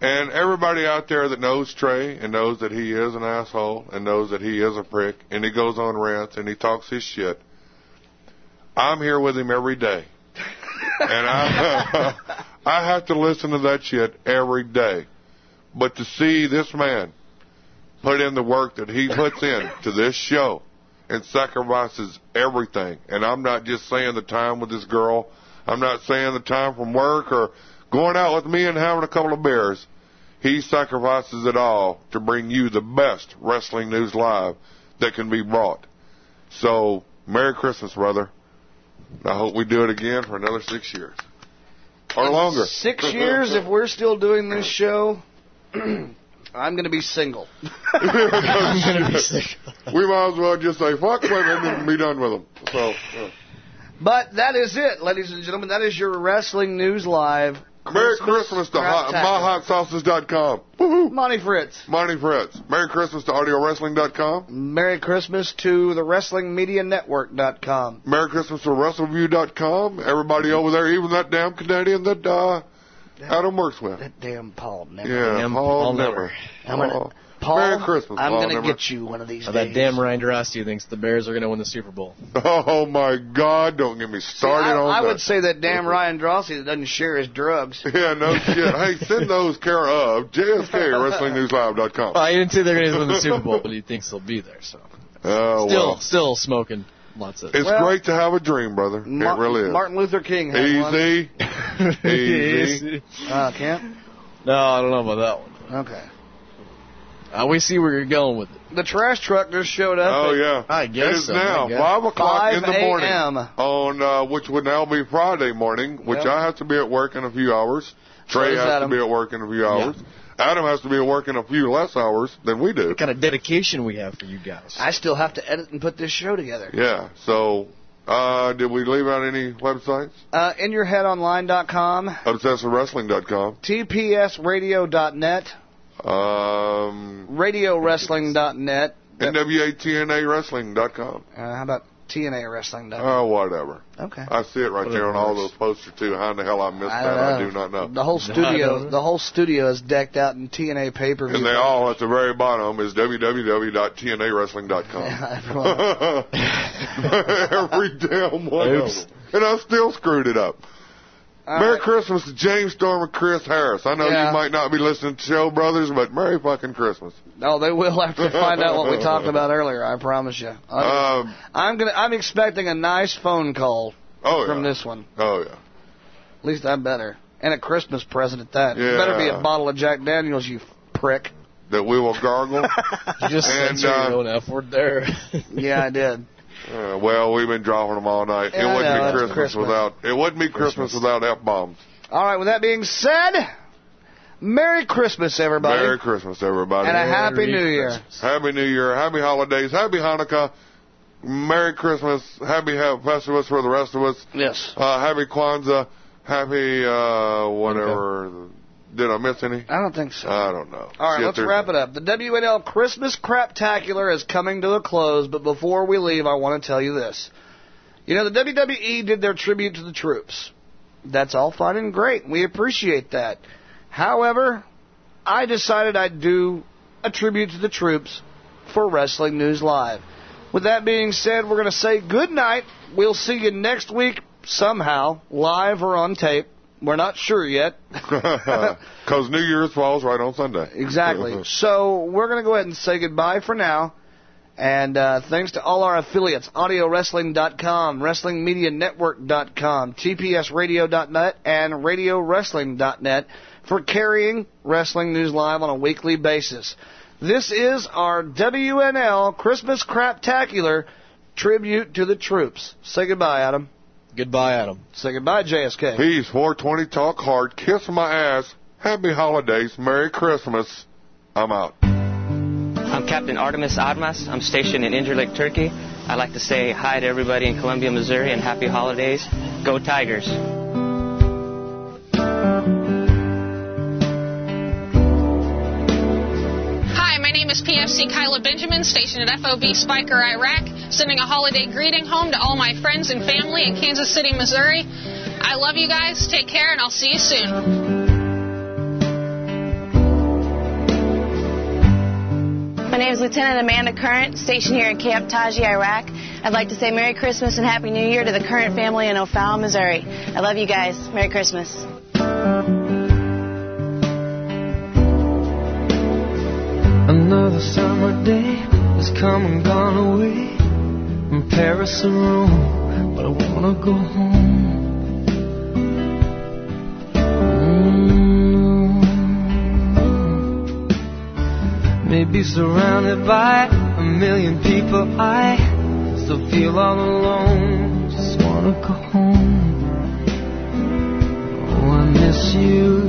And everybody out there that knows Trey and knows that he is an asshole and knows that he is a prick and he goes on rants and he talks his shit, I'm here with him every day. and I, I have to listen to that shit every day. But to see this man put in the work that he puts in to this show and sacrifices everything, and I'm not just saying the time with this girl, I'm not saying the time from work or going out with me and having a couple of beers. He sacrifices it all to bring you the best wrestling news live that can be brought. So, Merry Christmas, brother. I hope we do it again for another six years. Or longer. Six years, if we're still doing this show, I'm going to be single. we might as well just say fuck women and be done with them. So, yeah. But that is it, ladies and gentlemen. That is your Wrestling News Live. Merry Christmas to hot, myhotsauces.com. Woohoo. Monty Fritz. Monty Fritz. Merry Christmas to audiowrestling.com. Merry Christmas to the WrestlingMediaNetwork.com. Merry Christmas to WrestleView.com. Everybody over there, even that damn Canadian that uh, Adam works with. That damn Paul Nemer. Yeah, damn Paul, Paul Nemer. I'm gonna, Paul. Paul, Merry Christmas, I'm Paul gonna never. get you one of these Oh, days. that damn Ryan Durasti thinks the Bears are going to win the Super Bowl. Oh my God! Don't get me See, started I, on I that. I would say that damn Ryan Drossi that doesn't share his drugs. Yeah, no shit. Hey, send those care of JSK WrestlingNewsLive.com. Well, I didn't say they're going to win the Super Bowl, but he thinks they'll be there. So Oh still, well. still smoking lots of. It's Well- great to have a dream, brother. Mar- it really is. Martin Luther King had Easy. one. Easy. Uh, can't? No, I don't know about that one. Okay. Uh, we see where you're going with it. The trash truck just showed up. Oh at yeah, I guess it is so, now I guess. five o'clock in the morning a.m.. on uh, which would now be Friday morning, which Yep. I have to be at work in a few hours. Trey does has Adam. to be at work in a few hours. Adam has to be at work in a few less hours than we do. What kind of dedication we have for you guys. I still have to edit and put this show together. Yeah. So, uh, did we leave out any websites? Uh, InYourHeadOnline.com, ObsessiveWrestling.com. TPSRadio.net, Um, RadioWrestling.net. NWATNAWrestling.com. Uh, how about TNAWrestling.net? Oh, whatever. Okay. I see it right there on all those posters too. How in the hell I missed I that? don't I do not know. The whole studio, the whole studio is decked out in TNA pay per view. And they all at the very bottom is www.tnawrestling.com. Every damn one Oops. of them. And I still screwed it up. All Merry right. Christmas to James Storm and Chris Harris. I know Yeah. you might not be listening to Show Brothers, but Merry fucking Christmas. No, they will have to find out what we talked about earlier. I promise you. I'm, Um, I'm gonna. I'm expecting a nice phone call oh yeah. from this one. Oh yeah. At least I better. And a Christmas present at that. Yeah. Better be a bottle of Jack Daniels, you prick. That we will gargle. You just And, censored uh, your own F word there. Yeah, I did. Uh, well, we've been dropping them all night. Yeah, it wouldn't know, be Christmas, Christmas. without. It wouldn't be Christmas, without f bombs. All right. With that being said, Merry Christmas, everybody, Merry Christmas, everybody. and a Happy Merry New Year. Christmas. Happy New Year. Happy holidays. Happy Hanukkah. Merry Christmas, Happy ha- Festivus for the rest of us. Yes. Uh, happy Kwanzaa, Happy uh, whatever. Did I miss any? I don't think so. I don't know. All right, See let's wrap it up. The WNL Christmas Craptacular is coming to a close, but before we leave, I want to tell you this. You know, the WWE did their tribute to the troops. That's all fine and great. We appreciate that. However, I decided I'd do a tribute to the troops for Wrestling News Live. With that being said, we're going to say good night. We'll see you next week somehow, live or on tape. We're not sure yet. Because New Year's falls right on Sunday. Exactly. so we're going to go ahead and say goodbye for now. And uh, thanks to all our affiliates, AudioWrestling.com, WrestlingMediaNetwork.com, TPSRadio.net, and RadioWrestling.net for carrying Wrestling News Live on a weekly basis. This is our WNL Christmas Craptacular tribute to the troops. Say goodbye, Adam. Goodbye, Adam. Say goodbye, JSK. Peace, 420 Talk Hard, Kiss My Ass, Happy Holidays, Merry Christmas. I'm out. I'm Captain Artemis Admas. I'm stationed in Incirlik, Turkey. I'd like to say hi to everybody in Columbia, Missouri, and happy holidays. Go Tigers. Name is PFC Kyla Benjamin, stationed at FOB Speicher, Iraq, sending a holiday greeting home to all my friends and family in Kansas City, Missouri. I love you guys. Take care, and I'll see you soon. My name is Lieutenant Amanda Current, stationed here in Camp Taji, Iraq. I'd like to say Merry Christmas and Happy New Year to the Current family in O'Fallon, Missouri. I love you guys. Merry Christmas. Another summer day has come and gone away from Paris or Rome, but I wanna go home. Mm. Maybe surrounded by a million people, I still feel all alone. Just wanna go home. Oh, I miss you,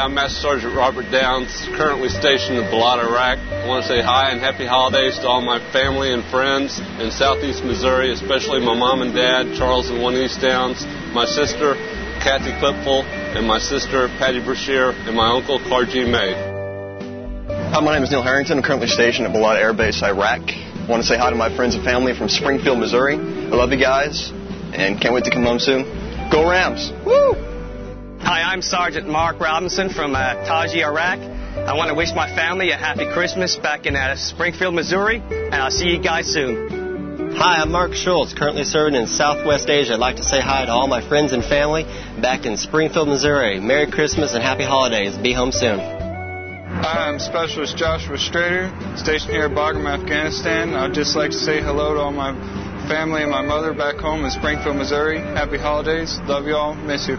I'm Master Sergeant Robert Downs, currently stationed in Balad, Iraq. I want to say hi and happy holidays to all my family and friends in southeast Missouri, especially my mom and dad, Charles and One East Downs, my sister, Kathy Clipful, and my sister, Patty Brashear, and my uncle, Clargy May. Hi, my name is Neil Harrington. I'm currently stationed at Balad Air Base, Iraq. I want to say hi to my friends and family from Springfield, Missouri. I love you guys and can't wait to come home soon. Go Rams! Woo! Hi, I'm Sergeant Mark Robinson from uh, Taji, Iraq. I want to wish my family a happy Christmas back in uh, Springfield, Missouri, and I'll see you guys soon. Hi, I'm Mark Schultz, currently serving in Southwest Asia. I'd like to say hi to all my friends and family back in Springfield, Missouri. Merry Christmas and happy holidays. Be home soon. Hi, I'm Specialist Joshua Strader, stationed here at Bagram, Afghanistan. I'd just like to say hello to all my family and my mother back home in Springfield, Missouri. Happy holidays. Love you all. Miss you.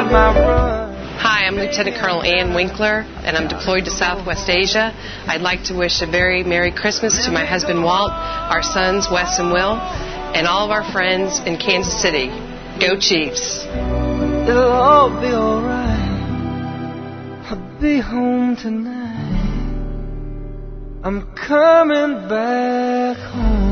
I've my run. Hi, I'm Lieutenant Colonel Ann Winkler, and I'm deployed to Southwest Asia. I'd like to wish a very Merry Christmas to my husband Walt, our sons Wes and Will, and all of our friends in Kansas City. Go Chiefs! It'll all be alright. I'll be home tonight. I'm coming back.